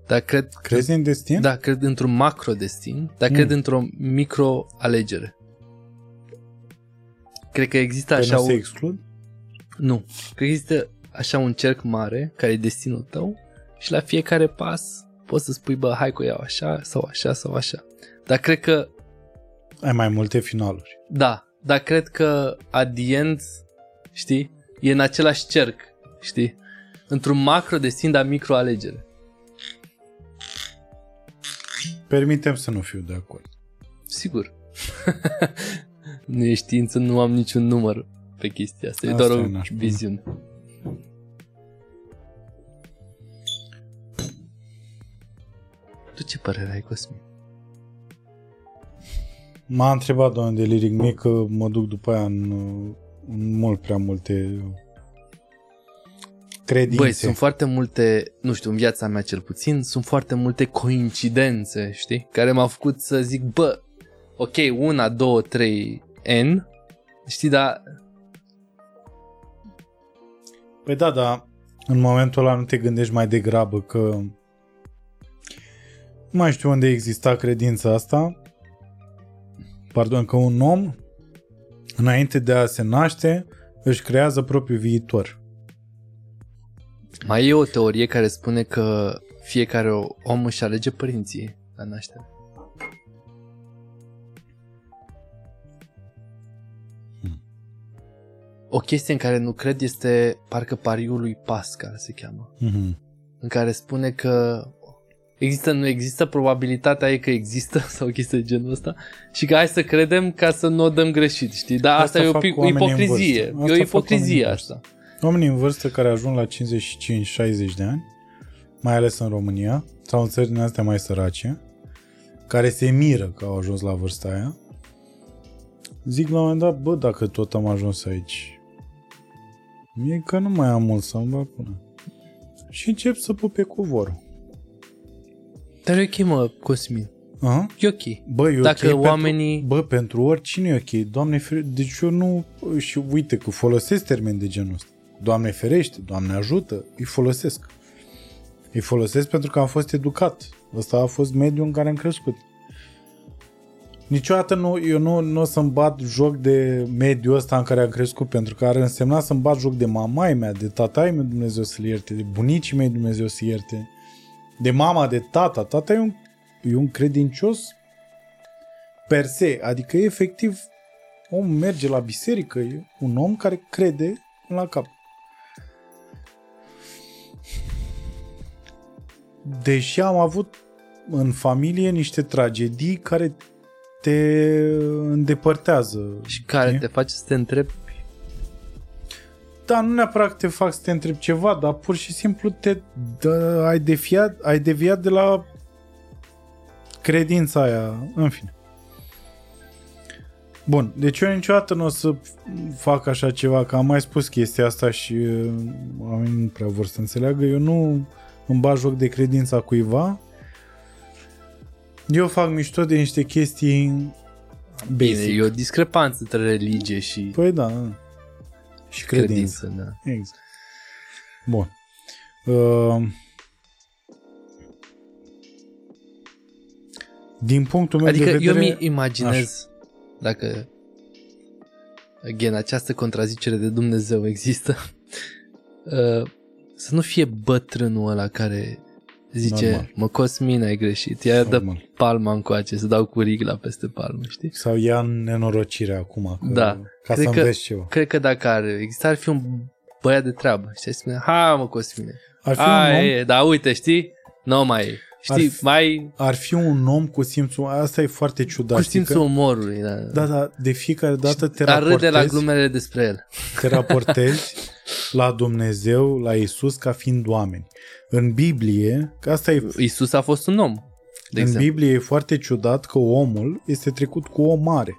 dar cred, Crezi în destin? da, cred într-un macro-destin, dar Mm. cred într-o micro-alegere. Cred că există Păi așa nu se un... exclud? Nu. Cred că există așa un cerc mare care e destinul tău și la fiecare pas poți să spui, bă, hai că o iau așa sau așa sau așa. Dar cred că, Ai mai multe finaluri. da, dar cred că at the end, știi, e în același cerc, știi? Într-un macro destin, dar micro alegere. Permitem să nu fiu de acord. Sigur. nu e știință, nu am niciun număr pe chestia asta. E Asta doar e o nașpa. viziune. Tu ce părere ai, Cosmin? M-a întrebat doamne de liric mic că mă duc după aia în, în mult prea multe credințe. Băi, sunt foarte multe, nu știu, în viața mea cel puțin, sunt foarte multe coincidențe, știi? Care m-au făcut să zic, bă, ok, una, două, trei, N, știi, dar Păi da, dar în momentul ăla nu te gândești mai degrabă că nu mai știu unde exista credința asta, pardon, că un om înainte de a se naște își creează propriul viitor. mai e o teorie care spune că fiecare om își alege părinții la naștere. O chestie în care nu cred este parcă pariul lui Pascal se cheamă. Mm-hmm. în care spune că există, nu există, probabilitatea e că există sau o chestie de genul ăsta și că hai să credem ca să nu o dăm greșit, știi? Dar asta, Asta e o fac pic, oamenii în ipocrizie. vârstă. E Asta o fac ipocrizie oamenii în asta. Oamenii în vârstă care ajung la 55-60 de ani, mai ales în România, sau în țările astea mai sărace, care se miră că au ajuns la vârsta aia, zic la un moment dat, bă, dacă tot am ajuns aici, mie că nu mai am mult să-mi bag până. Și încep să pupe covorul. Dar e ok, mă, Cosmin. Aha. E ok. Bă, e Dacă ok oamenii- Pentru, bă, pentru oricine e ok. Doamne ferește, deci eu nu... Și uite că folosesc termeni de genul ăsta. Doamne ferește, Doamne ajută, îi folosesc. Îi folosesc pentru că am fost educat. Ăsta a fost mediul în care am crescut. Niciodată nu, eu nu, nu o să-mi bat joc de mediul ăsta în care am crescut, pentru că ar însemna să-mi bat joc de mamaia mea, de tatai meu Dumnezeu să-l ierte, de bunicii mei Dumnezeu să ierte, de mama, de tata. Tata e un, e un credincios per se, adică efectiv om merge la biserică, e un om care crede la cap. Deși am avut în familie niște tragedii care te îndepărtează. Și care știi? te face să te întrebi Da, nu neapărat că te fac să te întrebi ceva, dar pur și simplu te dă, ai, deviat, ai deviat de la credința aia, în fine. Bun, deci eu niciodată nu o să fac așa ceva, că am mai spus chestia asta și uh, oamenii nu prea vor să înțeleagă. Eu nu îmi bag joc de credința cuiva. Eu fac mișto de niște chestii Bine, basic. e o discrepanță între religie și Păi da, da. Și credință. credință. Da. Exact. Bun. Uh, din punctul meu Adică de vedere... eu mi imaginez dacă again, această contrazicere de Dumnezeu există uh, să nu fie bătrânul ăla care zice Normal. mă Cosmin ai greșit ea dă Normal. palma încoace să dau cu rigla peste palmă știi? Sau ia în nenorocire acum. Că, Da. Ca Cred să că- înveți ceva. cred că dacă ar exista ar fi un băiat de treabă știi? Spune, ha mă Cosmine Ar fi, A, un om, e, da uite știi nu mai e. știi Ar fi- mai ar fi un om cu simțul... Asta e foarte ciudat. cu știi simțul că- umorului da. Da, da, de fiecare dată te dar râde la raportezi, glumele despre el te raportezi la Dumnezeu, la Isus ca fiind oameni. În Biblie, că asta e Isus a fost un om de în exemplu. Biblie e foarte ciudat că omul este trecut cu o mare.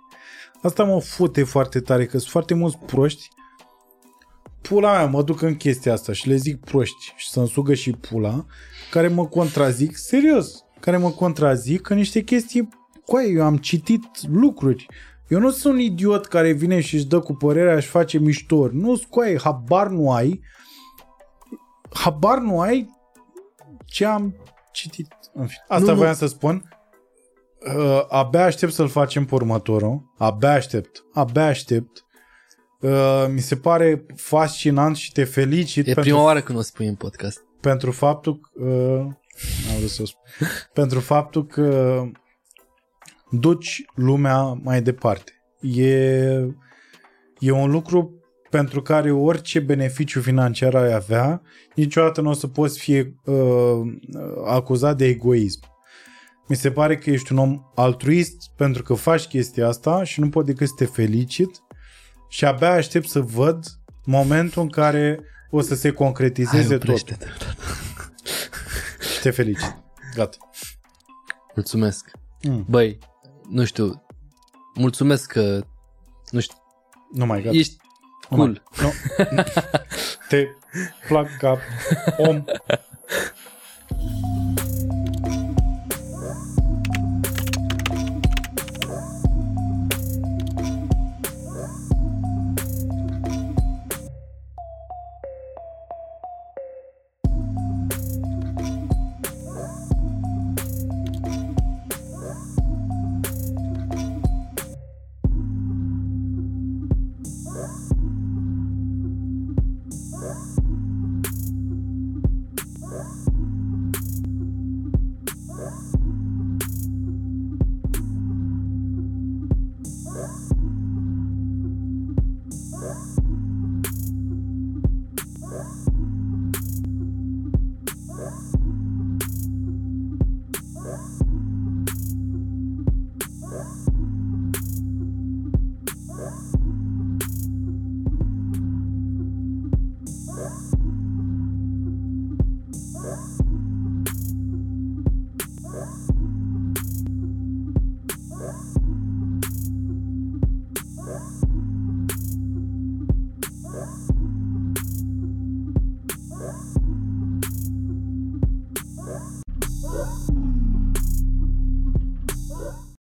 Asta mă fute foarte tare, că sunt foarte mulți proști. Pula mea, mă duc în chestia asta și le zic proști și să-mi sugă și pula, care mă contrazic, serios, care mă contrazic în niște chestii, coaie, eu am citit lucruri. Eu nu sunt un idiot care vine și își dă cu părerea și face miștori. Nu, scoaie, habar nu ai. Habar nu ai ce am citit. În fine. Asta Nu, nu, nu. voiam să spun. Uh, abia aștept să-l facem pe următorul. Abia aștept. Abia aștept. Uh, mi se pare fascinant și te felicit E pentru, prima oară când o spui în podcast. pentru faptul că uh, am vrut să o spun. pentru faptul că duci lumea mai departe. E, e un lucru pentru care orice beneficiu financiar ai avea, niciodată nu o să poți fi uh, acuzat de egoism. Mi se pare că ești un om altruist pentru că faci chestia asta și nu pot decât să te felicit și abia aștept să văd momentul în care o să se concretizeze Hai, tot. oprește-te. Te felicit. Gata. Mulțumesc. Mm. Băi, nu știu, mulțumesc că, nu știu, nu mai gata. Ești oh cool. No, no. Te plac ca om.